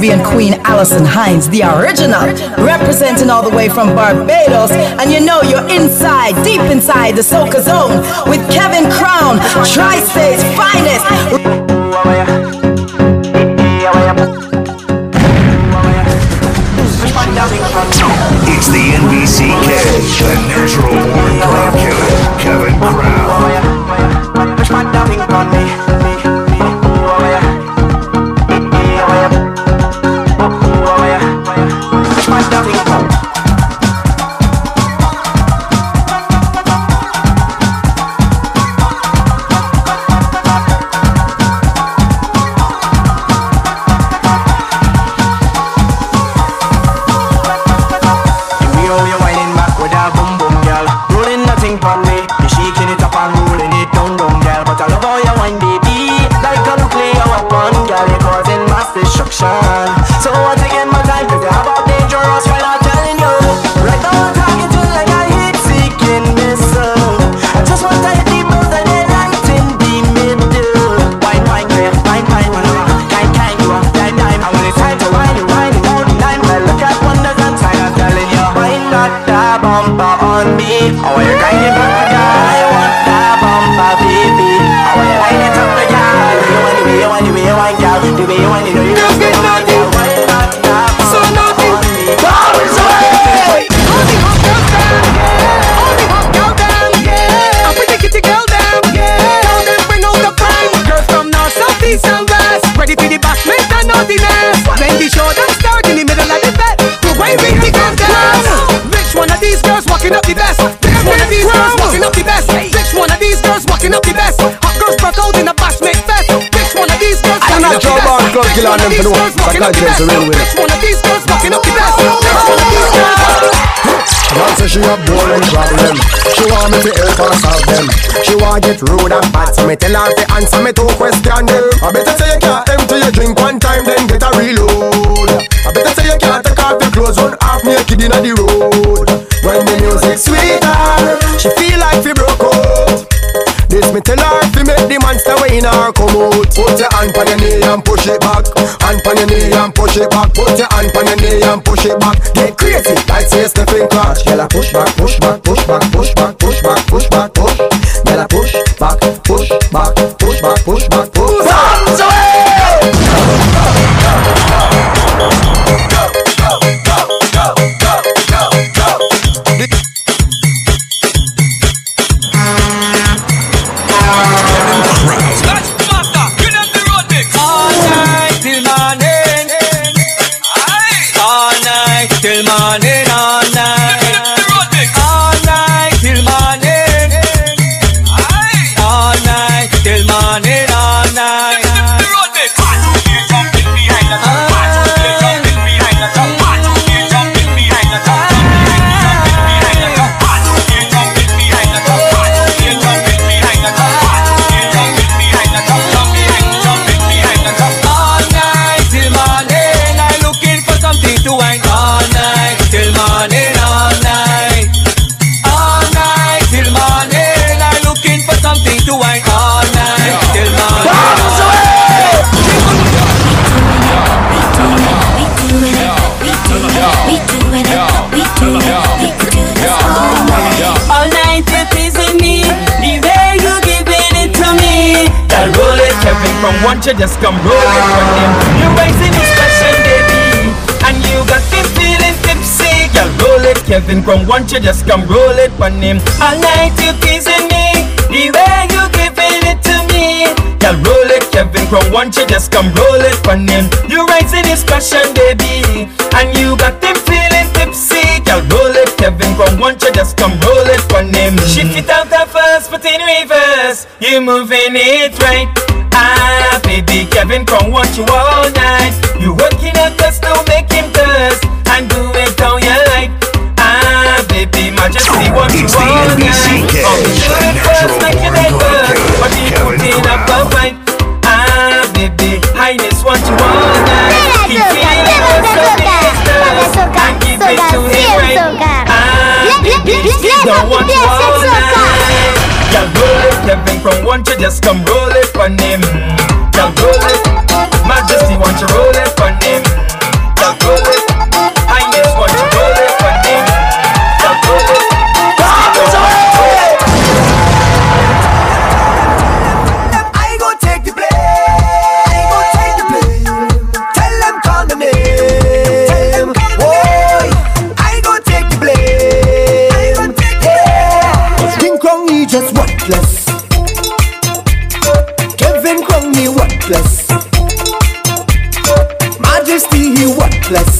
Caribbean queen Alison Hinds, the original, representing all the way from Barbados. And you know you're inside, deep inside the Soca Zone with Kevin Crown, Tri State's finest. Kill on them for the one. Psychiatrist is a real winner. One of these girls fucking up the best. One of these girls. Girl say she have boring problem She want me to help her solve them She want get rude and bad So me tell her to answer me two questions them I better say you can't empty your drink one time Then get a reload I better say you can't take off your clothes Run half naked inna the road When the music sweeter ah, She feel like she broke out this me tell her fi make the monster way in her come out Put your hand on your and push it back Hand on your knee and push it back Put your hand on your knee and push it back Get crazy like say Stephen Clark Girl a push back, push back, push back, push back, push back, push back, push Girl a push back, push back, push back, push back, push To just come roll it from him. You're raising his passion, baby, and you got me feeling tipsy. Girl, roll it, Kevin, from one you just come roll it from him. All night you're teasing me, the way you giving it to me. Girl, roll it, Kevin, from one you just come roll it from him. You're raising his passion, baby, and you got him feeling tipsy. Girl, roll it, Kevin, from one you just come roll it from him. Shift it out the first, but in reverse, you moving it right. Ah, baby, Kevin, come watch you all night. You working out just to make him thirst and do it how you like. Ah, baby, Majesty want you all night. Oh, you do it first like you never, but you putting up a fight. Ah, baby, Highness want you all night. He feeling what's up in his thirst and give it to him right. Ah, baby, he don't want you all night. Girl, roll from one to just come roll it from him. Girl, roll it, Majesty want you roll it from him. Girl, roll it, he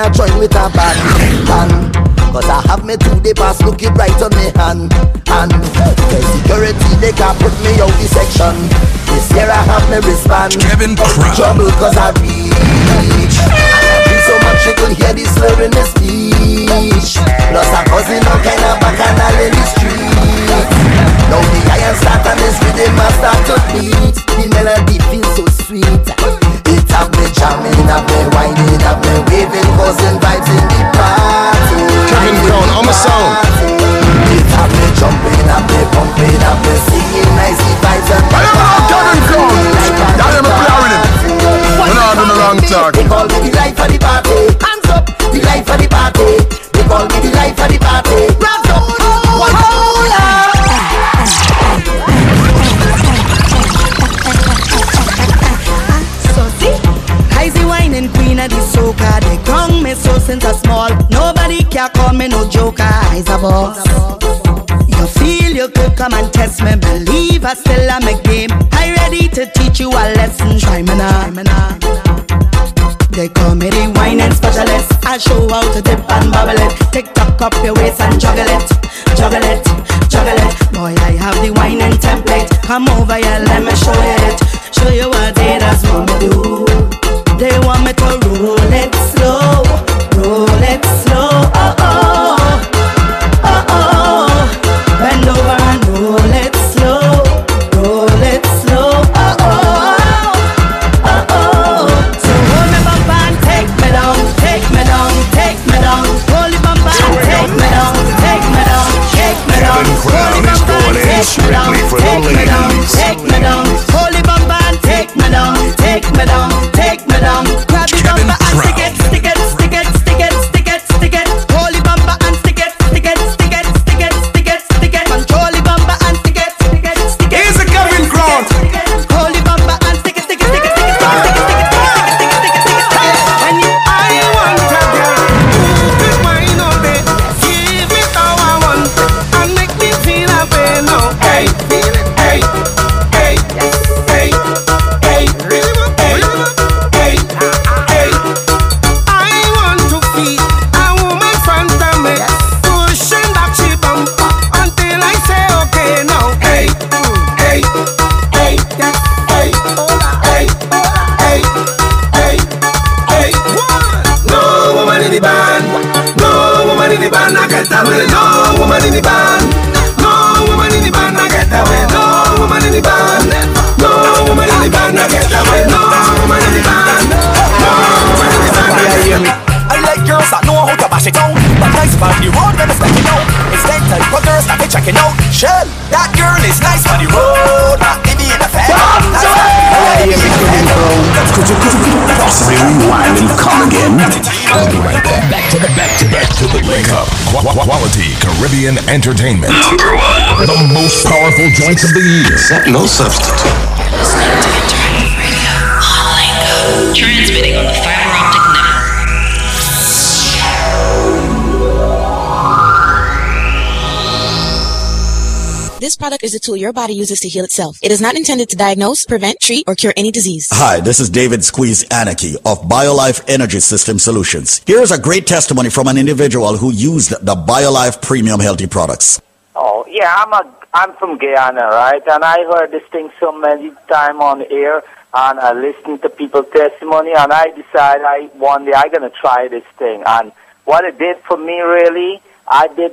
I join with a band. band. Cause I have me two day pass looking right on me hand And the security they can put me out the section. This year I have me wristband. Kevin Crown Trouble cause I reach. And I drink so much you could hear the slur in the speech. Plus I'm causing all kind of bacchanal in the street Now the iron start and this rhythm I start to beat. The melody feels so sweet It have me jamming, have me whining, have me waving Causing vibes in the party Kevin Crown on the sound. It me jumping, have me pumping, have me singing nicely vibes and I am Kevin Crown. That am a player with him. We're not doing the wrong talk. Boss. You feel you could come and test me. Believe I still am a game. I ready to teach you a lesson. Try me now. They call me the wine and specialist. I show how to dip and bubble it. Tick tock up your waist and juggle it, juggle it, juggle it. Boy, I have the wine and template. Come over here, Caribbean entertainment. Number one. The most powerful joints of the year. no substitute. Transmitting on the fiber This product is a tool your body uses to heal itself. It is not intended to diagnose, prevent, treat, or cure any disease. Hi, this is David Squeeze Anarchy of BioLife Energy System Solutions. Here's a great testimony from an individual who used the BioLife Premium Healthy products. Oh, yeah, I'm a I'm from Guyana, right? And I heard this thing so many times on air, and I listened to people's testimony, and I decided I one day I'm gonna try this thing. And what it did for me, really, I did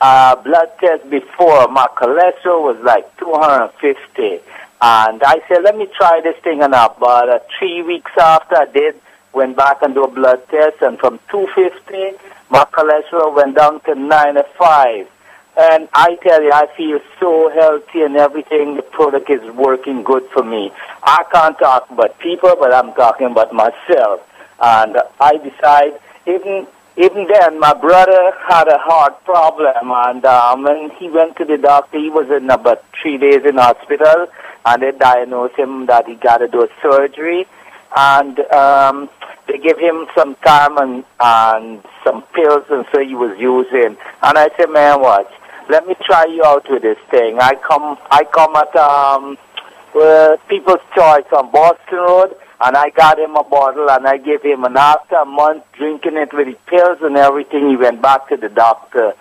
uh, blood test before. My cholesterol was like 250, and I said, let me try this thing and. But uh, three weeks after I did, went back and do a blood test, and from 250, my cholesterol went down to 95. And I tell you, I feel so healthy and everything. The product is working good for me. I can't talk about people, but I'm talking about myself. And I decide, even even then, my brother had a heart problem, and um, when he went to the doctor, he was in about three days in hospital, and they diagnosed him that he got to do a surgery, and um, they gave him some time and, and some pills, and so he was using. And I said, man, watch, let me try you out with this thing. I come, I come at um, uh, People's Choice on Boston Road, And I got him a bottle and I gave him, and after a month drinking it with the pills and everything, he went back to the doctor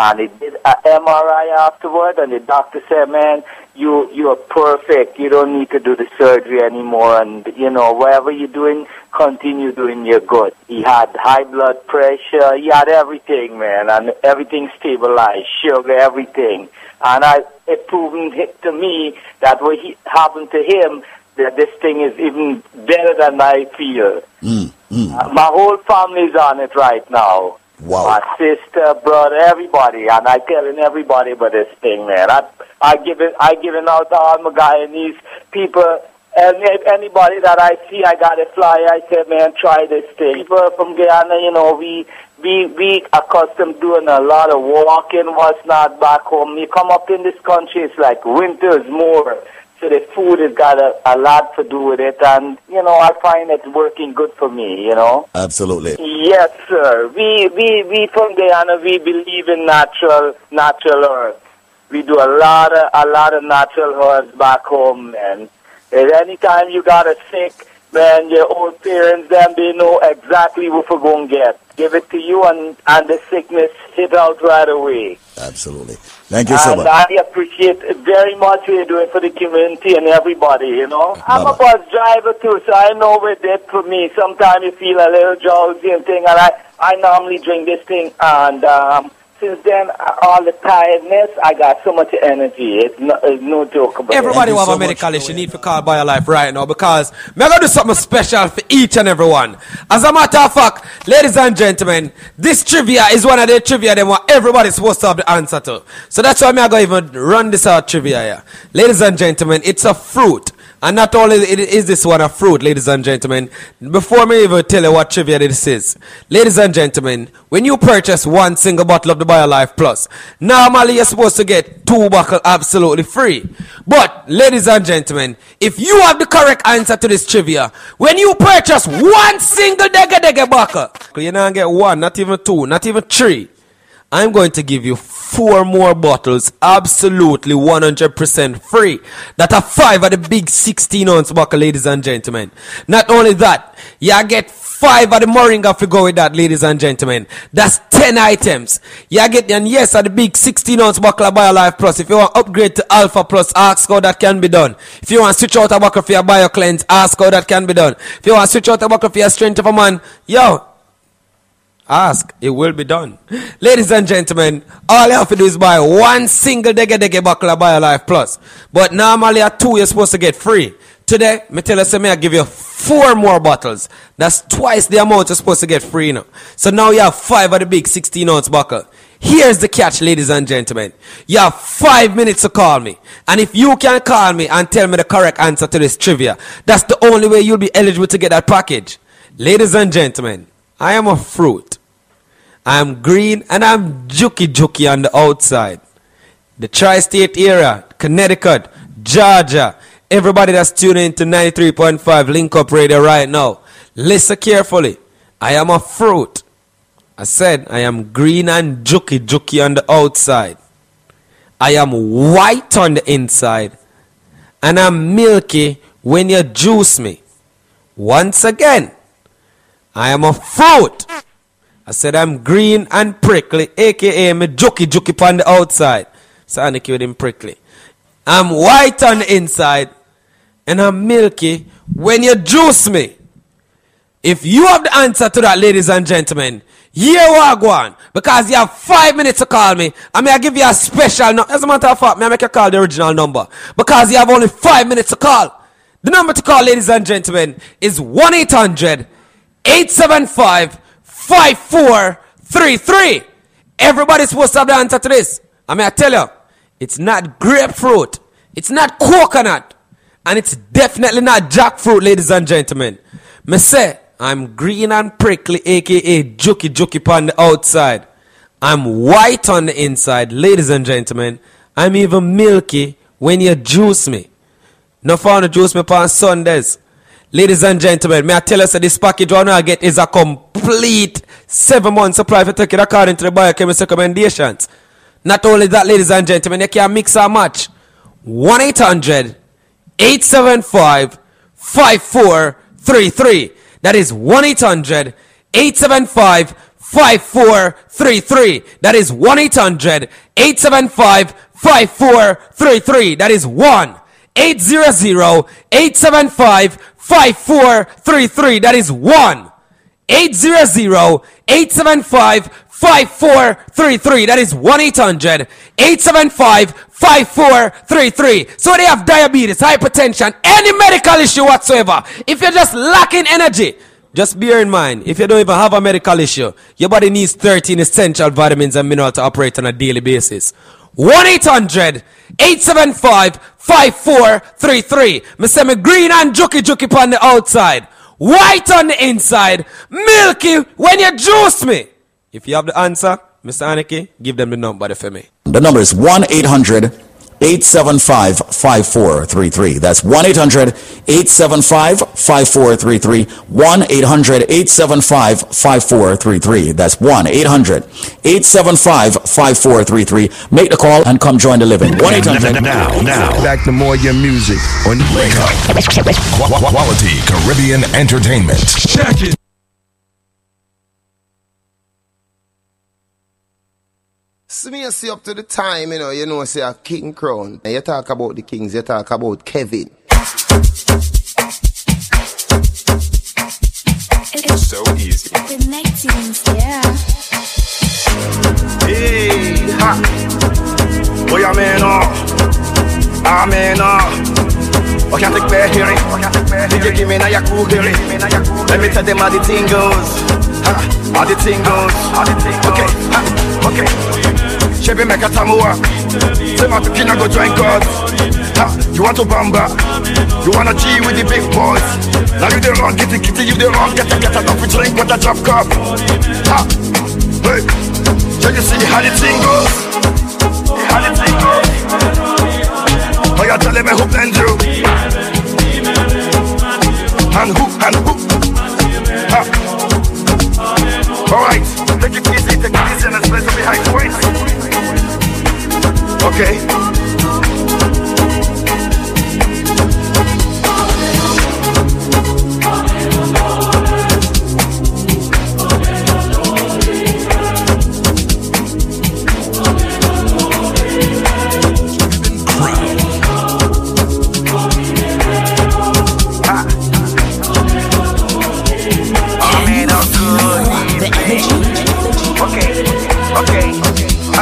and he did an MRI afterward, and the doctor said, "Man, you you are perfect. You don't need to do the surgery anymore, and you know whatever you're doing, continue doing. You're good." He had high blood pressure. He had everything, man, and everything stabilized, sugar, everything, and I it proved to me that what he, happened to him that this thing is even better than I feel. Mm, mm. Uh, my whole family's on it right now. Wow. My sister, brother, everybody, and I telling everybody about this thing, man. I I give it, I giving out to all my Guyanese people. And anybody that I see, I got a flyer. I said, man, try this thing. People from Guyana, you know, we we we accustomed doing a lot of walking, what's not back home. You come up in this country, it's like winter's more. So the food has got a, a lot to do with it, and you know I find it's working good for me. You know. Absolutely. Yes, sir. We we we from Guyana we believe in natural natural herbs. We do a lot of a lot of natural herbs back home, man. At any time you got a sick, man, your old parents them they know exactly what we're going to get. Give it to you, and and the sickness hit out right away. Absolutely. Thank you so and much. I appreciate very much what you're doing for the community and everybody, you know. I'm a bus driver too, so I know what it for me. Sometimes you feel a little drowsy and thing, and I, I normally drink this thing, and um, since then, all the tiredness, I got so much energy. It's no, it's no joke about Everybody it. who have a medical issue need to call BioLife right now because we're going to do something special for each and every one. As a matter of fact, ladies and gentlemen, this trivia is one of the trivia that what everybody's supposed to have the answer to. So that's why I'm going to even run this out trivia here. Ladies and gentlemen, it's a fruit. And not only is this one a fruit, ladies and gentlemen, before me even tell you what trivia this is, ladies and gentlemen, when you purchase one single bottle of the BioLife Plus, normally you're supposed to get two bottles absolutely free. But, ladies and gentlemen, if you have the correct answer to this trivia, when you purchase one single dega dega bottle, you not get one, not even two, not even three. I'm going to give you four more bottles absolutely 100% free. That are five of the big 16 ounce bottle, ladies and gentlemen. Not only that, you get five of the Moringa if you go with that, ladies and gentlemen. That's 10 items. You get, and yes, at the big 16 ounce bottle of BioLife Plus. If you want upgrade to Alpha Plus, ask how that can be done. If you want switch out a bottle for your BioCleanse, ask how that can be done. If you want switch out a bottle for your Strength of a Man, yo, Ask, it will be done. Ladies and gentlemen, all you have to do is buy one single Dege Dege buckle of BioLife Plus. But normally at two, you're supposed to get free. Today, me tell you, say, me I give you four more bottles. That's twice the amount you're supposed to get free now. So now you have five of the big 16 ounce buckle. Here's the catch, ladies and gentlemen. You have five minutes to call me. And if you can call me and tell me the correct answer to this trivia, that's the only way you'll be eligible to get that package. Ladies and gentlemen, I am a fruit. I'm green and I'm jukey jukey on the outside. The tri state area, Connecticut, Georgia, everybody that's tuning into 93.5 Link Up Radio right now, listen carefully. I am a fruit. I said I am green and jukey jukey on the outside. I am white on the inside. And I'm milky when you juice me. Once again, I am a fruit. I said I'm green and prickly, aka me jokey jokey on the outside. Sonic with him prickly. I'm white on the inside and I'm milky when you juice me. If you have the answer to that, ladies and gentlemen, here we go on. Because you have five minutes to call me. I mean, I give you a special number. As a matter of fact, may I make you call the original number. Because you have only five minutes to call. The number to call, ladies and gentlemen, is 1 800 875 5433. Everybody's supposed to have the answer to this. I mean, I tell you, it's not grapefruit, it's not coconut, and it's definitely not jackfruit, ladies and gentlemen. Me say, I'm green and prickly, aka jokey jokey on the outside. I'm white on the inside, ladies and gentlemen. I'm even milky when you juice me. No fun to juice me on Sundays. Ladies and gentlemen, may I tell us that this package one I get is a complete seven month supply for take it according to the biochemist recommendations. Not only that, ladies and gentlemen, you can mix and match. 1 800 875 5433. That is 1 800 875 5433. That is 1 800 875 5433. That is 1 800 875 5433. That is 1 800 875 5433. That is 1 800 875 5433. So they have diabetes, hypertension, any medical issue whatsoever. If you're just lacking energy, just bear in mind, if you don't even have a medical issue, your body needs 13 essential vitamins and minerals to operate on a daily basis. 1 800 875 5433. Me say me green and juky juky on the outside, white on the inside, milky when you juice me. If you have the answer, Mr. Aniki, give them the number for me. The number is 1 800 875 5433. That's 1 800 875 5433. 1 800 875 5433. That's 1 800 875 5433. Make the call and come join the living. 1 800 Now, now, Back to more your music on Wake Up. Qu- qu- Quality Caribbean Entertainment. Check it. See me see up to the time, you know, you know, say a king crown. And you talk about the kings, you talk about Kevin. It's so easy. Connecting, yeah. Hey, ha. Boy, I'm in awe. I'm in awe. Oh, can't take me hearing. Oh, Did you give me now your cool hearing? Let me tell them how the thing goes. Ha, how the thing goes. Okay, ha, okay. Chevy make a tamua. Say my picking go join God. Ha, you want to bamba? You wanna G with the big boys? Now you the wrong, kitty kitty, you the wrong, get a get a coffee drink with a drop cup. Ha, hey, can you see how the thing goes? How the thing goes? Oh, you telling me who blend you? And who, and who? Ha. Alright, take it easy, take it easy, and let's play some behind the weight. Okay.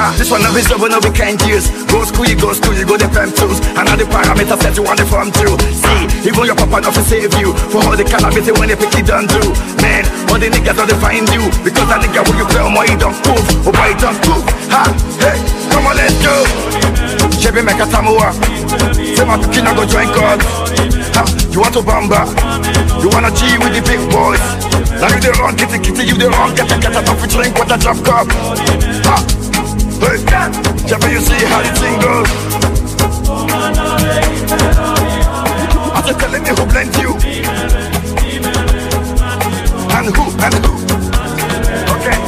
Ah, this one of is over, no we can't use. Go school, you go school, you go the fam tools. The parameters that you want to form through. See, even your papa not to save you. For all the cannabis when they pick it done do. Man, all the niggas don't find you. Because that nigga when you play on my don't move. Oh boy, don't move. Ha, hey, come on, let's go. Chevy make a tamua. Say my picking go join God. Ha, you want to bamba? You wanna G with the big boys? Now you the wrong, kitty kitty, you the wrong, get a get a coffee drink with a drop cup. Ha, hey, Chevy, you see how the thing goes? I'm just telling you who blend you. And who, and who. Okay.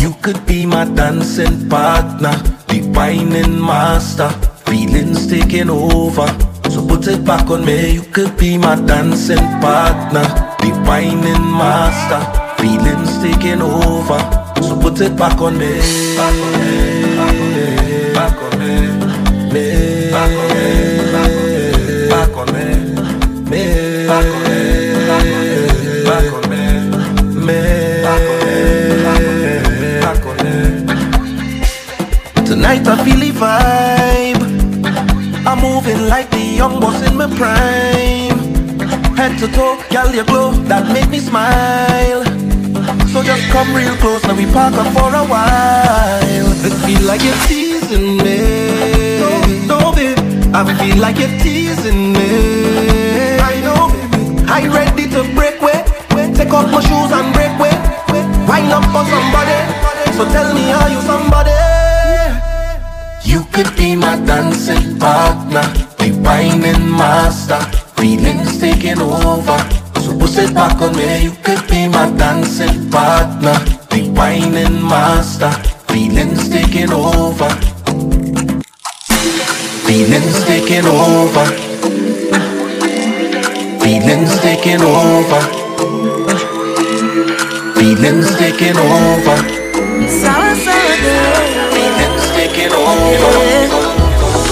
You could be my dancing partner, the whining master, feelings taking over. So put it back on me. You could be my dancing partner, the whining master, feelings taking over. So put it back on me. Back on me. Back on me. Me. Back on me. Back on me. Me. Back on me. Back on me. Me. Back on me. Tonight I feel the vibe. I'm moving like the young boss in my prime. Head to toe, girl, you glow, that make me smile. So just come real close, now we park up for a while. It feel like you're teasing me. No, no, babe, I feel like you're teasing me. I know, baby, I ready to break way. Take off my shoes and break way. Wind up for somebody. So tell me, are you somebody? You could be my dancing partner, the whining master, feelings taking over. Back on me. You could be my dancing partner, the whining master, feelings taking over. Feelings taking over. Feelings taking over. Feelings taking over. Sour, sour girl. Feelings taking over.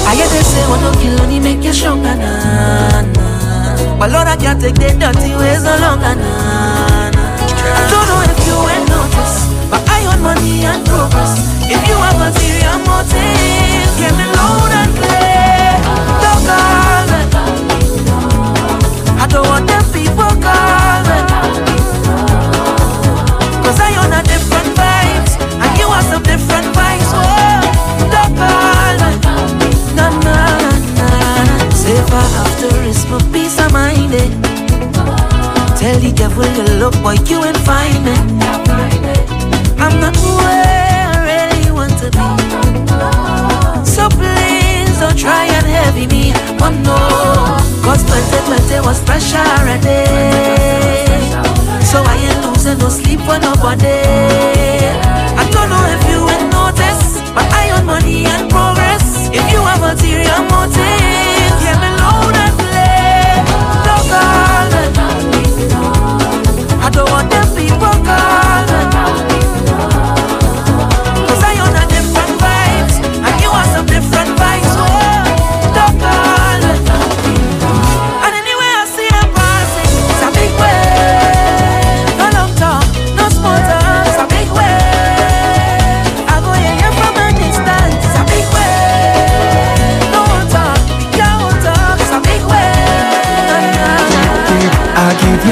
I get say what don't kill only make you stronger, nah. But Lord, I can't take the dirty ways no longer, nah, nah. I don't know if you ain't noticed, but I want money and progress. If you have ulterior motives, get me loud and clear. Don't call me. I don't want them people call me. Cause I own a different vibes, and you have some different vibes. Whoa, don't call me. Na na na na. Say if I have to risk my peace mind, eh. Tell the devil you look, boy, you ain't find me. I'm not where I really want to be. So please don't try and heavy me. One no, cause 2020 was pressure already. So I ain't losing no sleep for nobody. I don't know if you ain't noticed, but I own money and progress. If you have ulterior motives,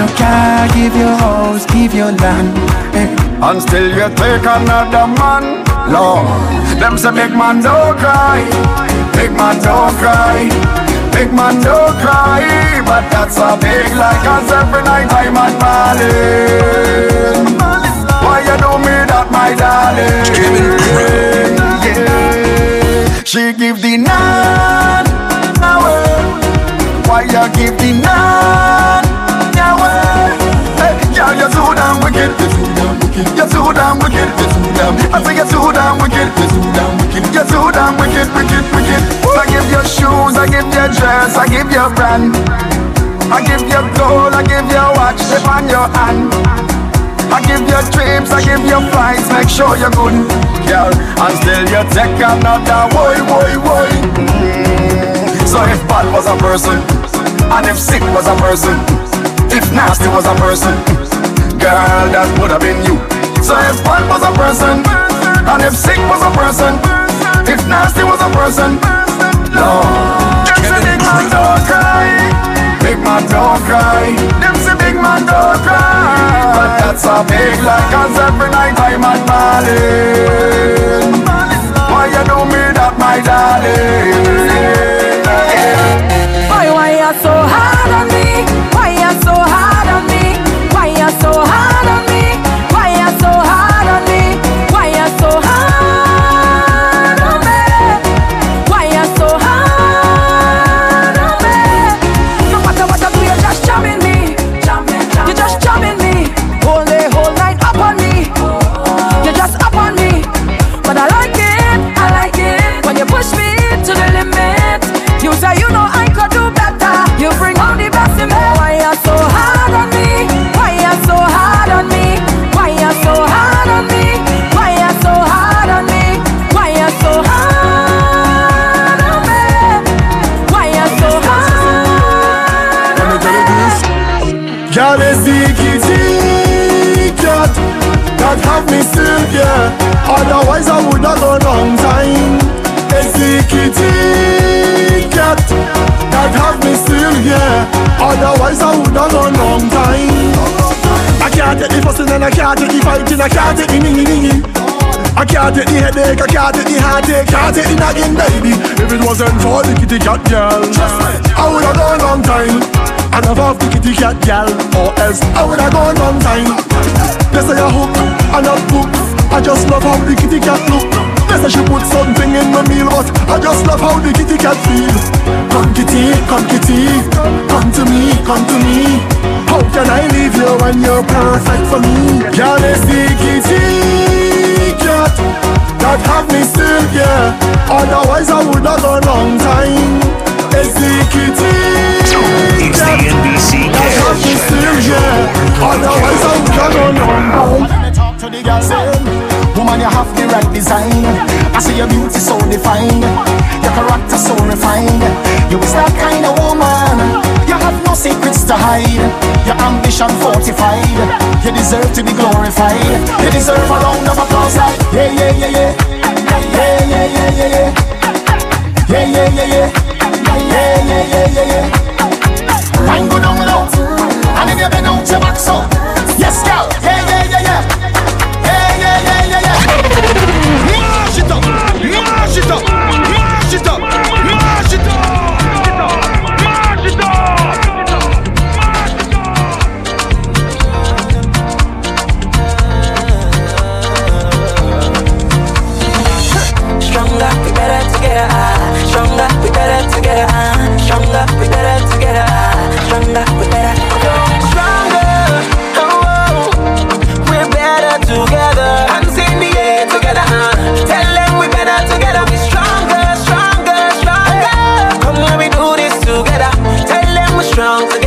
I give you car, give you house, give your land. Eh. And still you take another man. Lord, them say big man don't cry, big man don't cry, big man don't cry. But that's a big lie, cause every night I'm at Marlin. Why you do me that, my darling? Yeah. She give the nine away. Why you give the nine damn wicked. You're so damn wicked. I say you're so damn wicked. You're so damn wicked, wicked, wicked. I give you shoes, I give you dress, I give you brand. I give you gold, I give you watch, slip on your hand. I give you trips, I give you flights, make sure you're good, girl. And still you take another boy, boy, boy. So if bad was a person, and if sick was a person, if nasty was a person, girl, that would have been you. So if bad was a person, and if sick was a person, if nasty was a person, Lord, them say big man don't cry, big man don't cry. Them say big man don't cry, but that's a big lie 'cause every night I'm at Marlin. Why you do me that, my darling? Why, why you so hard on me? Why so hard Otherwise, I would have gone long time. Kitty cat that have me still here. Otherwise, I would have gone long time. I can't take the fussing and I can't take the fighting. I can't take the ningy. I can't take the headache, I can't take the heartache, can't take the nagging, baby. If it wasn't for the kitty cat girl, I would have gone long time. And I've off the kitty cat girl, or else I would have gone long time. They say I hook and not book. I just love how the kitty cat look. They say she put something in my meal, but I just love how the kitty cat feel. Come kitty, come kitty, come to me, come to me. How can I leave you when you're perfect for me? Girl, it's the kitty cat that have me still, yeah. Otherwise I would have gone long time. It's the NBC That's what she says, yeah. Otherwise I would have gone long time. To the girl, say, woman, you have the right design. I see your beauty so defined, your character so refined. You is that kind of woman. You have no secrets to hide. Your ambition fortified. You deserve to be glorified. You deserve a round of applause, like yeah, yeah, yeah, yeah, yeah, yeah, yeah, yeah, yeah, yeah, yeah, yeah, yeah, yeah, yeah, yeah, yeah, yeah. Wine go down low, and if you bend out your back so, yes, girl, yeah, yeah, Stronger, we better together. ah. Stronger, we better together. ah. Stronger,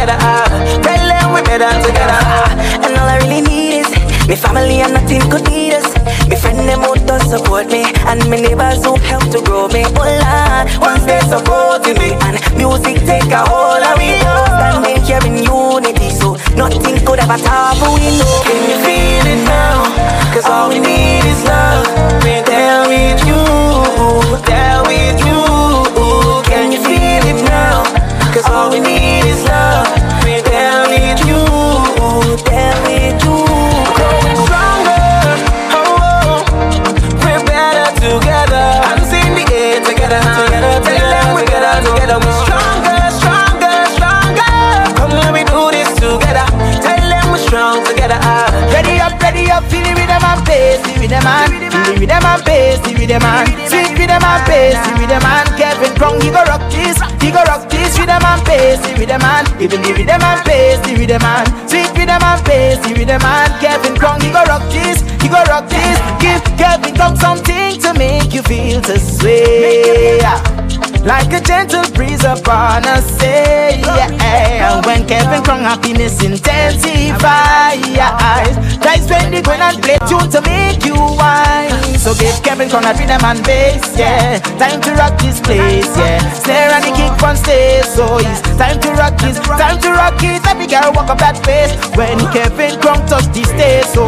together. Tell them we better together. And all I really need is me family and nothing could need us. Me friend them out to support me, and me neighbors who help to grow me. Oh Lord, once they supporting me, and music take a hold of know. Standing here in unity, so nothing could ever top we know. Can you feel it now? Cause all we need is love. We're there with you, there with you. Cause all we need is love. We're with you, there with you. Growing stronger, oh, oh. we're better together. The air together, together, together. Better together. We're stronger, stronger, stronger. Come let me do this together. Tell them we're strong together. ah. Ready up, ready up, feel it with them and them feel them and bass, feel them and them them Kevin Crown, he go rock this, he go rock this with them and feel with them and even give them and it with them and sweet with them and feel with them and Kevin Crown, he go rock this, he go rock this, give Kevin Crown something to make you feel to sway. Like a gentle breeze upon a say, yeah. When Kevin Crown happiness intensifies, guys when they go and play tune to make you wine. So give Kevin Crown a rhythm and bass, yeah. Time to rock this place, yeah. Snare and the kick on stage, so it's time to rock this, time to rock it. Every girl walk up that face when Kevin Crown touch the stage, so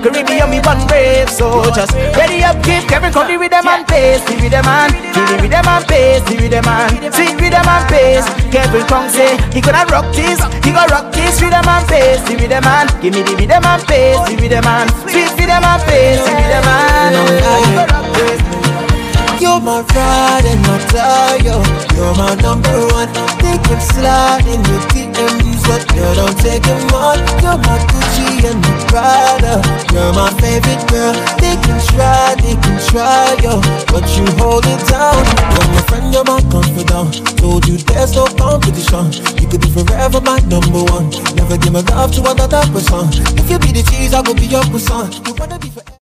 Caribbean me one brave, so just ready up, give Kevin Crown the rhythm and bass, the rhythm and the rhythm and bass, the rhythm and sweet rhythm and bass. Kevin Crown say he gonna rock this, he gonna rock this rhythm and bass, the rhythm and give me the rhythm and bass, the rhythm and sweet rhythm and bass, the rhythm and. You're my pride and my tire. You're my number one. They keep sliding your DMs, but you don't take them on. You're my Gucci and my Prada. You're my favorite girl. They can try, they can try, yo, but you hold it down. You're my friend, you're my confidant. Told you there's no competition. You could be forever my number one. Never give my love to another person. If you be the cheese, I will be your croissant. You wanna be forever.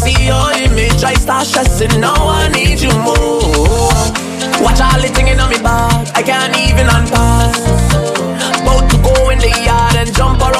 See your image, I start stressing. Now I need you more. Watch all the thing in on me back. I can't even unpack. About to go in the yard and jump around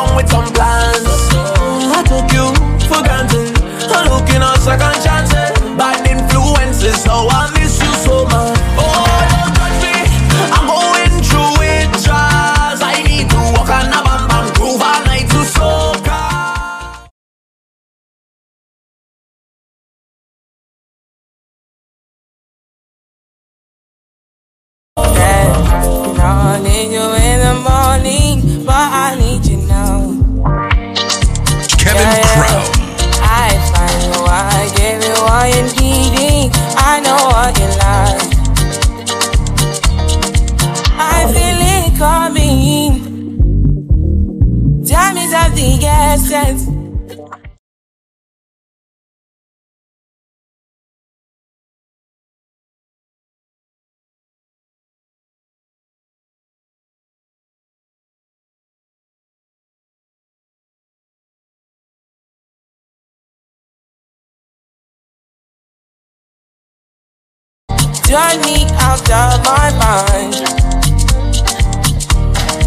Me out of my mind.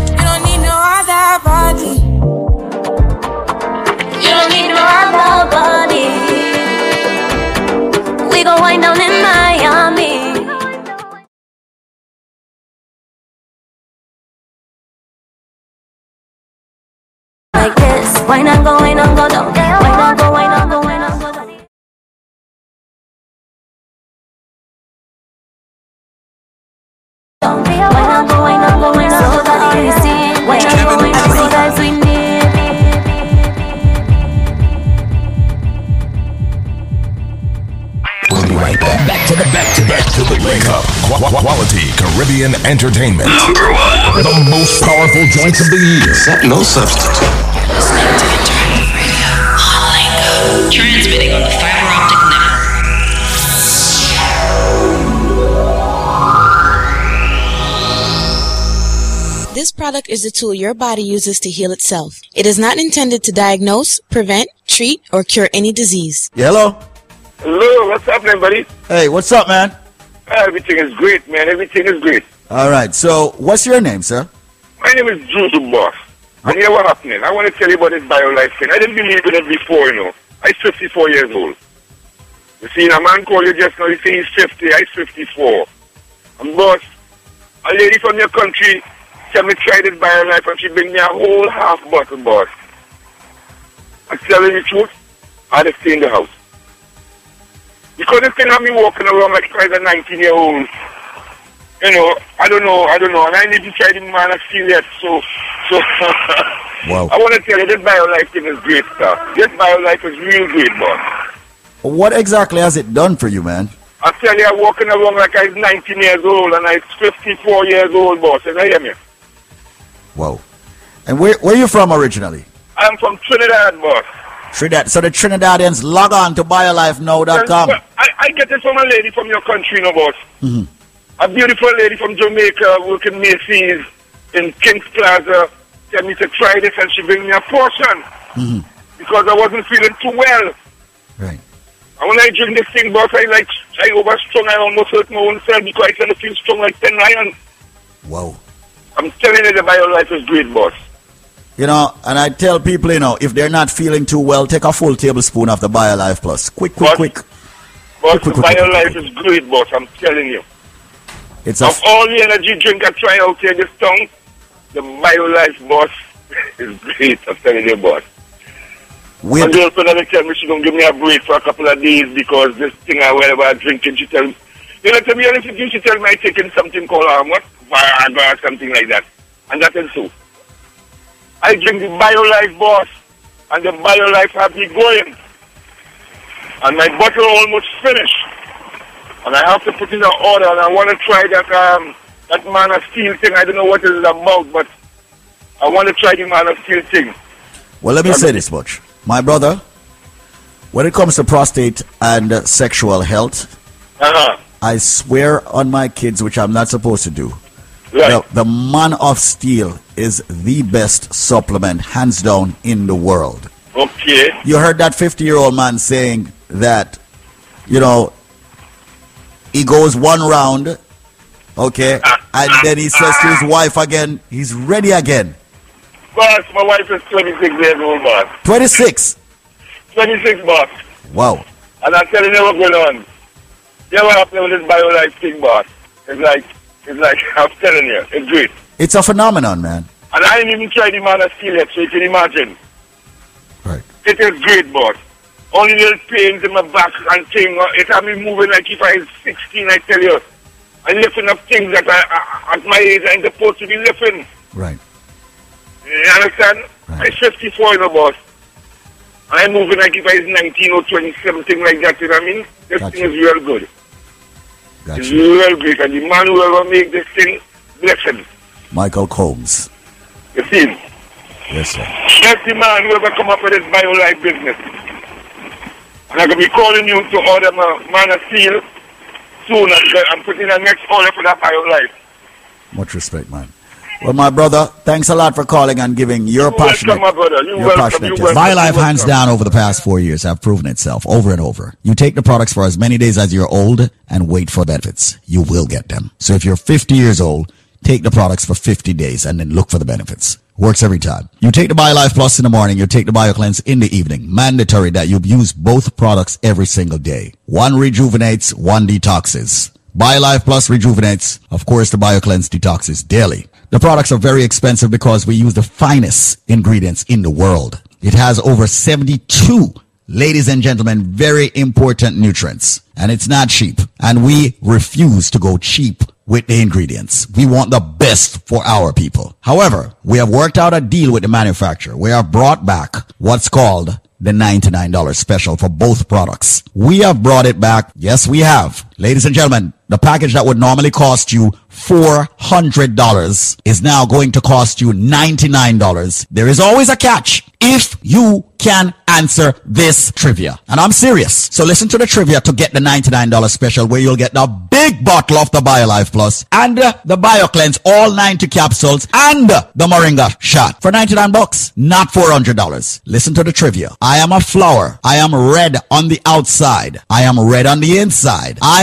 You don't need no other body. You don't need no other body. We gon' wind down in Miami. Like this, why not go, why not go down? Why to the wake up. Qu- qu- quality Caribbean entertainment. Number one. The most powerful joints of the year. Set no substitute. Transmitting on the fiber optic network. This product is a tool your body uses to heal itself. It is not intended to diagnose, prevent, treat, or cure any disease. Yeah, hello. Hello, what's happening, buddy? Hey, what's up, man? Everything is great, man. Everything is great. All right. So, what's your name, sir? My name is Juju Boss. And here what happening? I want to tell you about this BioLife thing. I didn't believe in it before, you know. I'm 54 years old. You see, a man called you just now, you say he's 50, I'm 54. And boss, a lady from your country tell me try this BioLife and she bring me a whole half bottle, boss. I'm telling you the truth, I had to stay in the house. Because this thing have me walking around like I was a 19 year old. You know, I don't know, I don't know. And I need to try the man I feel yet. So, so [LAUGHS] Wow. I want to tell you, this BioLife thing is great stuff. This BioLife is real great, boss. What exactly has it done for you, man? I tell you, I'm walking around like I was 19 years old and I'm 54 years old, boss. You hear me? Whoa. And where where you from originally? I'm from Trinidad, boss. Trinidad. So the Trinidadians log on to biolifenow.com. I, I get it from a lady from your country, know, boss. Mhm. A beautiful lady from Jamaica working Macy's in Kings Plaza. Tell me to try this and she bring me a portion Mhm. because I wasn't feeling too well. Right. And when I drink this thing, boss, I like, I overstrong. I almost hurt my own self because I tend to feel strong like 10 lions. Wow. I'm telling you, the BioLife is great, boss. You know, and I tell people, you know, if they're not feeling too well, take a full tablespoon of the BioLife Plus. Quick, quick, quick. Boss, Quick, the quick, quick, BioLife is great, boss. I'm telling you. It's a Of all the energy drink I try out here this town, the BioLife, boss, [LAUGHS] is great. I'm telling you, boss. We My girlfriend and tell me she gonna give me a break for a couple of days because this thing I whenever I drinking, she tell me, you know, to be honest with you, she tell me I'm taking something called um, what Viagra or something like that, and that is so. I drink the BioLife, boss, and the BioLife have me going, and my bottle almost finished, and I have to put in an order, and I want to try that um that man of steel thing. I don't know what it is about, but I want to try the man of steel thing. Well, let me say this much. My brother, when it comes to prostate and uh, sexual health, Uh-huh. I swear on my kids, which I'm not supposed to do. Right. The, the Man of Steel is the best supplement, hands down, in the world. Okay. You heard that 50 year old man saying that, you know, he goes one round, okay, ah. and then he says to his ah. wife again, he's ready again. Boss, my wife is 26 years old, boss. 26. 26, boss. Wow. And I'm telling you what's going on. You know what happened with this BioLife thing, boss? It's like, it's like, [LAUGHS] I'm telling you, it's great. It's a phenomenon, man. And I didn't even try the man of steel yet, so you can imagine. Right. It is great, boss. Only little pains in my back and thing. uh, It had me moving like if I was 16, I tell you. I'm lifting up things that I, I, at my age I'm supposed to be lifting. Right. You understand? I'm 54, you know, boss. I'm moving like if I was 19 or 20, something like that, you know what I mean? This Gotcha. thing is real good. It's real great. And the man who ever make this thing, bless him. Michael Combs. You see him? Yes, sir. Every man who ever come up with this BioLife business. And I'm going to be calling you to order my man of steel soon. and uh, I'm putting the next order for that BioLife. Much respect, man. Well, my brother, thanks a lot for calling and giving your You're passionate. welcome, my brother. You're your welcome. passionate test. welcome. BioLife, You're hands down, over the past four years, have proven itself over and over. You take the products for as many days as you're old and wait for benefits. You will get them. So if you're 50 years old, take the products for 50 days and then look for the benefits. Works every time. You take the BioLife Plus in the morning, you take the BioCleanse in the evening. Mandatory that you use both products every single day. One rejuvenates, one detoxes. BioLife Plus rejuvenates. Of course, the BioCleanse detoxes daily. The products are very expensive because we use the finest ingredients in the world. It has over 72 ladies and gentlemen, very important nutrients. And it's not cheap. And we refuse to go cheap with the ingredients. We want the best for our people. However, we have worked out a deal with the manufacturer. We have brought back what's called the $99 special for both products. We have brought it back. Yes, we have. Ladies and gentlemen, the package that would normally cost you $400 is now going to cost you $99. There is always a catch if you can answer this trivia. And I'm serious. So listen to the trivia to get the $99 special where you'll get the big bottle of the BioLife Plus and the BioCleanse, all 90 capsules and the Moringa shot for 99 bucks, not $400. Listen to the trivia. I am a flower. I am red on the outside. I am red on the inside. I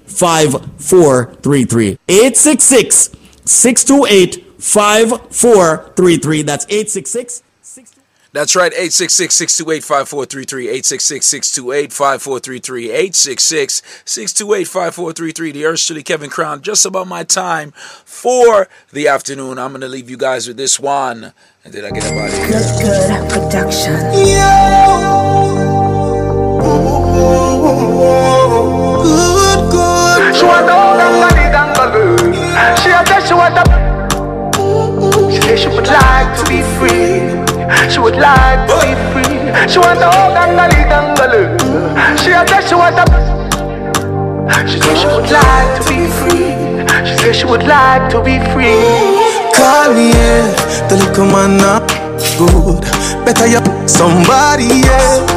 5433. 866 628 5433. That's 866 That's right, 866-628-5433, 866-628-5433, 866-628-5433. The Earthly Kevin Crown, just about my time for the afternoon. I'm going to leave you guys with this one. And then I get up out of here. Good, good production. She want all that money kangaroo. She a say she want a. She say she would like to be free. She would like to be free. She want all gangali gangaloo. She a say she want a. She say she would like to be free. She say she would like to be free. Call me, Kanye, the little man not good. Better you somebody else.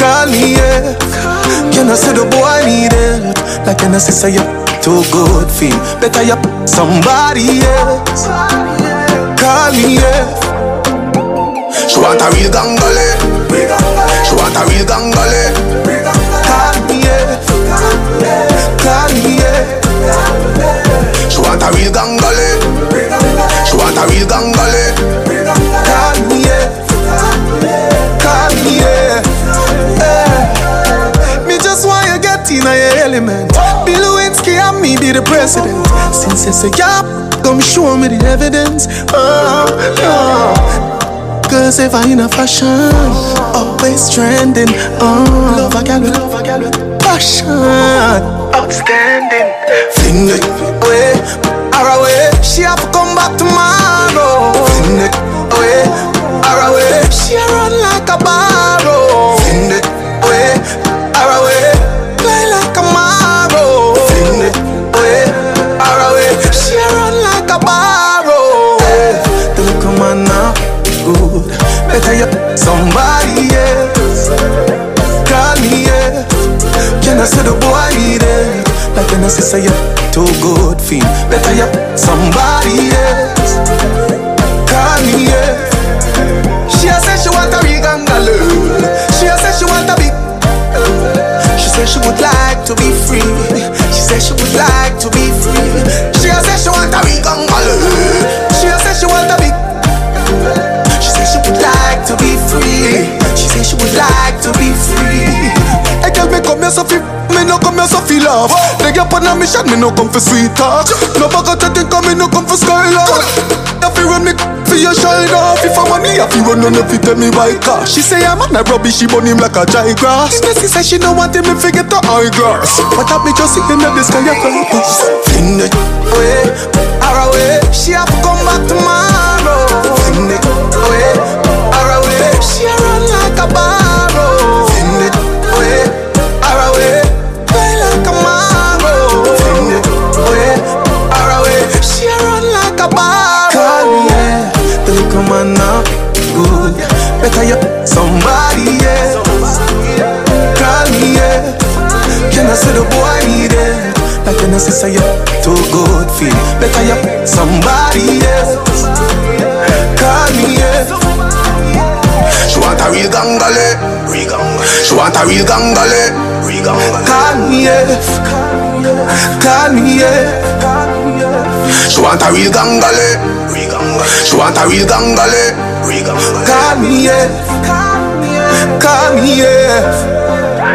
Call Kanye. Can I say the boy need help? Like can I say you too good feel? Better you somebody else. Call me, yeah. She want a real gangale. She want a real gangale. Call me, yeah. Call me, yeah. She want a real gangale. She want a real gangale. Element. Bill Lewinsky and me be the president. Since you say yeah, come show me the evidence. Oh, oh. Cause if I in a fashion, always trending. Oh, love a gal with a passion. Outstanding. Fling it away, her away. She have to come back tomorrow. Fling it away, her away. She a run like a barrow. Fling it away. Somebody else. Me yeah. Can I say the boy need it? Like can I say you too good feel? Better you somebody else. Me yeah. She a say she want a big angaloo. She a say she want a big. She say she would like to be free. She say she would like to be free. She a say she want a big angaloo. Free. She would like to be free. Hey girl, me come here so fi, me no come here so fi love. They get on a mission, me no come for sweet talk. No bag of chatting, come me no come for skylark. If you run me for your off, if I it, if you run on if you tell me by car. She say I'm on a rubbish, she burn him like a dry grass. Missy say she no want him, me forget the eyeglass. But that me just sitting in the sky, I purpose. Fling it away, her away. She have to come back tomorrow. Say the boy need it? Like can I say you too good feel? Better you somebody else. Call me, yeah. She want a real gangale. She want a real gangale. Call me, yeah. Call me, yeah. She want a real gangale. She want a real gangale. Call me, yeah. Call me, yeah.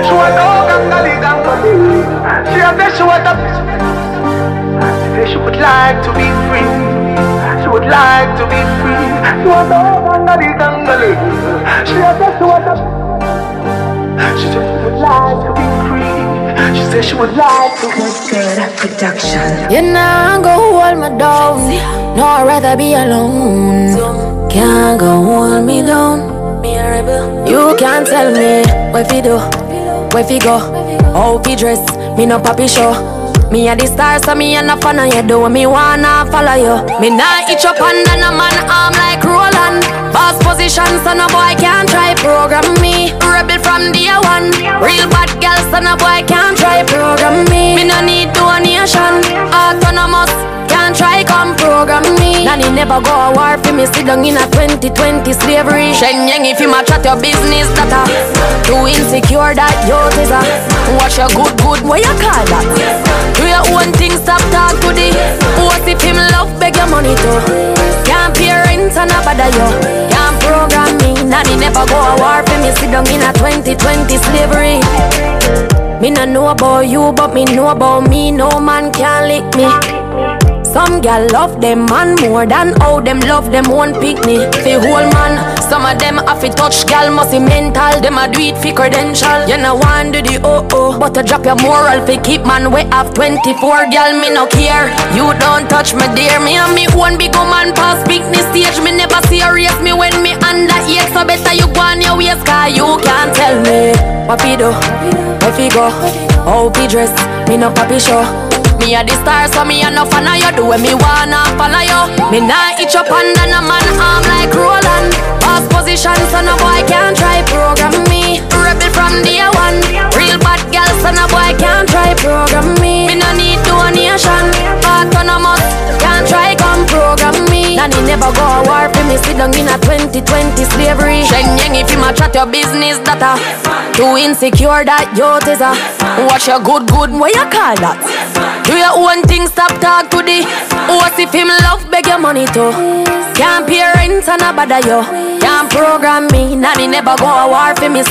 She want a gangali. She a she would like to be free. She would like to be free. She want a hug gangali gangalu. She she said she would like to be free. She said she would like to good production. You know, go hold me down. No, I'd rather be alone. Can't go hold me down. You can't tell me where fi do, where fi go, how fi dress. Me no papi show. Me a the star, so me a no fan of you. Do me wanna follow you. Me nah itch up under no man arm like Roland. Boss position, so no boy can't try program me. Rebel from day one. Real bad girl, so no boy can't try program me. Me no need donation. Autonomous. Can't try come program me. Nanny never go a war for me. Sit down in a 2020 slavery. Shen Yang if you match at your business that a Too insecure that you is a Watch your good good what you call that? Do your own thing stop talk to the What if him love beg your money too Can't pay rent and a bother you. Can't program me. Nanny never go a war for me. Sit down in a 2020 slavery. Me no know about you but me know about me. No man can lick me some gal love them man more than how them love them one picnic. Fi whole man, some of them have to touch gal must be mental. Them a do it fi credential. You know want do the oh oh. But to drop your moral fi keep man way off 24 gal me no care. You don't touch me dear. Me and me one big woman pass the stage. Me never serious me when me under eight. So better you go on your waist cause you can't tell me fi do, where fi go, how fi dress. Me no papi show. Me a the star, so me a no fan of you. Do what me wanna follow you. Me nah itch up under a man arm like Roland. Boss position, so no boy can't try program me. Rebel from day one. Real bad girl, so no boy can't try program me. Me no need donation. Autonomous, can't try come program me. Nanny never go a war me. Sit down in a 2020 slavery. Sheng yang if you ma chat your business that data. Too insecure that you is a. Watch your good good, what you call that? Do your own thing, stop talk to the What if him love, beg your money too Can't pay rent and a bother you Can't program me, nanny never go a war for me,